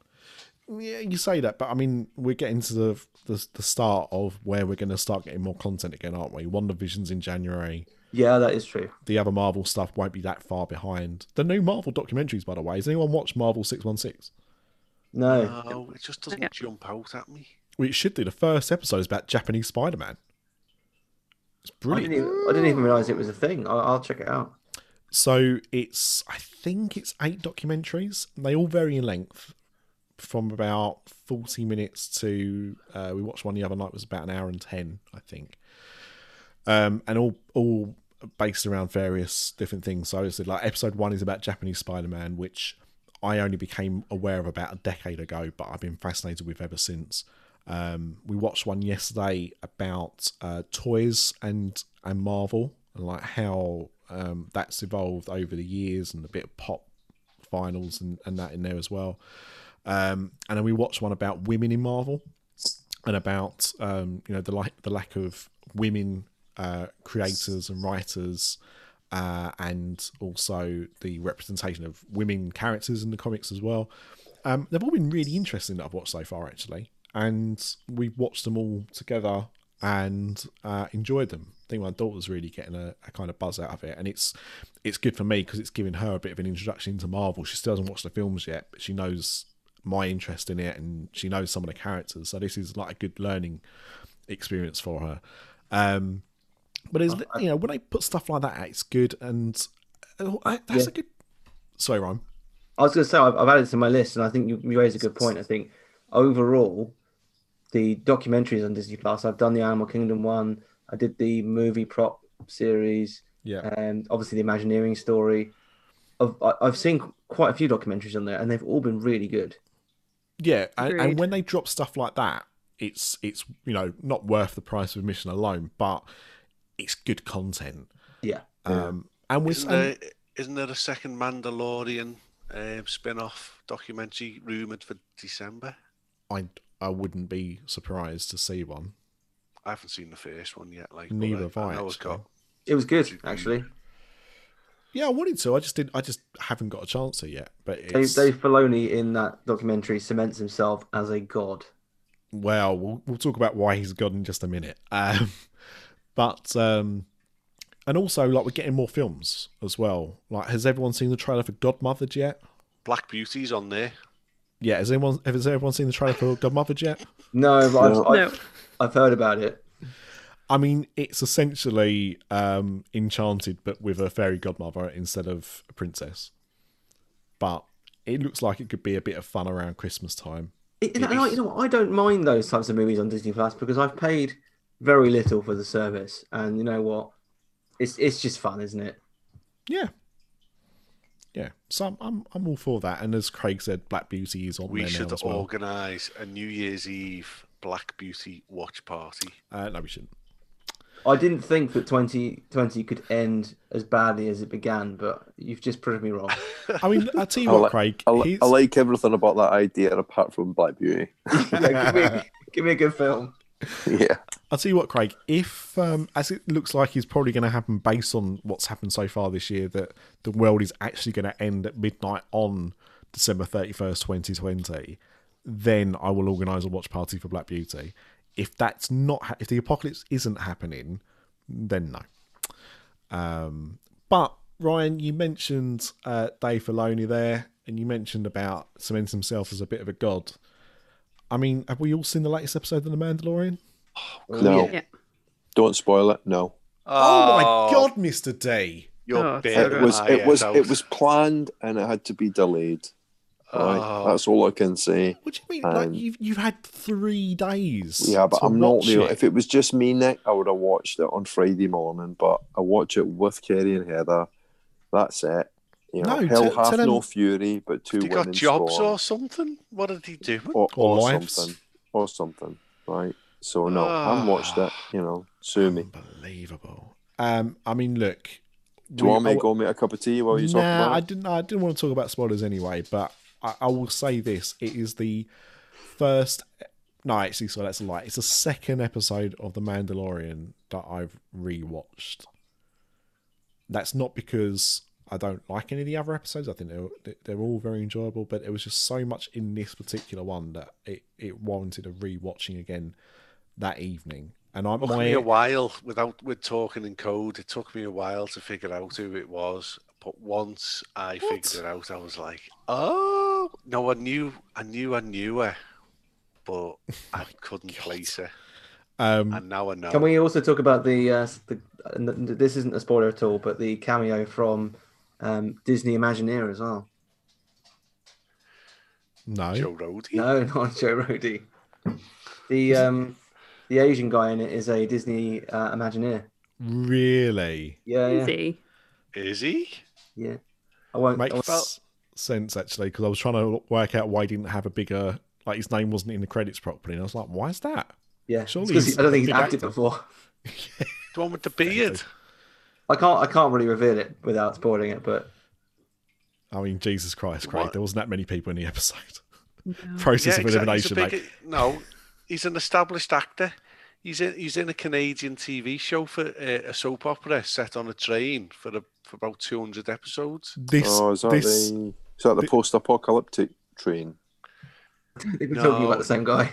Yeah, you say that, but I mean, we're getting to the the, the start of where we're going to start getting more content again, aren't we? WandaVision's in January. Yeah, that is true. the other Marvel stuff won't be that far behind. The new Marvel documentaries, by the way, has anyone watched Marvel Six One Six? No, no, it just doesn't Yeah. jump out at me. Well, it should do. The first episode is about Japanese Spider Man. It's I didn't, brilliant. even, I didn't even realize it was a thing. I'll, I'll check it out. So it's, I think it's eight documentaries. They all vary in length, from about forty minutes to uh, we watched one the other night was about an hour and ten, I think. Um, and all all based around various different things. So it's like episode one is about Japanese Spider Man, which I only became aware of about a decade ago, but I've been fascinated with ever since. Um, we watched one yesterday about uh, toys and and Marvel and like how um, that's evolved over the years and a bit of Pop vinyls and, and that in there as well. Um, and then we watched one about women in Marvel and about um, you know the lack the lack of women uh, creators and writers, uh, and also the representation of women characters in the comics as well. Um, they've all been really interesting that I've watched so far, actually, and we've watched them all together and uh, enjoyed them. I think my daughter's really getting a, a kind of buzz out of it, and it's it's good for me because it's giving her a bit of an introduction into Marvel. She still hasn't watched the films yet, but she knows my interest in it, and she knows some of the characters. So this is like a good learning experience for her. Um, but it's you know when they put stuff like that out, it's good, and uh, I- that's Yeah. a good. Sorry, Ryan. I was going to say I've, I've added it to my list, and I think you, you raised a good point. I think overall, the documentaries on Disney Plus. I've done the Animal Kingdom one. I did the movie prop series, Yeah, and obviously the Imagineering story. I've, I- I've seen quite a few documentaries on there, and they've all been really good. yeah, and, and when they drop stuff like that, it's it's you know not worth the price of admission alone, but it's good content. Yeah, Um, and with Isn't and- there, isn't there a second Mandalorian um, spin off documentary rumoured for December? I I wouldn't be surprised to see one. I haven't seen the first one yet. Like, Neither have I, know it's actually. got. it was good actually. Yeah, I wanted to. I just didn't. I just haven't got a chance to yet. But Dave, it's, Dave Filoni in that documentary cements himself as a god. well, we'll we'll talk about why he's gone in just a minute. Um, but um, and also like we're getting more films as well. Like, has everyone seen the trailer for Godmothered yet? Black Beauty's on there. Yeah, has anyone has everyone seen the trailer for Godmothered yet? No, but I've, No. I've, I've heard about it. I mean, it's essentially um, Enchanted, but with a fairy godmother instead of a princess. But it looks like it could be a bit of fun around Christmas time. It- and I, you know, what, I don't mind those types of movies on Disney Plus because I've paid very little for the service, and you know what? It's it's just fun, isn't it? Yeah, yeah. So I'm I'm, I'm all for that. And as Craig said, Black Beauty is on We there should now as well. organise a New Year's Eve Black Beauty watch party. Uh, no, we shouldn't. I didn't think that 2020 could end as badly as it began, but you've just proved me wrong. I mean, I'll tell you I what, like- Craig. I, li- here's- I like everything about that idea apart from Black Beauty. Yeah, give, me, give me a good film. yeah. I'll tell you what, Craig. If, um, as it looks like is probably going to happen based on what's happened so far this year, that the world is actually going to end at midnight on December 31st, 2020, then I will organise a watch party for Black Beauty. If that's not, ha- if the apocalypse isn't happening, then no. Um, but Ryan, you mentioned uh, Dave Filoni there, and you mentioned about cementing himself as a bit of a god. I mean, have we all seen the latest episode of The Mandalorian? No. Yeah. Don't spoil it. No. Oh, my god, Mr. D. You're Oh, big. It was. It was. out. It was planned, and it had to be delayed. Right. Oh. That's all I can say. What do you mean? like Um, you've you've had three days. Yeah, but to I'm not. watch You know, it. if it was just me, Nick, I would have watched it on Friday morning. But I watch it with Kerry and Heather. That's it. You know, No, hell tell- hath tell them- no fury, but two He women got jobs scorn. or something? What did he do? or, Or or something, or something, right? So no, I haven't watched it. You know, sue me. Unbelievable. Um, I mean, look. Do you want me I- to go make a cup of tea while you talk Nah, about I didn't. I didn't want to talk about spoilers anyway. But I, I will say this: it is the first. No, actually, so that's a lie. It's the second episode of The Mandalorian that I've rewatched. That's not because I don't like any of the other episodes. I think they're they're all very enjoyable, but it was just so much in this particular one that it, it warranted a rewatching again that evening. And I It took my me a while without with talking in code. It took me a while to figure out who it was. But once I What? figured it out, I was like, "Oh no!" I knew, I knew, I knew her, but I couldn't place her. um, And now I know. Can we also talk about the, uh, the and this isn't a spoiler at all, but the cameo from um, Disney Imagineer as well? no. Joe Rohde? No, not Joe Rohde. The um, the Asian guy in it is a Disney uh, Imagineer. Really Yeah, yeah, he? Is he? yeah. I won't. I won't- Well- sense actually because I was trying to work out why he didn't have a bigger like his name wasn't in the credits properly, and I was like, why is that? yeah, it's surely 'cause he's he- I don't think a he's acted actor. before. The one with the beard? I can't. I can't really reveal it without spoiling it, but I mean, Jesus Christ, Craig, What? there wasn't that many people in the episode. No. Process of exactly. Elimination, big- mate. No, he's an established actor. He's in he's in a Canadian TV show for uh, a soap opera set on a train for a, for about two hundred episodes. This, Oh, is that this, the is that the the- post-apocalyptic train? I think we're talking about the same guy.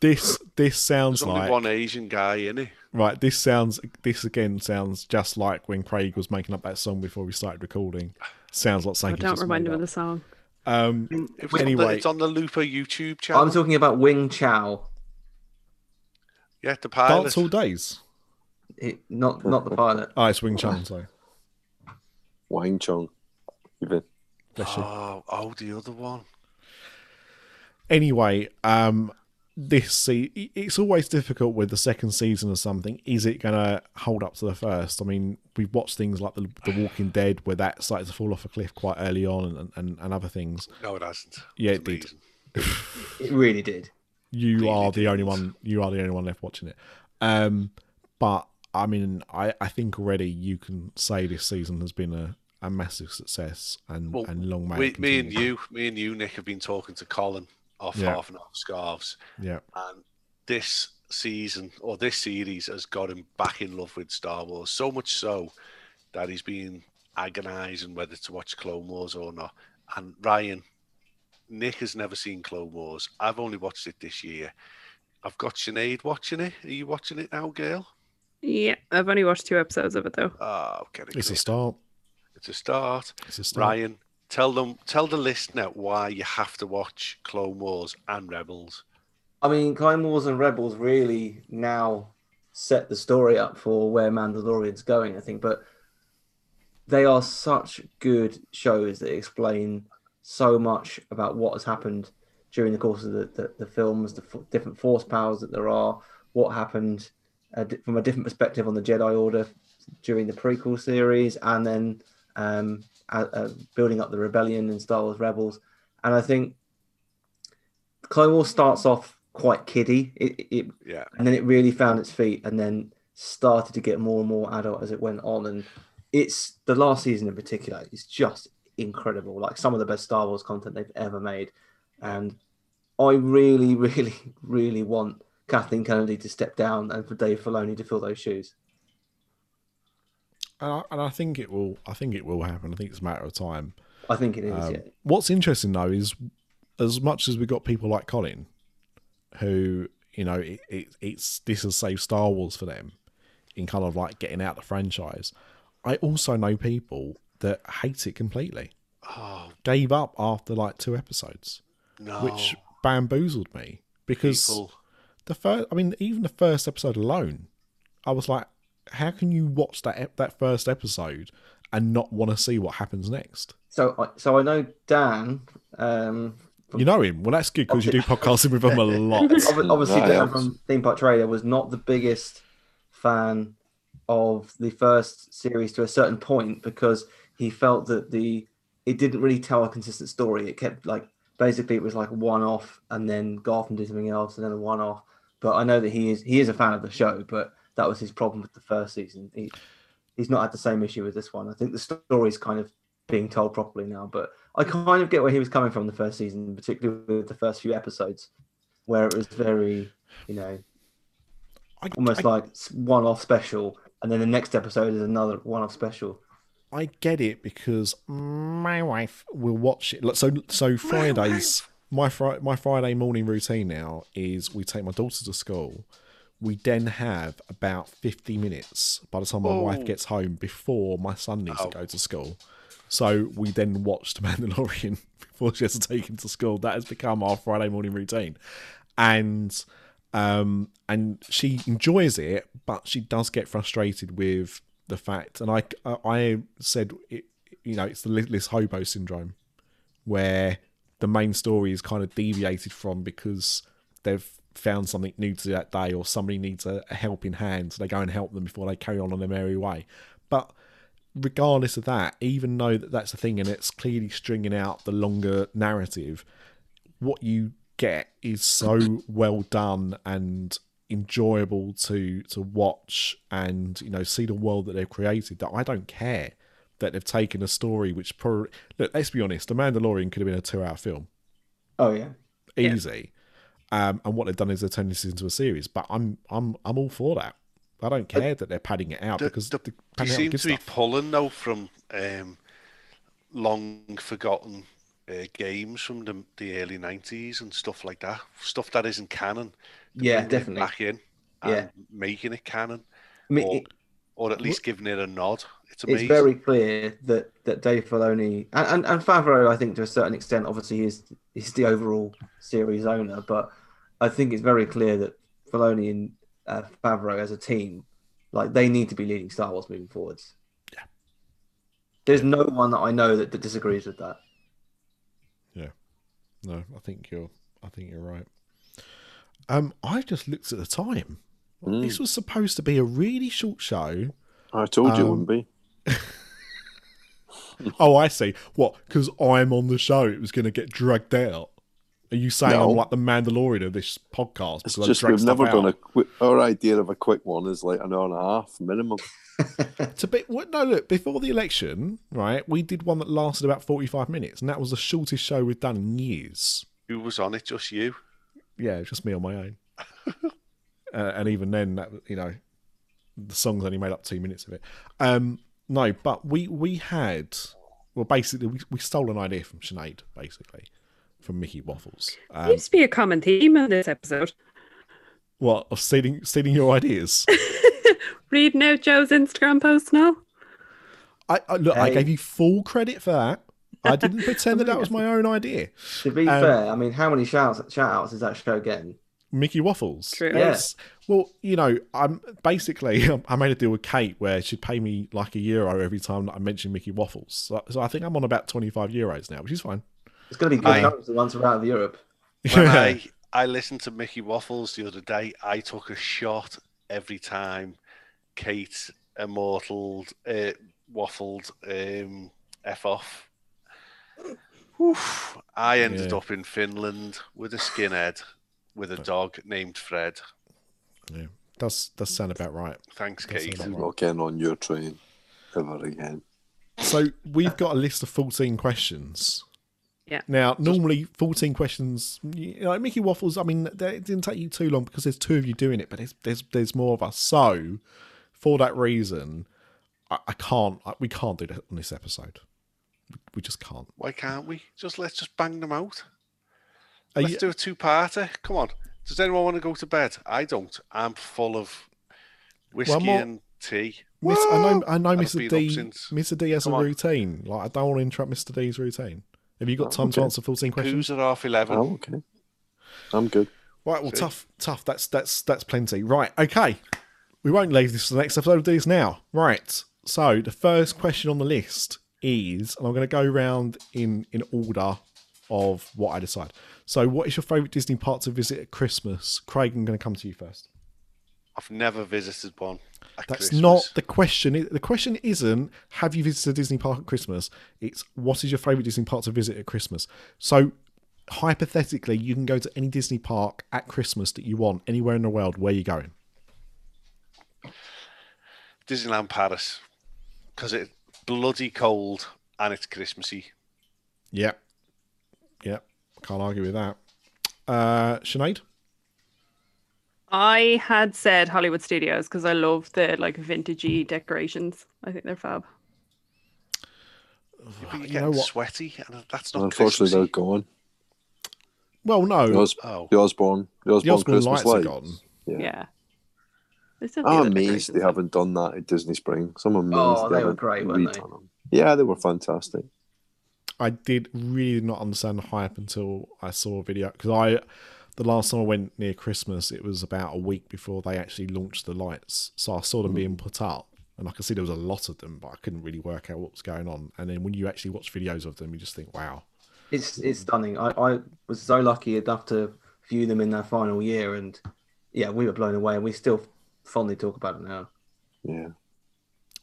this, this sounds There's only like one Asian guy in it. right. This sounds, this again sounds just like when Craig was making up that song before we started recording. Sounds like something. he don't just remind him of the song. Um, It was on the, Anyway. it's on the Looper YouTube channel. I'm talking about Wing Chao, yeah, the pilot. Dance all days. It- not not the pilot. Oh, it's Wing Chun. Sorry, Wang Chung. Even bless you. Oh, oh, the other one. anyway, um, this see, it's always difficult with the second season of something. Is it going to hold up to the first? I mean, we've watched things like the, the Walking Dead where that started to fall off a cliff quite early on, and, and, and other things. No, it hasn't. Yeah, It's it did. It really did. You Really are the only one. You are the only one left watching it. Um, but I mean, I, I think already you can say this season has been a, a massive success and Well, and long may We, me and you, me and you, Nick, have been talking to Colin off Yeah. half and half scarves, Yeah, and this season or this series has got him back in love with Star Wars. So much so that he's been agonising whether to watch Clone Wars or not. And Ryan, Nick has never seen Clone Wars. I've only watched it this year. I've got Sinead watching it. Are you watching it now, Gail? Yeah, I've only watched two episodes of it though. Oh, get it. It's a start. It's a start. It's a start. Ryan, tell them, tell the listener why you have to watch Clone Wars and Rebels. I mean, Clone Wars and Rebels really now set the story up for where Mandalorian's going, I think. But they are such good shows that explain so much about what has happened during the course of the, the, the films, the f- different force powers that there are, what happened uh, from a different perspective on the Jedi Order during the prequel series, and then um, uh, uh, building up the rebellion in Star Wars Rebels. And I think Clone Wars starts off quite kiddie. It, it Yeah. and then it really found its feet and then started to get more and more adult as it went on and it's the last season in particular is just incredible like some of the best star wars content they've ever made and i really really really want kathleen kennedy to step down and for dave filoni to fill those shoes And I, and I think it will. I think it will happen. I think it's a matter of time. i think it is Um, yeah What's interesting though is, as much as we got people like Colin, who you know it, it, it's this has saved Star Wars for them, in kind of like getting out the franchise. I also know people that hate it completely, Oh gave up after like two episodes, no. which bamboozled me because people? the first. I mean, even the first episode alone, I was like, how can you watch that that first episode and not want to see what happens next? so I so i know dan um You know him. Well, that's good because you do podcasting with him a lot. Obviously Right, Dan from Theme Park Trader was not the biggest fan of the first series to a certain point because he felt that the it didn't really tell a consistent story. It kept like basically it was like one off and then go off and do something else and then a one off. But I know that he is he is a fan of the show, but that was his problem with the first season. He he's not had the same issue with this one. I think the story's kind of being told properly now, but I kind of get where he was coming from the first season, particularly with the first few episodes, where it was very, you know, I, almost I, like one-off special, and then the next episode is another one-off special. I get it because my wife will watch it. So, so Fridays, my fri- my Friday morning routine now is we take my daughter to school. We then have about fifty minutes by the time my wife Oh. gets home before my son needs Oh. to go to school. So we then watch The Mandalorian before she has to take him to school. That has become our Friday morning routine, and um, and she enjoys it, but she does get frustrated with the fact. And I I said it, you know, it's the Littlest Hobo syndrome, where the main story is kind of deviated from because they've found something new to do that day, or somebody needs a, a helping hand, so they go and help them before they carry on on their merry way. But regardless of that, even though that that's a thing and it's clearly stringing out the longer narrative, what you get is so well done and enjoyable to to watch and you know see the world that they've created that I don't care that they've taken a story which probably look let's be honest the Mandalorian could have been a two hour film. Oh yeah, easy. Um, and what they've done is they've turned this into a series but I'm I'm I'm all for that. I don't care that they're padding it out The- because the- they're They padding out seem good to be stuff. pulling though from um, long forgotten uh, games from the, the early nineties and stuff like that. Stuff that isn't canon. Yeah, definitely. Back in and Yeah. making it canon, I mean, or, it- or at least giving it a nod. It's amazing. it's very clear that that Dave Filoni and, and, and Favreau, I think to a certain extent, obviously is is the overall series owner, but I think it's very clear that Filoni and uh, Favreau as a team, like they need to be leading Star Wars moving forwards. Yeah. There's no one that I know that, that disagrees with that. No, I think you're. I think you're right. Um, I just looked at the time. Mm. This was supposed to be a really short show. I told you it Um, wouldn't be. Oh, I see. What? Because I'm on the show, it was going to get dragged out. Are you saying No. I'm like the Mandalorian of this podcast? It's just we've never done a quick. Our idea of a quick one is like an hour and a half minimum. To be what? No, look. Before the election, right? We did one that lasted about 45 minutes, and that was the shortest show we've done in years. Who was on it? Just you. Yeah, just me on my own. uh, and even then, that you know, the songs only made up two minutes of it. Um, no, but we we had well, basically, we, we stole an idea from Sinead, basically, from Mickey Waffles. Um, Seems to be a common theme in this episode. What of stealing stealing your ideas? Reading out Joe's Instagram post now. I, I look. I gave you full credit for that. I didn't pretend that that was my own idea. To be Um, fair, I mean, how many shouts shout outs is that show getting? Mickey Waffles. True. Yes. Well, you know, I'm basically I made a deal with Kate where she'd pay me like a euro every time that I mentioned Mickey Waffles. So, so I think I'm on about 25 euros now, which is fine. It's going to be good Aye. times once we're out of Europe. When I, I listened to Mickey Waffles the other day, I took a shot every time Kate immortaled, uh, waffled um, F off. Oof. I ended Yeah. up in Finland with a skinhead with a dog named Fred. yeah, does does sound about right. Thanks, That's Kate. about I'm not getting on your train ever again. So we've got a list of 14 questions. Yeah. Now, normally 14 questions, you know, Mickey Waffles, I mean, they- it didn't take you too long because there's two of you doing it, but there's there's, there's more of us. So, for that reason, I, I can't, I, we can't do that on this episode. We, we just can't. Why can't we? Just let's just bang them out. Are Let's you- do a two-parter. Come on. Does anyone want to go to bed? I don't. I'm full of whiskey more- and tea. Miss, I know, I know, Mr. D. Mr. D has Come a on. routine. Like I don't want to interrupt Mr. D's routine. Have you got oh, time to okay. answer 14 questions? Who's at half eleven? Oh, okay. I'm good. Right, well, See? tough, tough. That's that's that's plenty. Right, okay. We won't leave this for the next episode. We'll do this now. Right. So the first question on the list is, and I'm going to go round in in order of what I decide. So, what is your favourite Disney park to visit at Christmas? Craig, I'm going to come to you first. I've never visited one. At That's Christmas. not the question. The question isn't have you visited a Disney park at Christmas. It's what is your favourite Disney park to visit at Christmas. So hypothetically, you can go to any Disney park at Christmas that you want anywhere in the world. Where are you going? Disneyland Paris because it's bloody cold and it's Christmassy. Yep. Yep. Can't argue with that. Uh, Sinead? I had said Hollywood Studios because I love the like vintagey decorations. I think they're fab. You're you getting know what? sweaty and that's not Unfortunately, they're gone. Well, no. The, Os- Oh, the Osborne, the Osborne, Osborne Christmas lights are lights. gone. Yeah. Yeah. They still ah, do I'm amazed they though. haven't done that at Disney Spring. So I'm amazed Oh, they were great, weren't they? them. Yeah, they were fantastic. I did really not understand the hype until I saw a video because I, the last time I went near Christmas, it was about a week before they actually launched the lights. So I saw them hmm. being put up, and I could see there was a lot of them, but I couldn't really work out what was going on. And then when you actually watch videos of them, you just think, wow. It's it's stunning. I, I was so lucky enough to view them in their final year, and yeah, we were blown away, and we still fondly talk about it now. Yeah.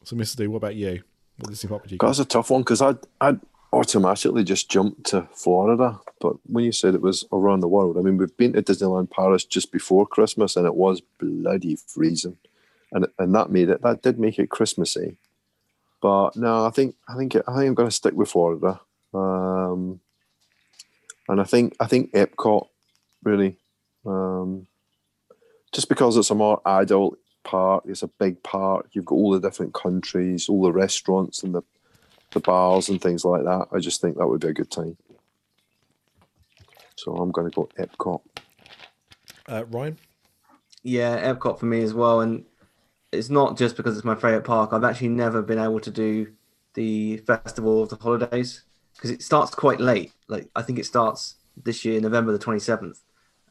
So, Mr. D, what about you? What Disney park you go? That's a tough one because I'd, I'd automatically just jumped to Florida. But when you said it was around the world, I mean, we've been to Disneyland Paris just before Christmas and it was bloody freezing. And and that made it, that did make it Christmassy. But no, I think, I think, I think I'm going to stick with Florida. Um, and I think, I think Epcot really, um, just because it's a more adult park, it's a big park. You've got all the different countries, all the restaurants and the the bars and things like that. I just think that would be a good time. So I'm going to go Epcot. Uh, Ryan? Yeah, Epcot for me as well, and it's not just because it's my favorite park. I've actually never been able to do the Festival of the Holidays because it starts quite late. Like I think it starts this year, November the twenty seventh,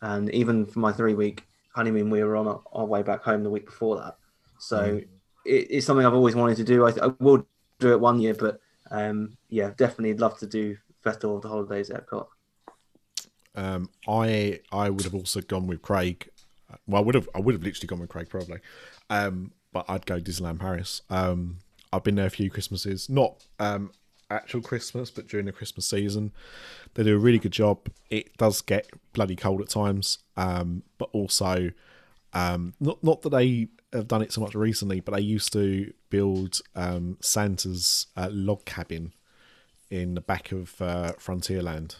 and even for my three week honeymoon, we were on our, our way back home the week before that. So it, it's something I've always wanted to do. I, I will do it one year, but um, yeah, definitely love to do Festival of the Holidays at Epcot. Um, I I would have also gone with Craig. Well, I would have I would have literally gone with Craig probably, um, but I'd go Disneyland Paris. Um, I've been there a few Christmases, not um, actual Christmas, but during the Christmas season, they do a really good job. It does get bloody cold at times, um, but also um, not not that they have done it so much recently, but I used to build um, Santa's uh, log cabin in the back of uh, Frontierland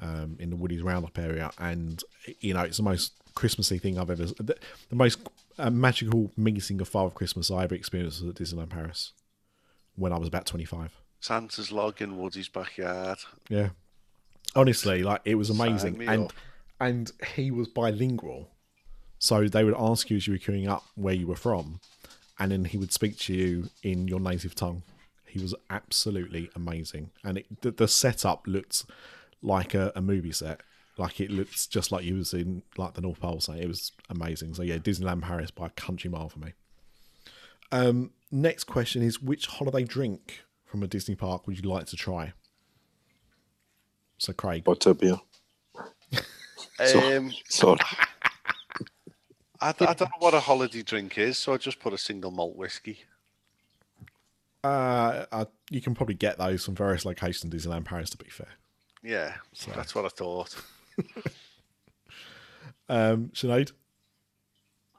um, in the Woody's Roundup area, and you know it's the most Christmassy thing I've ever, the, the most uh, magical meeting of Father Christmas I ever experienced was at Disneyland Paris when I was about twenty five. Santa's log in Woody's backyard. Yeah, honestly, like it was amazing, and up. and he was bilingual, So they would ask you as you were queuing up where you were from, and then he would speak to you in your native tongue. He was absolutely amazing, and it, the, the setup looked like a, a movie set. Like it looked just like you was in like the North Pole. So it was amazing. So yeah, Disneyland Paris by a country mile for me. Um, next question is which holiday drink from a Disney park would you like to try? So Craig, Butterbeer. So- Um, Sorry. I, I don't know what a holiday drink is, so I just put a single malt whiskey. uh, uh, you can probably get those from various locations in Disneyland Paris. To be fair, Yeah, that's what I thought. um, Sinead,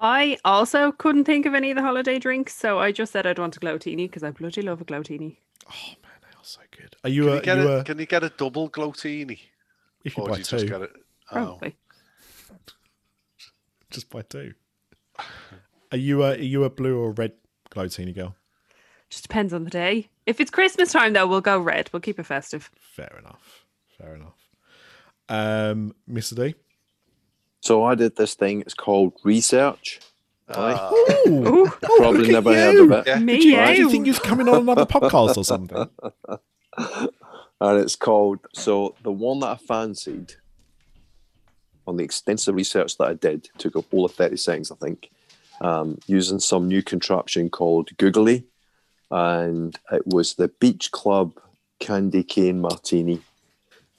I also couldn't think of any of the holiday drinks, so I just said I'd want a glowtini because I bloody love a glowtini. oh man, they are so good. Are you? Can a, you, get you a, a, can you get a double glowtini? if you Or buy do you two, just get it? Oh, Probably. Just by two. Are you a are you a blue or red glowtini girl? Just depends on the day. If it's Christmas time, though, we'll go red. We'll keep it festive. Fair enough. Fair enough. Um, Mr. D. So I did this thing. It's called research. Right? Ooh, Ooh, Probably look at never heard you. of it. Yeah. me, do you you. think he's coming on another podcast or something? and it's called so the one that I fancied on the extensive research that I did took up all of 30 seconds, I think, um, using some new contraption called Googly. And it was the Beach Club Candy Cane Martini.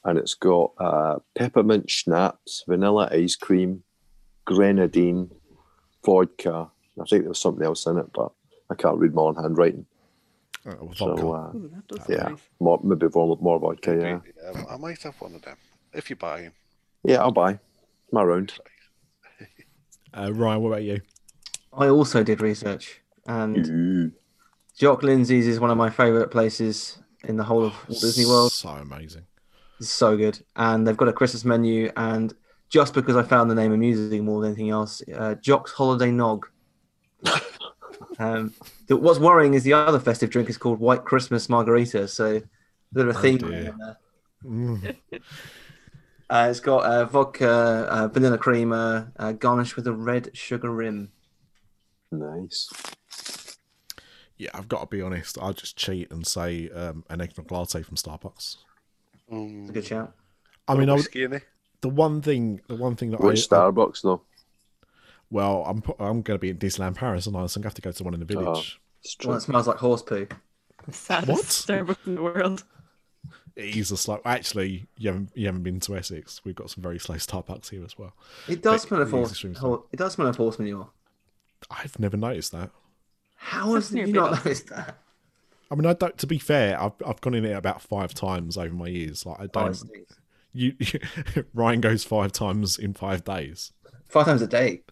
And it's got uh, peppermint schnapps, vanilla ice cream, grenadine, vodka. I think there was something else in it, but I can't read my own handwriting. Oh, So, uh, Ooh, yeah, nice. more, maybe more, more vodka, yeah. Yeah, I might have one of them if you buy. Yeah, I'll buy. My round. Uh, Ryan, what about you? I also did research, and Ooh. Jock Lindsay's is one of my favourite places in the whole of Walt Disney World. So amazing. It's so good, and they've got a Christmas menu. And just because I found the name amusing more than anything else, uh, Jock's Holiday Nog. um, the, what's worrying is the other festive drink is called White Christmas Margarita. So a bit of a Oh, theme. dear. in there. Mm. Uh, it's got uh, vodka, uh, vanilla creamer, uh, garnished with a red sugar rim. Nice. Yeah, I've got to be honest. I'll just cheat and say um, an eggnog latte from Starbucks. Mm, It's a good shout. I mean, I would, whiskey the one thing, the one thing that Which I, I Starbucks though? well, I'm I'm going to be in Disneyland Paris, and I so I'm going to have to go to one in the village. It's One true. that smells like horse poo. The saddest What? Starbucks in the world. It is a slow. Actually, you haven't you haven't been to Essex. We've got some very slow Starbucks here as well. It does But smell of it is horse. extremely hor- It does smell of horse manure. I've never noticed that. How has you not off. noticed that? I mean, I don't. To be fair, I've I've gone in it about five times over my years. Like I Oh, don't. it stinks. you Ryan goes five times in five days. Five times a day.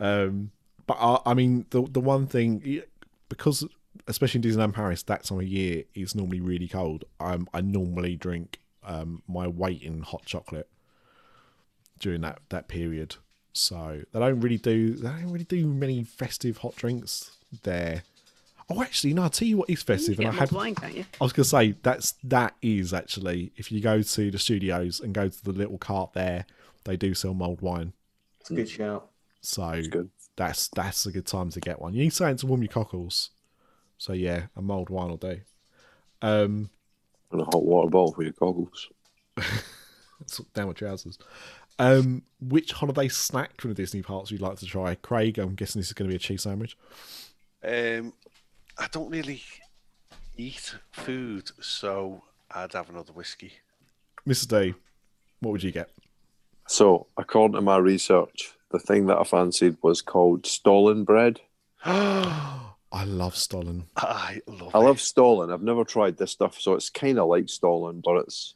Um, but I, I mean, the the one thing because especially in Disneyland Paris, that time of year is normally really cold. Um, I normally drink um my weight in hot chocolate during that that period. So they don't really do they don't really do many festive hot drinks there. Oh, actually, no. I'll tell you what is festive, and I Get had mulled wine, can't you? I was gonna say that's that is actually if you go to the studios and go to the little cart there, they do sell mulled wine. It's a good shout. So good. that's that's a good time to get one. You need something to warm your cockles. So yeah, a mulled wine will do. Um, And a hot water bottle for your goggles. it's down with trousers. Um, which holiday snack from the Disney parks would you like to try? Craig, I'm guessing this is going to be a cheese sandwich. Um, I don't really eat food, so I'd have another whiskey. Mrs. D, what would you get? So, according to my research, the thing that I fancied was called Stollen bread. I love Stollen. I love I it. love Stollen. I've never tried this stuff, so it's kind of like Stollen, but it's,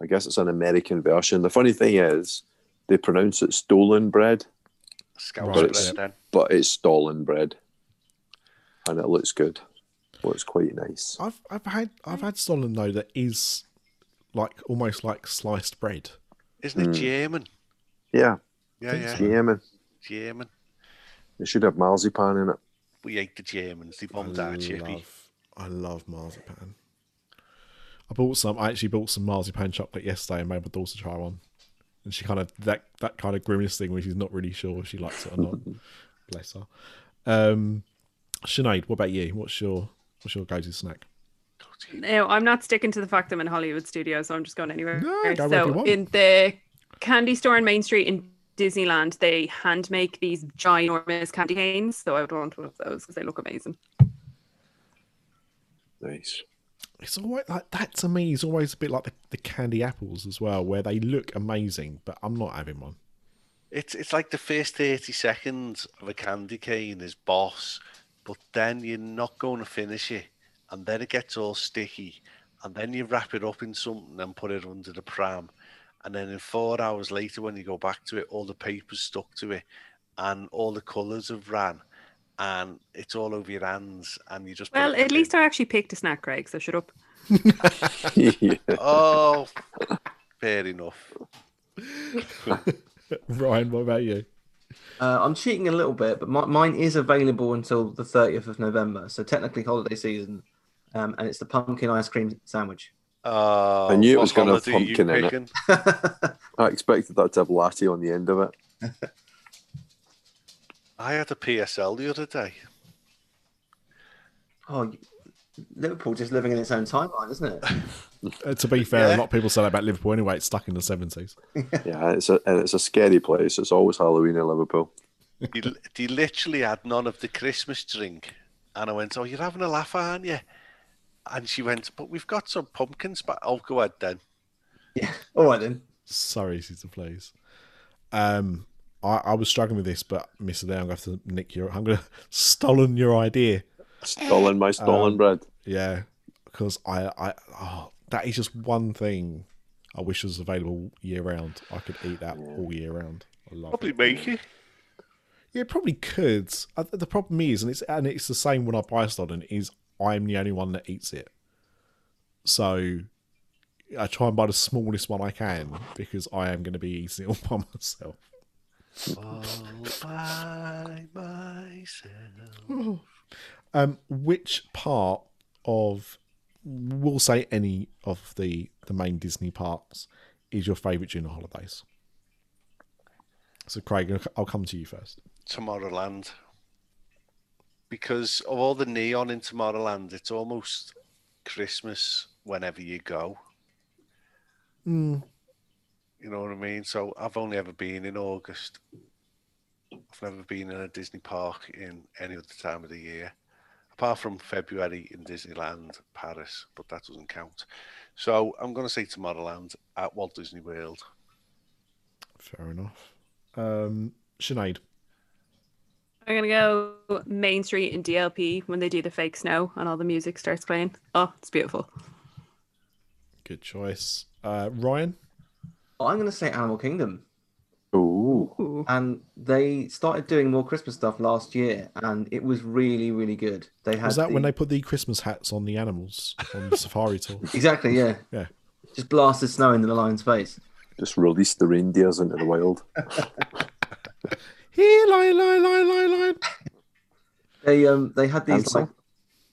I guess it's an American version. The funny thing is, they pronounce it stolen bread, Scouse Right, bread it's- then. but it's Stollen bread, and it looks good. Well, it's quite nice. I've I've had I've had Stollen though that is like almost like sliced bread. Isn't it Mm. German? Yeah, Yeah, yeah, yeah, man. German. They should have marzipan in it. We ate the Germans. They I bombed our chippy. I love marzipan. I bought some. I actually bought some marzipan chocolate yesterday and made my daughter try one. and she kind of that that kind of grimace thing where she's not really sure if she likes it or not. Bless her. Um, Sinead, what about you? What's your what's your go-to snack? No, I'm not sticking to the fact I'm in Hollywood studio, so I'm just going anywhere. No, go wherever you so want. in the candy store on Main Street in Disneyland, they hand make these ginormous candy canes. So I would want one of those because they look amazing. Nice. It's always like that to me is always a bit like the, the candy apples as well, where they look amazing, but I'm not having one. It's it's like the first thirty seconds of a candy cane is boss, but then you're not going to finish it, and then it gets all sticky, and then you wrap it up in something and put it under the pram, and then in four hours later when you go back to it, all the paper's stuck to it, and all the colours have ran, and it's all over your hands, and you just. Well, at the least I actually picked a snack, Craig. So shut up. yeah. Oh, fair enough. Ryan, what about you? Uh, I'm cheating a little bit, but my, mine is available until the 30th of November, so technically holiday season, um, and it's the pumpkin ice cream sandwich. Oh, I knew it was gonna have holiday are you pumpkin in it. I expected that to have latte on the end of it. I had a PSL the other day. Oh, you- Liverpool just living in its own timeline, isn't it? Uh, to be fair, a lot of people say that about Liverpool anyway. It's stuck in the seventies. Yeah, it's a and it's a scary place. It's always Halloween in Liverpool. He, he literally had none of the Christmas drink. And I went, Oh, you're having a laugh, aren't you? And she went, But we've got some pumpkins. But I'll go ahead then. Yeah. All right then. So easy to please. Um, I, I was struggling with this, but Mr. D, I'm going to have to nick your. I'm going to stolen your idea. Stolen my stolen Um, bread. Yeah, because I, I, oh, that is just one thing I wish was available year round. I could eat that all year round. I love Probably it. make it. Yeah, probably could. The problem is, and it's and it's the same when I buy Stollen, is I'm the only one that eats it. So I try and buy the smallest one I can because I am going to be eating it all by myself. All by myself. Um, which part of, we'll say any of the the main Disney parks, is your favourite during the holidays? So, Craig, I'll come to you first. Tomorrowland. Because of all the neon in Tomorrowland, it's almost Christmas whenever you go. Mm, You know what I mean? So I've only ever been in August. I've never been in a Disney park in any other time of the year, apart from February in Disneyland Paris, but that doesn't count. So I'm going to say Tomorrowland at Walt Disney World. fair enough. Um, Sinead. I'm gonna go Main Street in DLP when they do the fake snow and all the music starts playing. Oh, it's beautiful. Good choice. Uh, Ryan. I'm going to say Animal Kingdom. Ooh. Ooh. And they started doing more Christmas stuff last year, and it was really, really good. They had Was that when they put the Christmas hats on the animals on the safari tour? exactly yeah Yeah. just blasted snow into the lion's face. Just release the reindeers into the wild. Here, lion, lion, lion, lion, lion. They um they had these like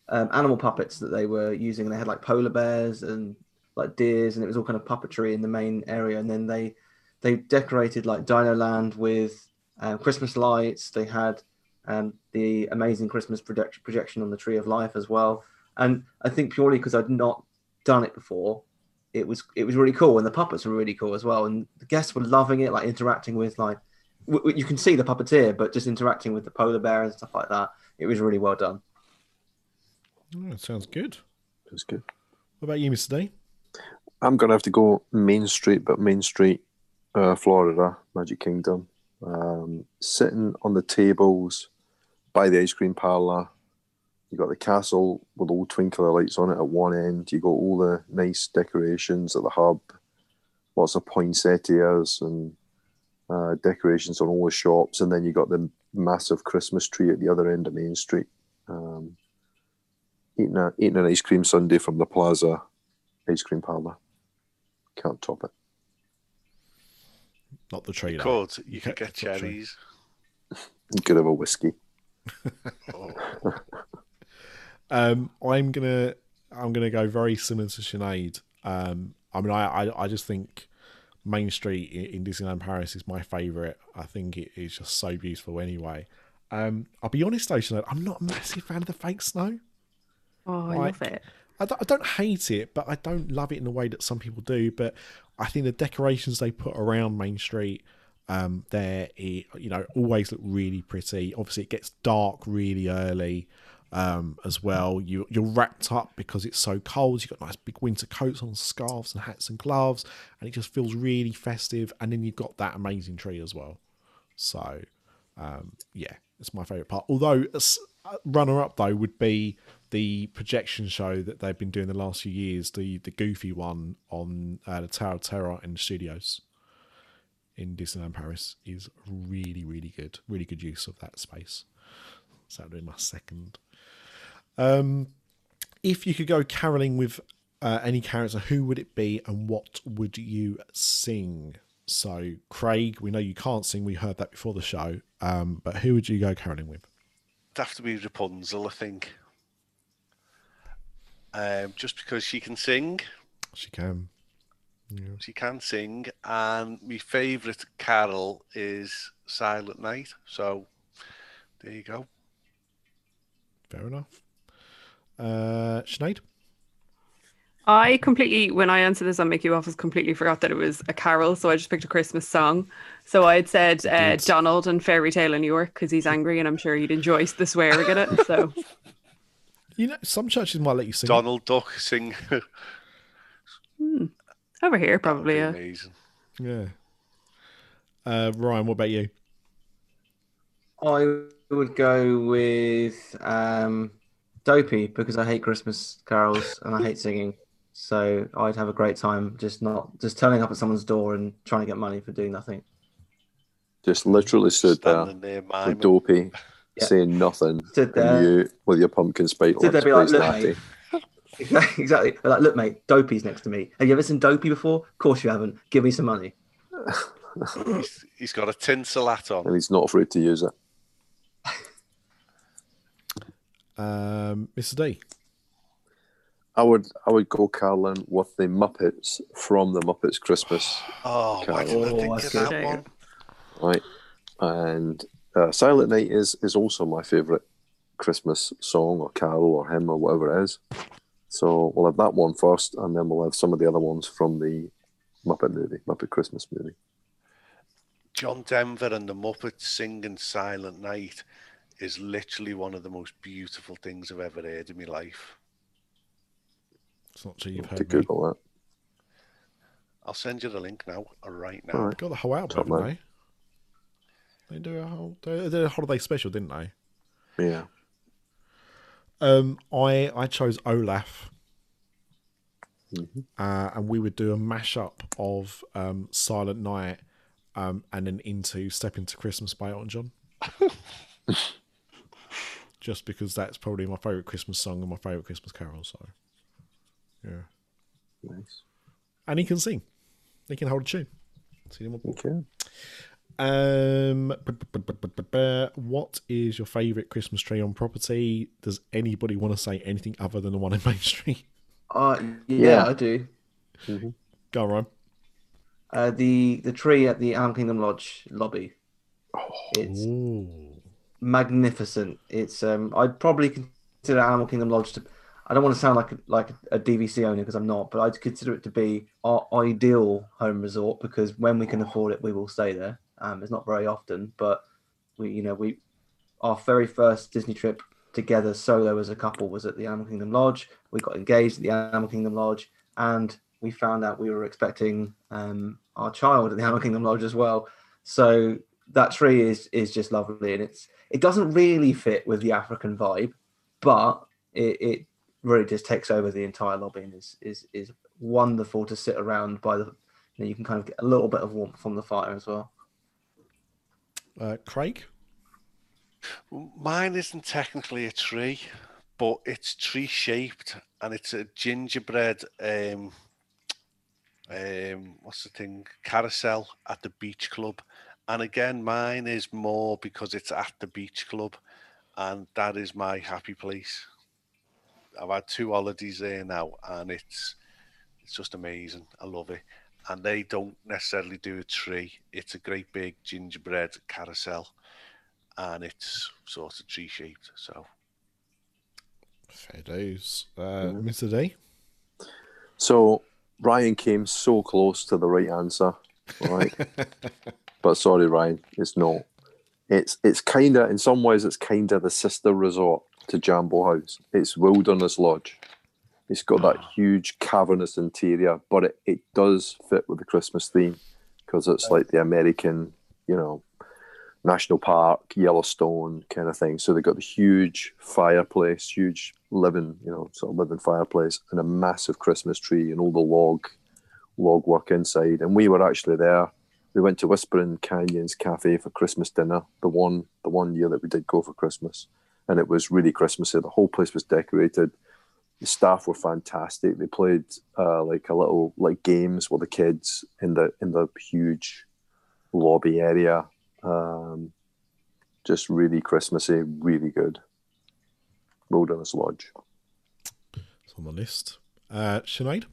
um, animal puppets that they were using. and They had like polar bears and like deers, and it was all kind of puppetry in the main area. And then they they decorated like Dino Land with um, Christmas lights. They had um, the amazing Christmas project- projection on the Tree of Life as well. And I think purely because I'd not done it before, it was it was really cool, and the puppets were really cool as well. And the guests were loving it, like interacting with like w- w- you can see the puppeteer, but just interacting with the polar bear and stuff like that. It was really well done. Oh, that sounds good. It's good. What about you, Mr. D? I'm gonna have to go Main Street, but Main Street, uh, Florida, Magic Kingdom. Um, sitting on the tables by the ice cream parlor. You got the castle with all twinkly lights on it at one end. You got all the nice decorations at the hub, lots of poinsettias and uh, decorations on all the shops, and then you got the massive Christmas tree at the other end of Main Street. Um, eating a eating an ice cream sundae from the Plaza ice cream parlor. Can't top it. Not the tree. You could. You You could get it's cherries. You could have a whiskey. Oh, Um, I'm gonna I'm gonna go very similar to Sinead. Um, I mean, I, I I just think Main Street in, Disneyland Paris is my favourite. I think it is just so beautiful. Anyway, um, I'll be honest, though, Sinead, I'm not a massive fan of the fake snow. Oh, I love it. I don't, I don't hate it, but I don't love it in the way that some people do. But I think the decorations they put around Main Street, um, there, it, you know, always look really pretty. Obviously, it gets dark really early um, as well. You you're wrapped up because it's so cold. You've got nice big winter coats on, scarves and hats and gloves, and it just feels really festive. And then you've got that amazing tree as well. So, um, yeah, it's my favourite part. Although, s- runner up though would be the projection show that they've been doing the last few years, the the goofy one on uh, the Tower of Terror in the studios in Disneyland Paris is really, really good. Really good use of that space. So that'll be my second. Um, if you could go caroling with uh, any character, who would it be, and what would you sing? So, Craig, we know you can't sing. We heard that before the show. Um, but who would you go caroling with? It'd have to be Rapunzel, I think. Um, just because she can sing, She can. she can sing, and my favourite carol is Silent Night. So there you go. Fair enough. Uh, Sinead? I completely, when I answered this on Mickey Waffles, completely forgot that it was a carol. So I just picked a Christmas song. So I had said uh, Donald and Fairy Tale in New York because he's angry and I'm sure he'd enjoy the swearing in it. So You know, some churches might let you sing. Donald Duck sing. over here, probably. Yeah. amazing. Yeah. Uh, Ryan, what about you? I would go with um, Dopey because I hate Christmas carols and I hate singing. So I'd have a great time just not just turning up at someone's door and trying to get money for doing nothing. Just literally stood there Standing there with miming. dopey, Yeah. saying nothing, Stood there. and you with your pumpkin spice Stood there, be like, "Look, mate." Exactly. exactly. They're like, look, mate, Dopey's next to me. Have you ever seen Dopey before? Of course you haven't. Give me some money. He's, he's got a tinsel hat on. and he's not afraid to use it. Um, Mr. D. I would I would go Carlin with the Muppets from the Muppets Christmas, Oh, why didn't I Oh, think that's of that good. one? right? And uh, Silent Night is is also my favourite Christmas song or carol or hymn or whatever it is. So we'll have that one first, and then we'll have some of the other ones from the Muppet movie, Muppet Christmas movie. John Denver and the Muppets singing Silent Night is literally one of the most beautiful things I've ever heard in my life. It's not sure you've to heard me. Google that. I'll send you the link now, uh, right now. All right. Got the whole album, Top haven't they? They do a whole they did a holiday special, didn't they? Yeah. Um, I I chose Olaf, Mhm. uh, and we would do a mashup of um, Silent Night, um, and then into Step into Christmas by Elton John. Just because that's probably my favorite Christmas song and my favorite Christmas carol. So, yeah, Nice. and he can sing. He can hold a tune. See him. Okay. Um, what is your favourite Christmas tree on property? Does anybody want to say anything other than the one in Main Street? Uh, yeah, Yeah. I do. Go on, Ryan. Uh, the the tree at the Animal Kingdom Lodge lobby. It's Ooh. Magnificent. It's um, I'd probably consider Animal Kingdom Lodge to. I don't want to sound like a, like a DVC owner because I'm not, but I'd consider it to be our ideal home resort because when we can afford it, we will stay there. Um, it's not very often, but we, you know, we our very first Disney trip together solo as a couple was at the Animal Kingdom Lodge. We got engaged at the Animal Kingdom Lodge, and we found out we were expecting um, our child at the Animal Kingdom Lodge as well. So that tree is is just lovely, and it's it doesn't really fit with the African vibe, but it, it really just takes over the entire lobby and is is is wonderful to sit around by the. You, know, you can kind of get a little bit of warmth from the fire as well. Uh, Craig? Mine isn't technically a tree, but it's tree shaped and it's a gingerbread um um what's the thing carousel at the beach club. And again mine is more because it's at the beach club and that is my happy place. I've had two holidays there now and it's it's just amazing. I love it. and they don't necessarily do a tree. It's a great big gingerbread carousel, and it's sort of tree shaped. So Fair dues. Uh, Mr. D? So Ryan came so close to the right answer, right? but sorry, Ryan, it's not. It's it's kind of in some ways it's kind of the sister resort to Jambo House. It's Wilderness Lodge. It's got that ah. huge cavernous interior, but it, it does fit with the Christmas theme because it's like the American, you know, national park, Yellowstone kind of thing. So they've got the huge fireplace, huge living, you know, sort of living fireplace, and a massive Christmas tree and all the log log work inside. And we were actually there. We went to Whispering Canyons Cafe for Christmas dinner, the one the one year that we did go for Christmas. And it was really Christmassy. The whole place was decorated. The staff were fantastic. They played uh, like a little like games with the kids in the in the huge lobby area. Um, just really Christmassy, really good. Wilderness Lodge. It's on the list. Uh, Sinead?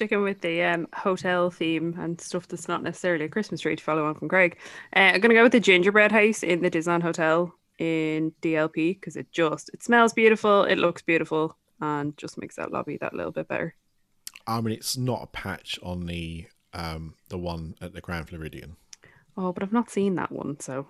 Sticking with the um, hotel theme and stuff that's not necessarily a Christmas tree to follow on from Craig, Uh, I'm going to go with the gingerbread house in the Disneyland Hotel in DLP because it just it smells beautiful, it looks beautiful, and just makes that lobby that little bit better. I mean, it's not a patch on the um, the one at the Grand Floridian. Oh, but I've not seen that one, so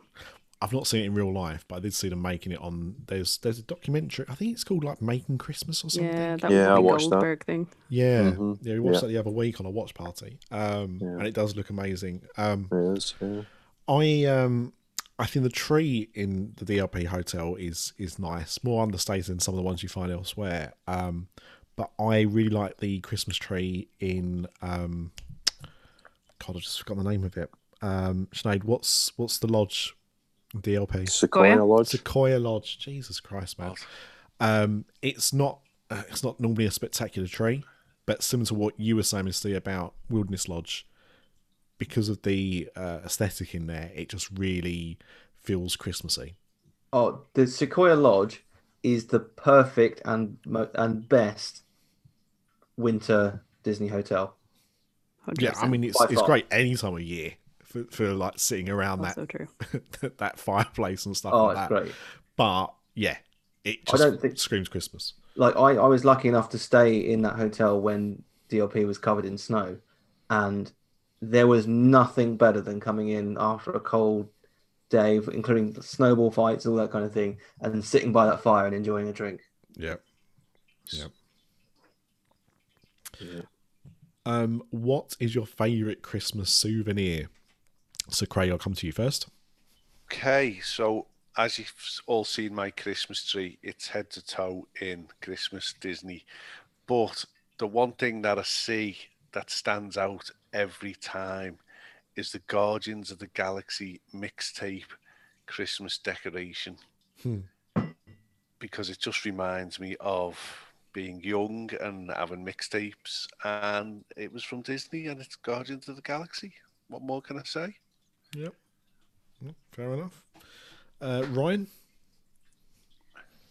I've not seen it in real life, but I did see them making it on. There's there's a documentary. I think it's called like Making Christmas or something. yeah, that Yeah, I Whoopi watched that. Goldberg thing. Yeah, Mhm. yeah. We watched Yeah. that the other week on a watch party, um, Yeah. and it does look amazing. Um, It is, yeah. I um, I think the tree in the DLP hotel is is nice, more understated than some of the ones you find elsewhere. Um, but I really like the Christmas tree in um, God, I just forgot the name of it. Um, Sinead, what's what's the lodge? DLP Sequoia Sequoia? Lodge. Sequoia Lodge. Jesus Christ, man. Um, it's not uh, it's not normally a spectacular tree, but similar to what you were saying, Mr. about Wilderness Lodge, because of the uh, aesthetic in there, it just really feels Christmassy. Oh, the Sequoia Lodge is the perfect and mo- and best winter Disney hotel. 100%. Yeah, I mean it's By it's far. great any time of year for, for like sitting around also true. that that fireplace and stuff Oh, like it's that. great. But yeah, it I just don't think- screams Christmas. Like I, I was lucky enough to stay in that hotel when DLP was covered in snow, and there was nothing better than coming in after a cold day, including the snowball fights, all that kind of thing, and sitting by that fire and enjoying a drink. Yeah. Yeah. Yeah. Um, what is your favourite Christmas souvenir? So, Craig, I'll come to you first. Okay, so as you've all seen my Christmas tree, it's head to toe in Christmas Disney. But the one thing that I see that stands out every time is the Guardians of the Galaxy mixtape Christmas decoration. Hmm. Because it just reminds me of being young and having mixtapes, and it was from Disney and it's Guardians of the Galaxy. What more can I say? Yep. Fair enough. Uh, Ryan?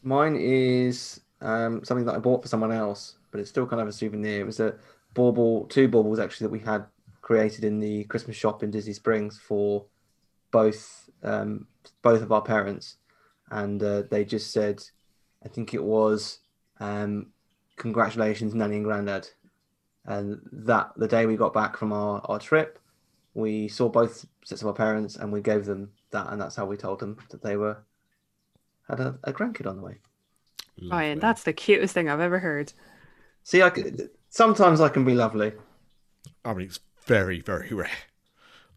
Mine is um, something that I bought for someone else, but it's still kind of a souvenir. It was a bauble, two baubles actually that we had created in the Christmas shop in Disney Springs for both um, both of our parents, and uh, they just said, I think it was, um, "Congratulations, Nanny and Grandad." And that the day we got back from our, our trip, we saw both sets of our parents and we gave them that, and that's how we told them that they were had a, a grandkid on the way. Ryan, that's the cutest thing I've ever heard. See, I c- sometimes I can be lovely. I mean, it's very, very rare.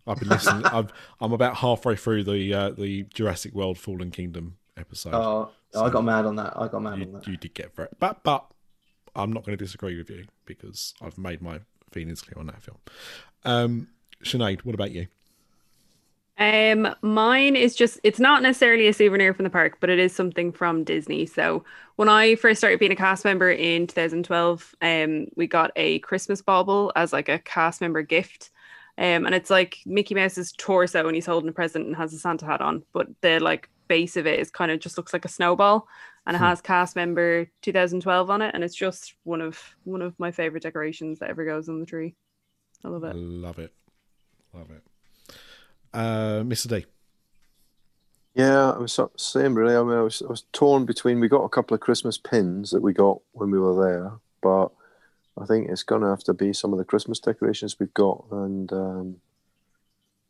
I've been listening. I've, I'm about halfway through the uh, the Jurassic World Fallen Kingdom episode. Oh, I got mad on that. I got mad on you, that. you did get very, but but I'm not going to disagree with you because I've made my feelings clear on that film. Um, Sinead, what about you? Um, mine is just it's not necessarily a souvenir from the park, but it is something from Disney. So when I first started being a cast member in 2012, um, we got a Christmas bauble as like a cast member gift. Um, and it's like Mickey Mouse's torso and he's holding a present and has a Santa hat on, but the like base of it is kind of just looks like a snowball and it has cast member 2012 on it, and it's just one of one of my favorite decorations that ever goes on the tree. I love it. Love it. Love it. Uh, Mr. D. Yeah, I was same really. I mean, I was I was torn between. We got a couple of Christmas pins that we got when we were there, but I think it's gonna have to be some of the Christmas decorations we've got, and um,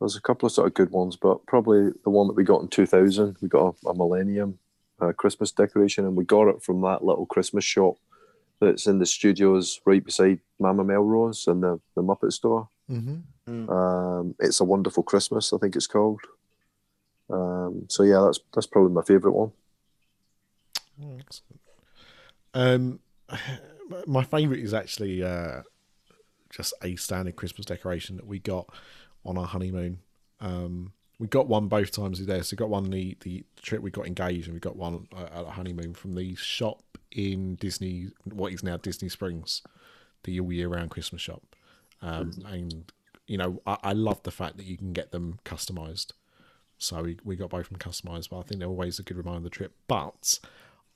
there's a couple of sort of good ones, but probably the one that we got in 2000. We got a, a Millennium uh, Christmas decoration, and we got it from that little Christmas shop that's in the studios right beside Mama Melrose and the the Muppet Store. Mm-hmm. Um, it's a Wonderful Christmas, I think it's called. Um, so yeah, that's that's probably my favourite one. Excellent. Um, my favourite is actually uh, just a standard Christmas decoration that we got on our honeymoon. Um, we got one both times we were there. So we got one the the trip we got engaged, and we got one uh, at a honeymoon from the shop in Disney, what is now Disney Springs, the all year round Christmas shop. Um, and you know, I, I love the fact that you can get them customized. So we, we got both of them customized, but I think they're always a good reminder of the trip. But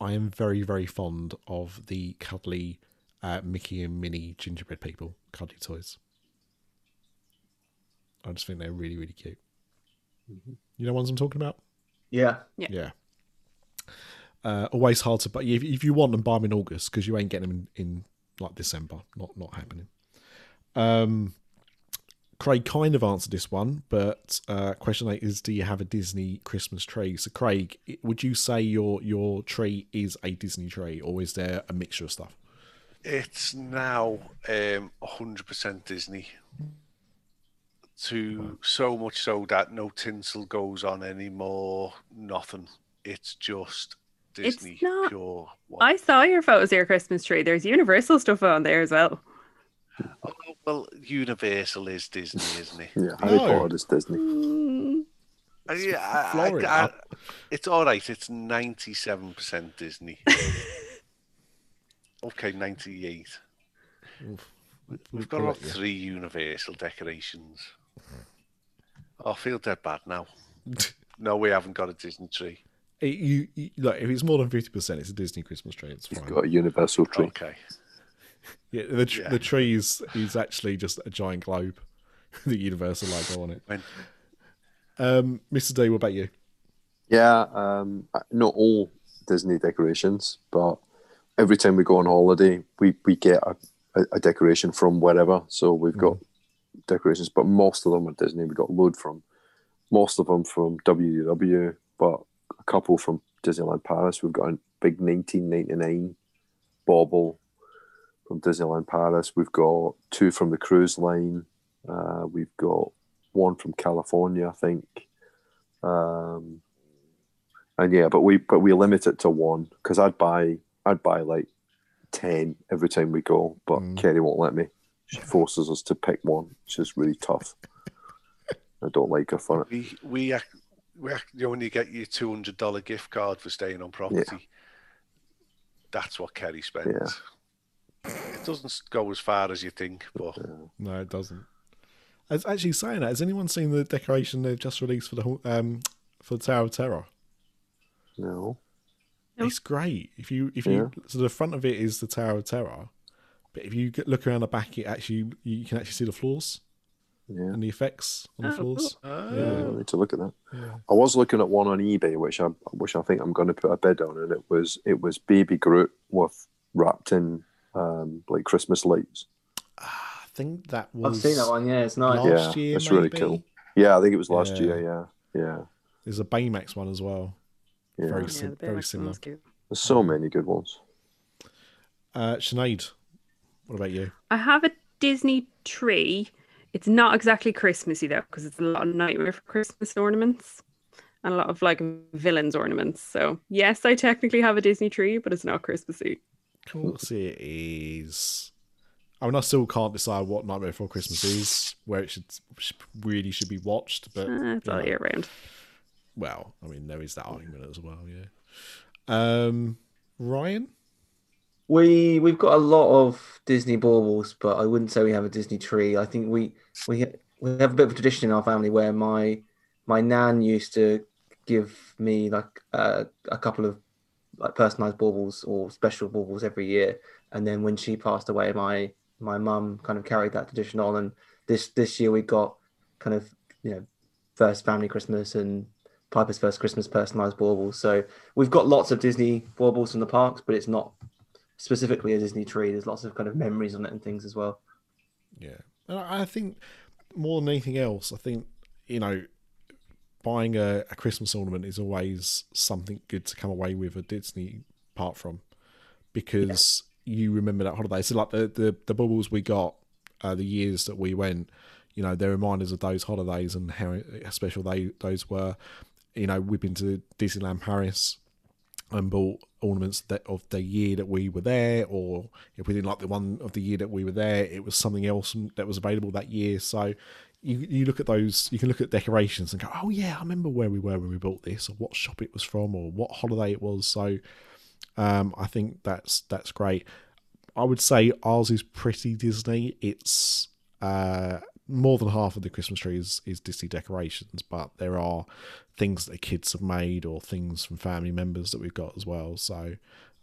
I am very, very fond of the cuddly uh, Mickey and Minnie gingerbread people, cuddly toys. I just think they're really, really cute. You know ones I'm talking about? Yeah. Yeah. Yeah. Uh, always hard to, buy. if, if you want them, buy them in August because you ain't getting them in, in like December. Not not happening. Um, Craig kind of answered this one, but uh, question eight is: Do you have a Disney Christmas tree? So, Craig, would you say your your tree is a Disney tree, or is there a mixture of stuff? It's now um, 100% Disney. To so much so that no tinsel goes on anymore. Nothing. It's just Disney It's Disney not- pure. One. I saw your photos of your Christmas tree. There's Universal stuff on there as well. Oh, well, Universal is Disney, isn't it? Yeah, Harry No. Potter is Disney. Mm, Uh, yeah, I- I- I- it's all right. It's 97% Disney. okay, 98. We've got We'll about let you. three Universal decorations. Oh, I feel dead bad now. No, we haven't got a Disney tree. It- you, you look if it's more than fifty percent, it's a Disney Christmas tree. It's fine. You've got a Universal tree. Okay. Yeah, the tr- Yeah. the tree is, is actually just a giant globe, the Universal logo on it. When Um, Mr. D, what about you? Yeah, um, not all Disney decorations, but every time we go on holiday, we, we get a, a, a decoration from wherever. So we've got decorations, but most of them are Disney. We got load from most of them from WDW, but a couple from Disneyland Paris. We've got a big 1999 bauble from Disneyland Paris. We've got two from the cruise line. Uh, we've got one from California, I think. Um, and yeah, but we but we limit it to one because I'd buy I'd buy like ten every time we go, but Mm. Kerry won't let me. She forces us to pick one. It's just really tough. I don't like her for it. we we we only get you two hundred dollar gift card for staying on property. That's what Kerry spends. It doesn't go as far as you think, but No, it doesn't. As actually saying that, has anyone seen the decoration they've just released for the whole- um for the Tower of Terror? No. It's great. If you if you so the front of it is the Tower of Terror, but if you get- look around the back, it actually you can actually see the floors Yeah. and the effects on the Oh, floors. I Yeah. need to look at that. I was looking at one on eBay, which I which I think I'm going to put a bid on, and it was it was Baby Groot with wrapped in um, like Christmas lights. I think that was. I've seen that one. Yeah, it's nice. Last Yeah, year, it's really cool. Yeah, I think it was last Yeah. year. Yeah, yeah, There's a Baymax one as well. yeah. Very yeah, the very similar. one's cute. There's so many good ones. Uh, Sinead, what about you? I have a Disney tree. It's not exactly Christmassy though, because it's a lot of Nightmare Before Christmas ornaments and a lot of like villains ornaments. So yes, I technically have a Disney tree, but it's not Christmassy. Of course it is. I mean, I still can't decide what Nightmare Before Christmas is, where it should really should be watched. But Uh, it's all know. year round. well, I mean, there is that argument as well. Yeah. Um, Ryan, We we've got a lot of Disney baubles, but I wouldn't say we have a Disney tree. I think we we we have a bit of a tradition in our family where my my nan used to give me like uh, a couple of like personalized baubles or special baubles every year, and then when she passed away, my my mum kind of carried that tradition on, and this this year we got kind of you know first family Christmas and Piper's first Christmas personalized baubles. So we've got lots of Disney baubles from the parks, but it's not specifically a Disney tree. There's lots of kind of memories on it and things as well. Yeah, and I think more than anything else, I think you know, buying a, a Christmas ornament is always something good to come away with a Disney part from, because you remember that holiday. So like the the, the bubbles we got, uh, the years that we went, you know, they're reminders of those holidays and how special they those were. You know, we've been to Disneyland Paris and bought ornaments that of the year that we were there, or if we didn't like the one of the year that we were there, it was something else that was available that year. So you you look at those, you can look at decorations and go, oh yeah, I remember where we were when we bought this, or what shop it was from, or what holiday it was. So um, I think that's that's great. I would say ours is pretty Disney. It's uh, more than half of the Christmas tree is, is Disney decorations, but there are things that the kids have made or things from family members that we've got as well. So,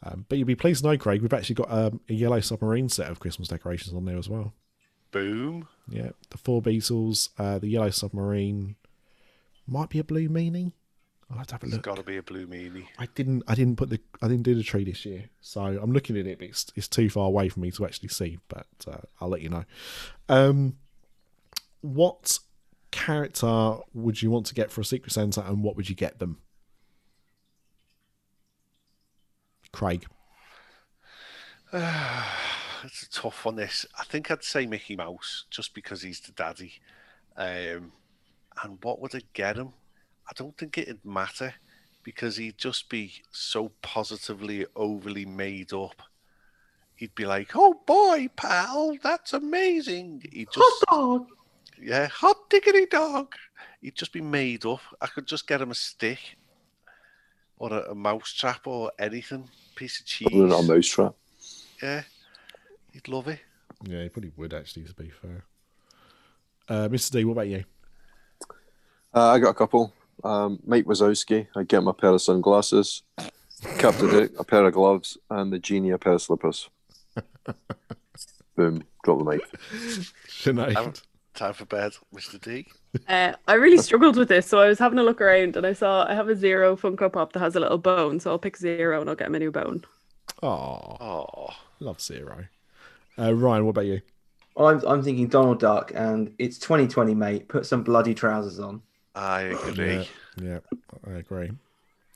um, but you'll be pleased to know, Craig, we've actually got um, a yellow submarine set of Christmas decorations on there as well. Boom. Yeah, the four Beatles, uh, the yellow submarine, might be a blue meanie. I'll have to have a It's look. got to be a blue meanie. I didn't. I didn't put the. I didn't do the tree this year, so I'm looking at it. But it's it's too far away for me to actually see. But uh, I'll let you know. Um, what character would you want to get for a Secret Santa, and what would you get them? Craig. It's a tough one. This I think I'd say Mickey Mouse just because he's the daddy. Um, and what would it get him? I don't think it'd matter because he'd just be so positively overly made up. He'd be like, "Oh boy, pal, that's amazing." He'd just dog. yeah, hot diggity dog. He'd just be made up. I could just get him a stick or a, a mouse trap or anything, piece of cheese. Other than a mousetrap. Yeah, he'd love it. Yeah, he probably would actually. To be fair, uh, Mr. D, what about you? Uh, I got a couple. Um, Mike Wazowski, I get him a pair of sunglasses. Captain Dick, a pair of gloves, and the genie a pair of slippers. Boom, drop the mic. Sinead. Um, Time for bed, Mr. D. Uh, I really struggled with this, so I was having a look around and I saw I have a zero Funko Pop that has a little bone, so I'll pick zero and I'll get him a new bone. Oh, Oh, love Zero. Uh, Ryan, what about you? I'm I'm thinking Donald Duck, and it's 2020, mate. Put some bloody trousers on. I agree. Yeah, I agree.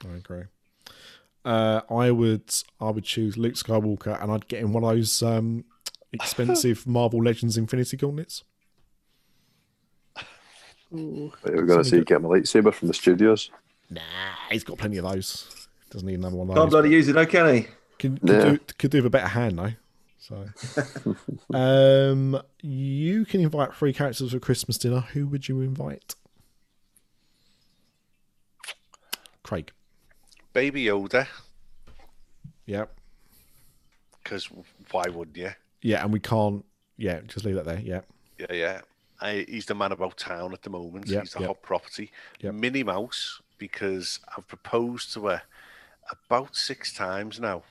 I agree. Uh, I would I would choose Luke Skywalker, and I'd get him one of those um, expensive Marvel Legends Infinity Gauntlets. Ooh. But we're going to see you get my lightsaber from the studios. Nah, he's got plenty of those. Doesn't need another one of Can't those. bloody use it, though, can he? Could, could, Yeah. do, could do with a better hand though. So, um, you can invite three characters for Christmas dinner. Who would you invite? Craig. Baby Yoda, Yep. because why wouldn't you? Yeah, and we can't. Yeah, just leave that there. Yeah. Yeah, yeah. I, he's the man about town at the moment. Yep, he's the yep. hot property. Yep. Minnie Mouse, because I've proposed to her about six times now,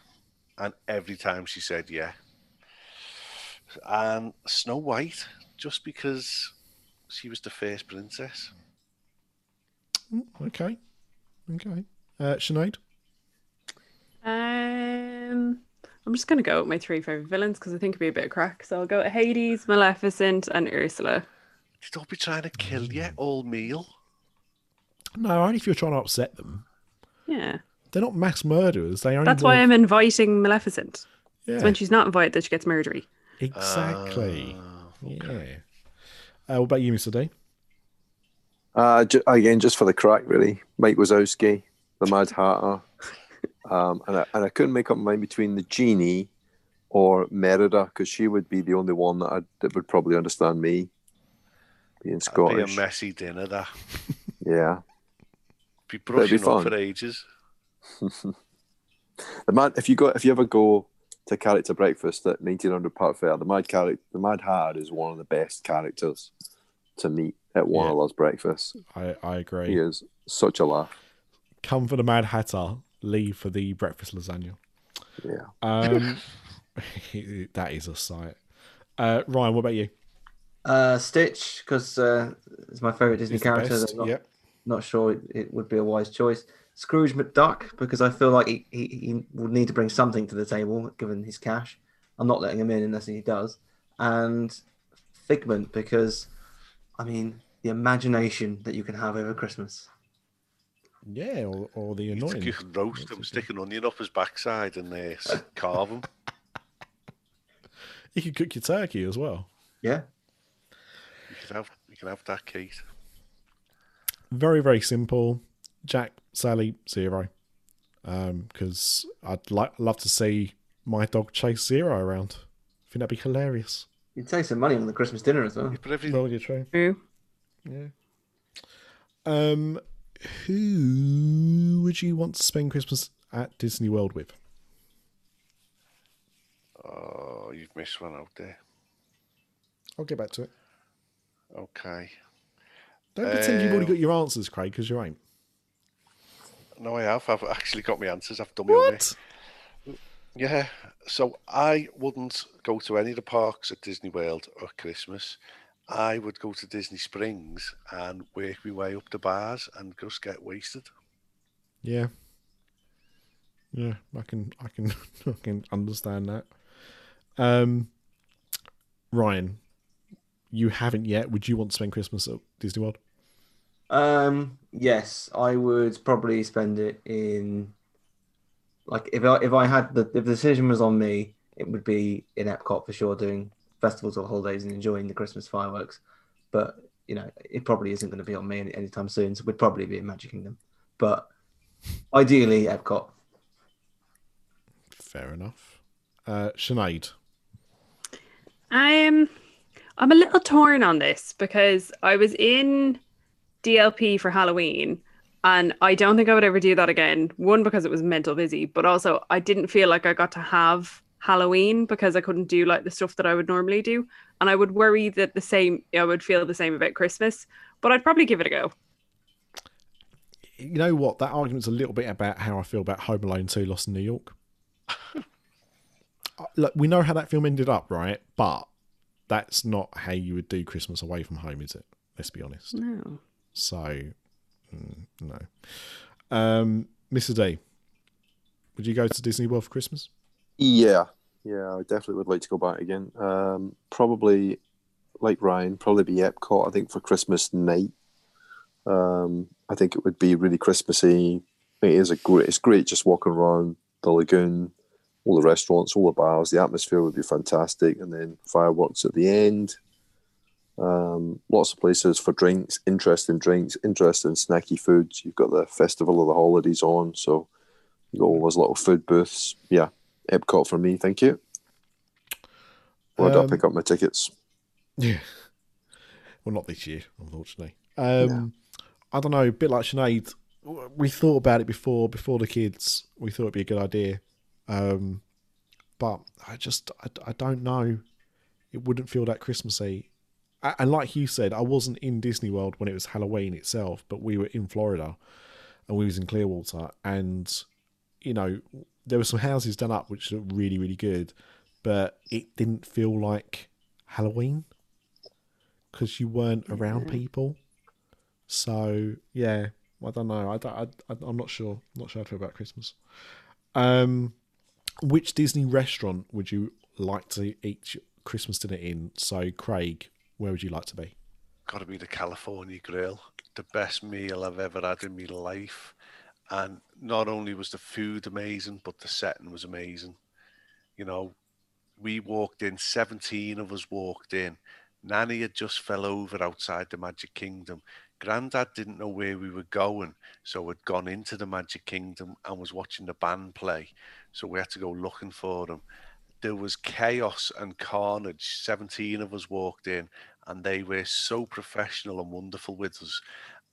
and every time she said yeah. And Snow White, just because she was the first princess. Okay. Okay. Uh, Sinead. Um, I'm just gonna go with my three favorite villains because I think it'd be a bit of crack. So I'll go with Hades, Maleficent, and Ursula. Don't be trying to kill you all meal. No, only if you're trying to upset them. Yeah, They're not mass murderers. They only. that's why want- I'm inviting Maleficent. Yeah, It's when she's not invited that she gets murdery. Exactly. Ah, Yeah. Uh, what about you, Mr. D? Uh, ju- again, just for the crack, really. Mike Wazowski, the Mad Hatter. Um, and, I, and I couldn't make up my mind between the genie or Merida because she would be the only one that, I'd, that would probably understand me being That'd be a messy dinner, that. yeah. Be That'd be brushing up for ages. The man, if you go, if you ever go to character breakfast at 1900 Park Fare, the Mad character, the Mad Hatter is one of the best characters to meet at one Yeah. of those breakfasts. I, I agree. He is such a laugh. Come for the Mad Hatter, leave for the breakfast lasagna. Yeah. Um, that is a sight. Uh, Ryan, what about you? Uh, Stitch, because uh, it's my favorite Disney He's the character. I'm not, Yep. not sure it, it would be a wise choice. Scrooge McDuck, because I feel like he, he, he would need to bring something to the table given his cash. I'm not letting him in unless he does. And Figment, because I mean, the imagination that you can have over Christmas. Yeah, or, or the You can roast him, stick an onion up his backside, and uh, carve him. You could cook your turkey as well. Yeah. You can have you can have that, Kate. Very, very simple. Jack, Sally, zero. Because I'd like love to see my dog chase zero around. I think that'd be hilarious. You'd save some money on the Christmas dinner as well. But every Well, you're true. True. Yeah. Um, who would you want to spend Christmas at Disney World with? oh, you've missed one out there. I'll get back to it. Okay. Don't pretend you've already Um, got your answers, Craig, because you ain't. No, I have. I've actually got my answers. I've done my own. What? Yeah. So I wouldn't go to any of the parks at Disney World at Christmas. I would go to Disney Springs and work my way up the bars and just get wasted. Yeah. Yeah, I can, I can, I can understand that. Um, Ryan, you haven't yet. Would you want to spend Christmas at Disney World? Um, yes, I would probably spend it in like if I if I had the if the decision was on me, it would be in Epcot for sure, doing festivals or holidays and enjoying the Christmas fireworks. But you know, it probably isn't going to be on me any, anytime soon. So we'd probably be in Magic Kingdom, but ideally Epcot. Fair enough. Uh, Sinead, I'm I'm a little torn on this because I was in DLP for Halloween and I don't think I would ever do that again. One because it was mental busy, but also I didn't feel like I got to have Halloween because I couldn't do like the stuff that I would normally do. And I would worry that the same I would feel the same about Christmas, but I'd probably give it a go. you know what? That argument's a little bit about how I feel about Home Alone 2 Lost in New York. Look, we know how that film ended up, right? But that's not how you would do Christmas away from home, is it? Let's be honest. No. So, mm, no. Um, Mr. D, would you go to Disney World for Christmas? Yeah, yeah, I definitely would like to go back again. Um, probably, like Ryan, probably be Epcot. I think for Christmas night. Um, I think it would be really Christmassy. It is a great. It's great just walking around the lagoon, all the restaurants, all the bars. The atmosphere would be fantastic, and then fireworks at the end. Um, lots of places for drinks, interesting drinks, interesting snacky foods. You've got the Festival of the Holidays on, so you've got all those little food booths. Yeah, Epcot for me, thank you. Where I Um, pick up my tickets? Yeah. Well, not this year, unfortunately. Um, I don't know. A bit like Sinead, we thought about it before. Before the kids, we thought it'd be a good idea. Um, but I just, I, I don't know. It wouldn't feel that Christmassy. And like you said, I wasn't in Disney World when it was Halloween itself, but we were in Florida, and we was in Clearwater, and you know there were some houses done up which looked really, really good, but it didn't feel like Halloween because you weren't around people. So yeah, I don't know. I, don't, I, I I'm not sure. not sure how I feel about Christmas. Um, which Disney restaurant would you like to eat your Christmas dinner in? So Craig, where would you like to be? Got to be the California Grill, the best meal I've ever had in my life. And not only was the food amazing, but the setting was amazing. You know, we walked in, 17 of us walked in. Nanny had just fell over outside the Magic Kingdom. Grandad didn't know where we were going, so had gone into the Magic Kingdom and was watching the band play. So we had to go looking for them. There was chaos and carnage. 17 of us walked in, and they were so professional and wonderful with us.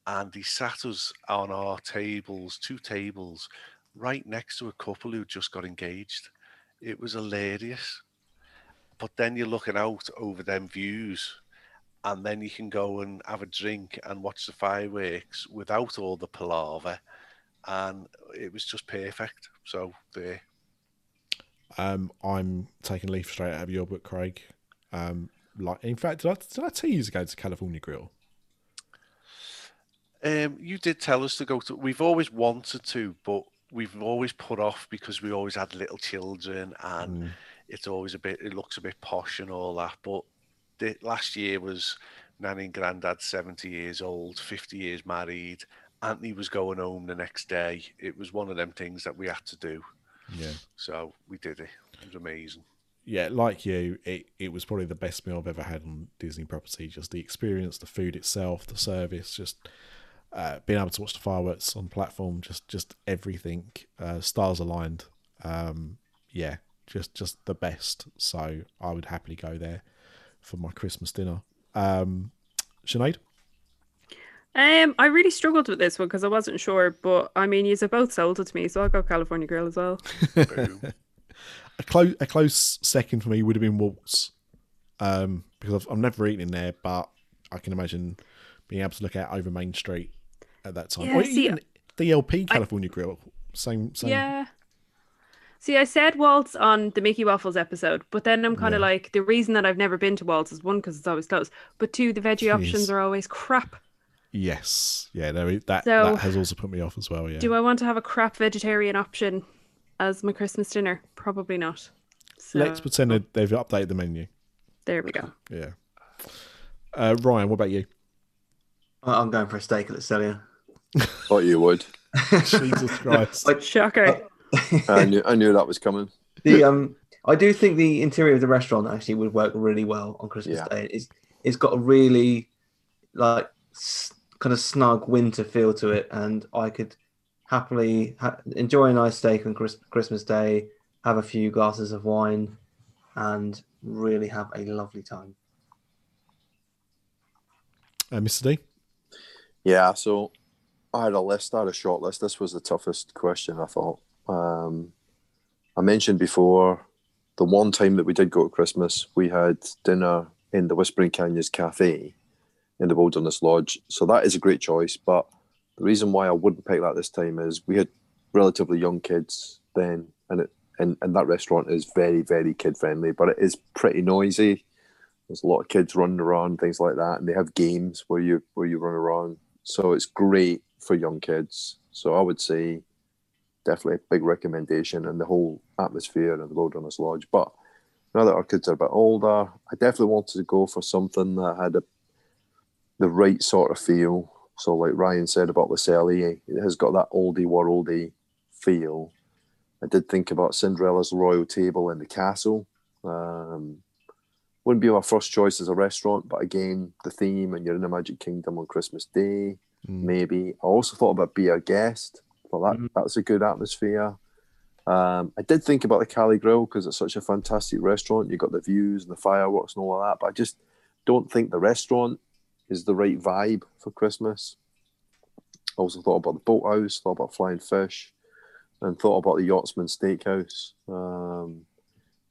And he sat us on our tables, two tables, right next to a couple who just got engaged. It was hilarious. But then you're looking out over them views, and then you can go and have a drink and watch the fireworks without all the palaver. And it was just perfect. So there. Um, I'm taking a leaf straight out of your book, Craig. Um, like. In fact, did I, did I tell you to go to California Grill? Um, you did tell us to go to. We've always wanted to, but we've always put off because we always had little children, and it's always a bit. It looks a bit posh and all that. But the, last year was Nanny and Grandad seventy years old, fifty years married. Anthony was going home the next day. It was one of them things that we had to do. Yeah. So we did it. It was amazing. yeah, like you, it, it was probably the best meal I've ever had on Disney property. Just the experience, the food itself, the service, just uh, being able to watch the fireworks on platform, just just everything, uh, stars aligned. Um, yeah, just just the best. So I would happily go there for my Christmas dinner. Um, Sinead? Um, I really struggled with this one because I wasn't sure, but I mean, you've both sold it to me, so I'll go California Grill as well. A close a close second for me would have been Waltz, um, because I've, I've never eaten in there, but I can imagine being able to look out over Main Street at that time. Yeah, or see, even DLP California Grill, same same. Yeah. See, I said Waltz on the Mickey Waffles episode, but then I'm kind of Yeah. like, the reason that I've never been to Waltz is one, because it's always closed, but two, the veggie options are always crap. Yes, yeah, there is, that So- that has also put me off as well. Yeah, Do I want to have a crap vegetarian option as my Christmas dinner? Probably not. So, let's pretend that they've updated the menu. there we go. Yeah. Uh, Ryan, what about you? I- I'm going for a steak at the Cellier. Thought you would. Jesus Christ! Like, Shocker. I knew I knew that was coming. the um, I do think the interior of the restaurant actually would work really well on Christmas Yeah. Day. It's it's got a really like s- kind of snug winter feel to it, and I could happily ha- enjoy a nice steak on Chris- Christmas Day, have a few glasses of wine, and really have a lovely time. Uh, Mr. D. Yeah, so I had a list, I had a short list. This was the toughest question, I thought. Um, I mentioned before the one time that we did go to Christmas, we had dinner in the Whispering Canyons Cafe in the Wilderness Lodge. So that is a great choice. But the reason why I wouldn't pick that this time is we had relatively young kids then, and it and, and that restaurant is very, very kid friendly, but it is pretty noisy. There's a lot of kids running around, things like that, and they have games where you where you run around. So it's great for young kids. So I would say definitely a big recommendation and the whole atmosphere of the Wilderness Lodge. But now that our kids are a bit older, I definitely wanted to go for something that had a, the right sort of feel. So like Ryan said about the Cellier, it has got that oldie worldy feel. I did think about Cinderella's Royal Table in the Castle. Um, wouldn't be my first choice as a restaurant, but again, the theme and you're in the Magic Kingdom on Christmas Day, Mm. maybe. I also thought about Be a Guest. Well, that Mhm. that's a good atmosphere. Um, I did think about the Cali Grill because it's such a fantastic restaurant. You've got the views and the fireworks and all of that, but I just don't think the restaurant is the right vibe for Christmas. I also thought about the boathouse, thought about Flying Fish, and thought about the Yachtsman Steakhouse. Um,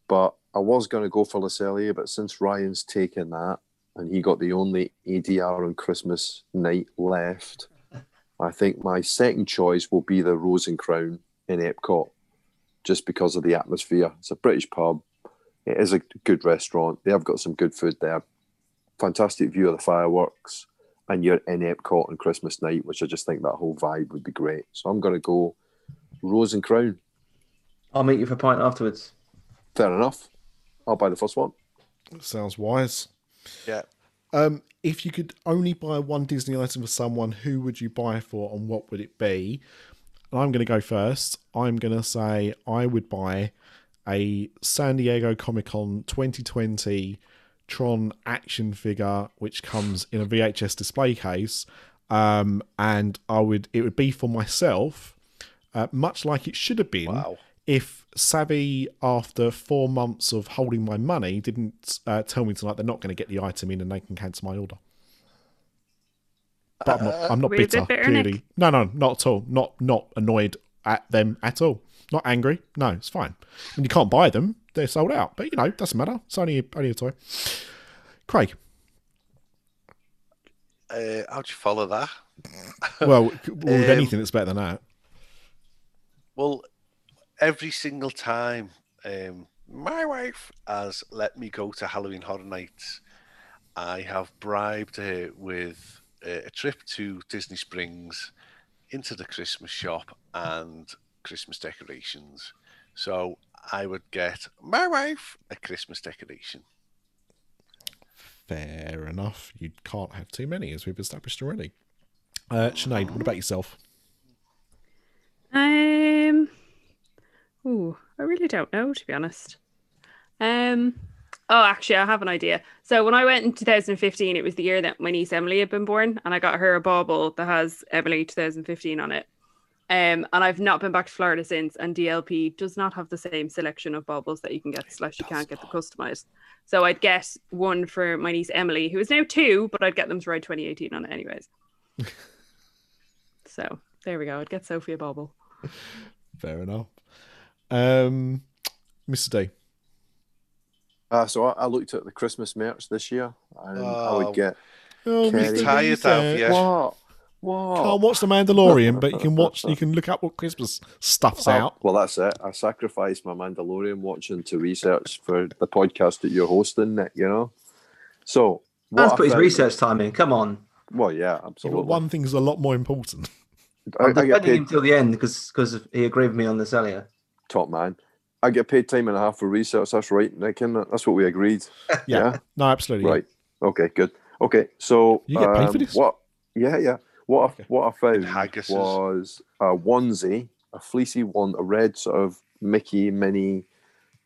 but I was going to go for Le but since Ryan's taken that and he got the only ADR on Christmas night left, I think my second choice will be the Rose and Crown in Epcot, just because of the atmosphere. It's a British pub. It is a good restaurant. They have got some good food there. Fantastic view of the fireworks, and you're in Epcot on Christmas night, which I just think that whole vibe would be great. So I'm going to go Rose and Crown. I'll meet you for a pint afterwards. Fair enough. I'll buy the first one. Sounds wise. Yeah. Um, if you could only buy one Disney item for someone, who would you buy for, and what would it be? And I'm going to go first. I'm going to say I would buy a San Diego Comic Con 2020 Tron action figure, which comes in a VHS display case. Um, and I would it would be for myself, uh, much like it should have been Wow. if Zavvi, after four months of holding my money, didn't uh, tell me tonight they're not going to get the item in and they can cancel my order. But I'm not, I'm not Were you a bit bitter, bitter, clearly. Nick? No, no, not at all. Not not annoyed at them at all. Not angry. No, it's fine. And you can't buy them; they're sold out. But you know, doesn't matter. It's only only a toy. Craig, Uh, how'd you follow that? well, with Um, anything that's better than that. Well, every single time um, my wife has let me go to Halloween Horror Nights, I have bribed her with a, a trip to Disney Springs, into the Christmas shop, and Christmas decorations. So I would get my wife a Christmas decoration. Fair enough. You can't have too many, as we've established already. Uh, Sinead, what about yourself? Um, ooh, I really don't know to be honest. Um, oh, actually, I have an idea. So when I went in 2015, it was the year that my niece Emily had been born, and I got her a bauble that has Emily 2015 on it. Um, and I've not been back to Florida since, and DLP does not have the same selection of baubles that you can get, slash you can't get the customized. So I'd get one for my niece Emily, who is now two, but I'd get them to ride 2018 on it anyways. so there we go. I'd get Sophie a bauble. Fair enough. Um, Mr. D. Uh, so I, I looked at the Christmas merch this year, and I Oh. would get. Oh, Kerry. Mr. Tired D now, yeah. What? What? Can't watch the Mandalorian, but you can watch. You can look up what Christmas stuff's Oh, out. Well, that's it. I sacrificed my Mandalorian watching to research for the podcast that you're hosting, Nick. You know, so what Man's put his research time in. Come on. Well, yeah, Yeah, absolutely. but one thing's a lot more important. I, I'm I get defending paid him till the end because because he agreed with me on this earlier. top man. I get paid time and a half for research. That's right, Nick. And that's what we agreed. Yeah. No, absolutely. Right. Okay. Good. Okay. So You get paid for um, this? What? Yeah. Yeah. What? I, Okay. what I found Haggises. was a onesie, a fleecy one, a red sort of Mickey Minnie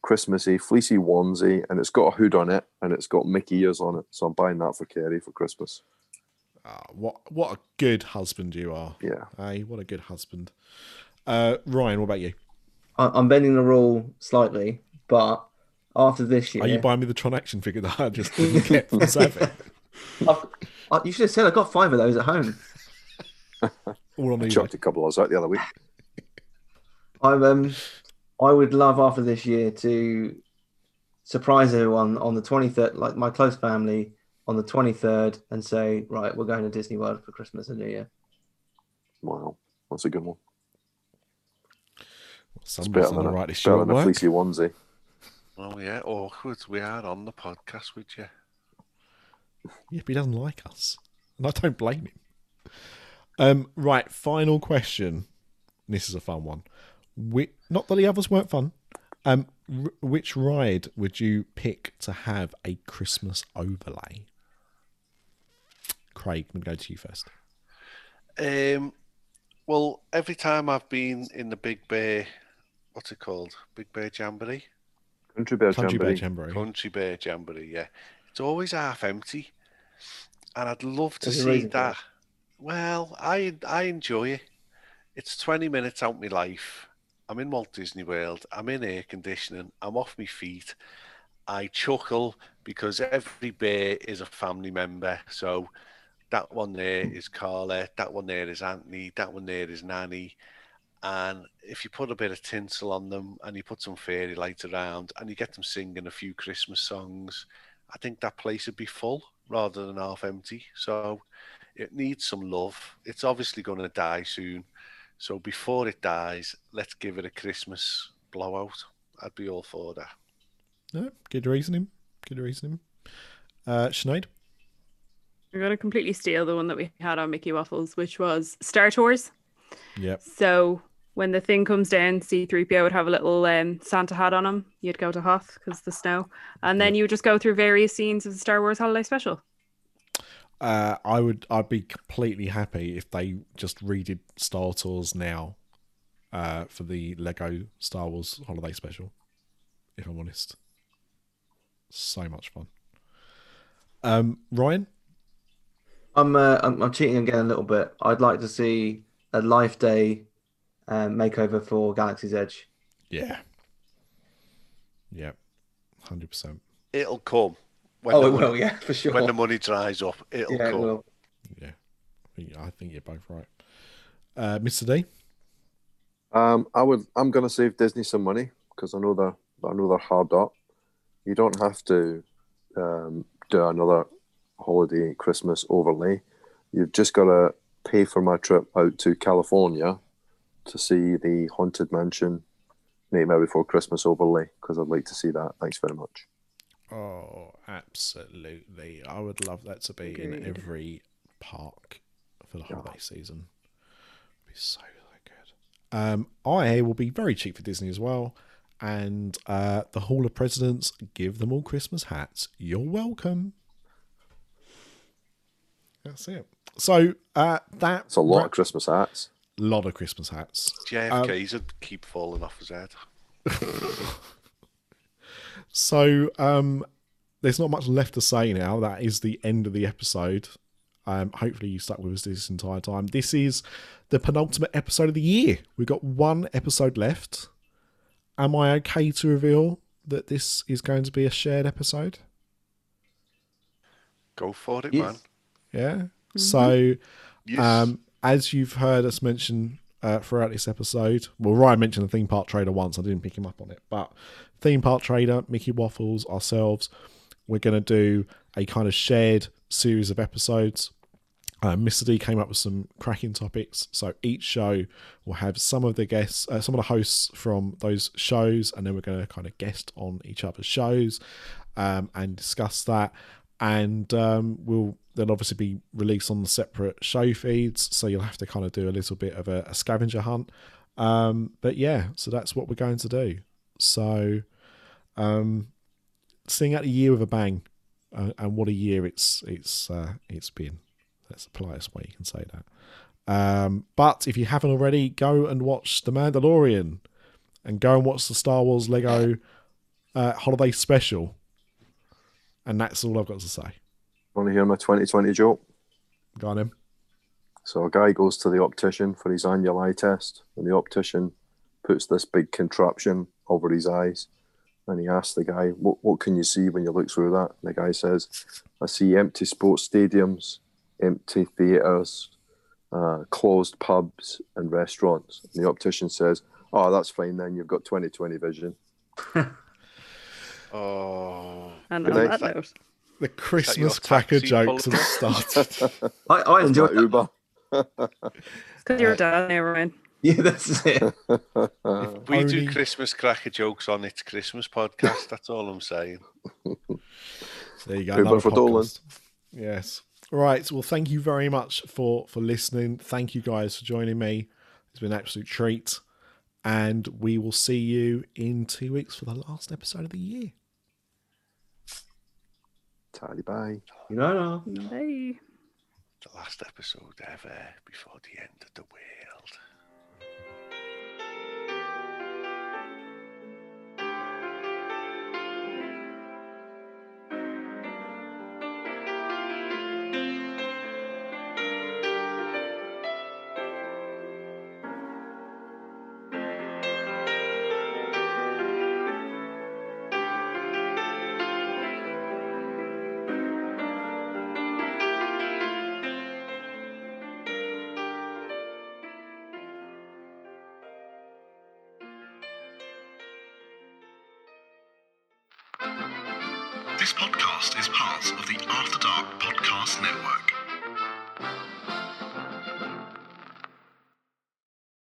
Christmassy fleecy onesie, and it's got a hood on it, and it's got Mickey ears on it. So I'm buying that for Kerry for Christmas. Ah, what what a good husband you are. Yeah. Hey, what a good husband. Uh, Ryan, what about you? I- I'm bending the rule slightly, but after this year, Are you buying me the Tron action figure that I just didn't get from Zavvi? I've, I, you should have said I got five of those at home. All on I eBay. chucked a couple of those out the other week. I'm um, I would love after this year to surprise everyone on the 23rd, like my close family on the 23rd, and say, right, we're going to Disney World for Christmas and New Year. Wow, that's a good one. It's Somebody's better on than, the a, right better issue at than a fleecy onesie. Oh yeah, awkward. We are on the podcast with you. Yeah, but he doesn't like us. And I don't blame him. Um, right, final question. This is a fun one. Whi not that the others weren't fun. Um, r- which ride would you pick to have a Christmas overlay? Craig, I'm going to go to you first. Um, well, every time I've been in the Big Bear, what's it called? Big Bear Jamboree, Country Bear Country Bear Jamboree. Jamboree. Country Bear Jamboree. Yeah, it's always half empty, and I'd love to There's see reason for that. Well, I I enjoy it. It's twenty minutes out of my life. I'm in Walt Disney World. I'm in air conditioning. I'm off my feet. I chuckle because every bear is a family member. So that one there is Carla, that one there is Anthony, that one there is Nanny. And if you put a bit of tinsel on them and you put some fairy lights around and you get them singing a few Christmas songs, I think that place would be full rather than half empty. So it needs some love. It's obviously going to die soon. So before it dies, let's give it a Christmas blowout. I'd be all for that. No, good reasoning. Good reasoning. Uh, Sinead? We're going to completely steal the one that we had on Mickey Waffles, which was Star Tours. Yep. So when the thing comes down, C3PO would have a little um, Santa hat on him. You'd go to Hoth because the snow. And then you would just go through various scenes of the Star Wars Holiday Special. Uh, I would. I'd be completely happy if they just redid Star Tours now, uh, for the Lego Star Wars Holiday Special. If I'm honest, so much fun. Um, Ryan, I'm, uh, I'm I'm cheating again a little bit. I'd like to see a Life Day um, makeover for Galaxy's Edge. yeah, yeah, hundred percent. It'll come. When oh, the it money, will, yeah, for sure. When the money dries up, it'll yeah, it come. will. Yeah, I think- I think you're both right. Uh, Mr. D, Um, I would. I'm going to save Disney some money because I know they're. I know they're hard up. You don't have to um, do another holiday Christmas overlay. You've just got to pay for my trip out to California to see the Haunted Mansion Nightmare Before Christmas overlay because I'd like to see that. Thanks very much. Oh, Absolutely. I would love that to be in every park for the holiday season. It'd be so, so good. Um, I will be very cheap for Disney as well. And uh, the Hall of Presidents give them all Christmas hats. You're welcome. That's it. So uh, that It's a lot wrap- of Christmas hats. A lot of Christmas hats. JFK's would keep falling off his head. So um, there's not much left to say now. That is the end of the episode. Um, hopefully you stuck with us this entire time. This is the penultimate episode of the year. We've got one episode left. Am I okay to reveal that this is going to be a shared episode? Go for it, Yes. man. Yeah. So Yes. Um, as you've heard us mention uh, throughout this episode, well, Ryan mentioned the theme park trader once. I didn't pick him up on it, but theme park trader, Mickey Waffles, ourselves, we're going to do a kind of shared series of episodes. Uh, Mr. D came up with some cracking topics. So each show will have some of the guests, uh, some of the hosts from those shows, and then we're going to kind of guest on each other's shows um, and discuss that. And um, we'll they'll obviously be released on the separate show feeds, so you'll have to kind of do a little bit of a, a scavenger hunt. Um, but yeah, so that's what we're going to do. So, um, seeing out the year with a bang, uh, and what a year it's it's uh, it's been. That's the politest way you can say that. Um, but if you haven't already, go and watch The Mandalorian, and go and watch the Star Wars Lego uh, Holiday Special. And that's all I've got to say. Want to hear my 2020 joke? Go on, him. So a guy goes to the optician for his annual eye test, and the optician puts this big contraption over his eyes, and he asks the guy, "What what can you see when you look through that?" And the guy says, "I see empty sports stadiums, empty theatres, uh, closed pubs and restaurants." And the optician says, "Oh, that's fine then. You've got 20 20 vision." Oh, And Good on night. that note, The Christmas cracker jokes have started. I, I That's enjoyed that. Uber. because you're a dad now, Ryan. Yeah, that's it. if we do Christmas cracker jokes on its Christmas podcast. That's all I'm saying. So There you go. Uber another for podcast. Yes. Right. Well, thank you very much for for listening. Thank you guys for joining me. It's been an absolute treat, and we will see you in two weeks for the last episode of the year. Tidy bye. You know, no. Bye. The last episode ever before the end of the world.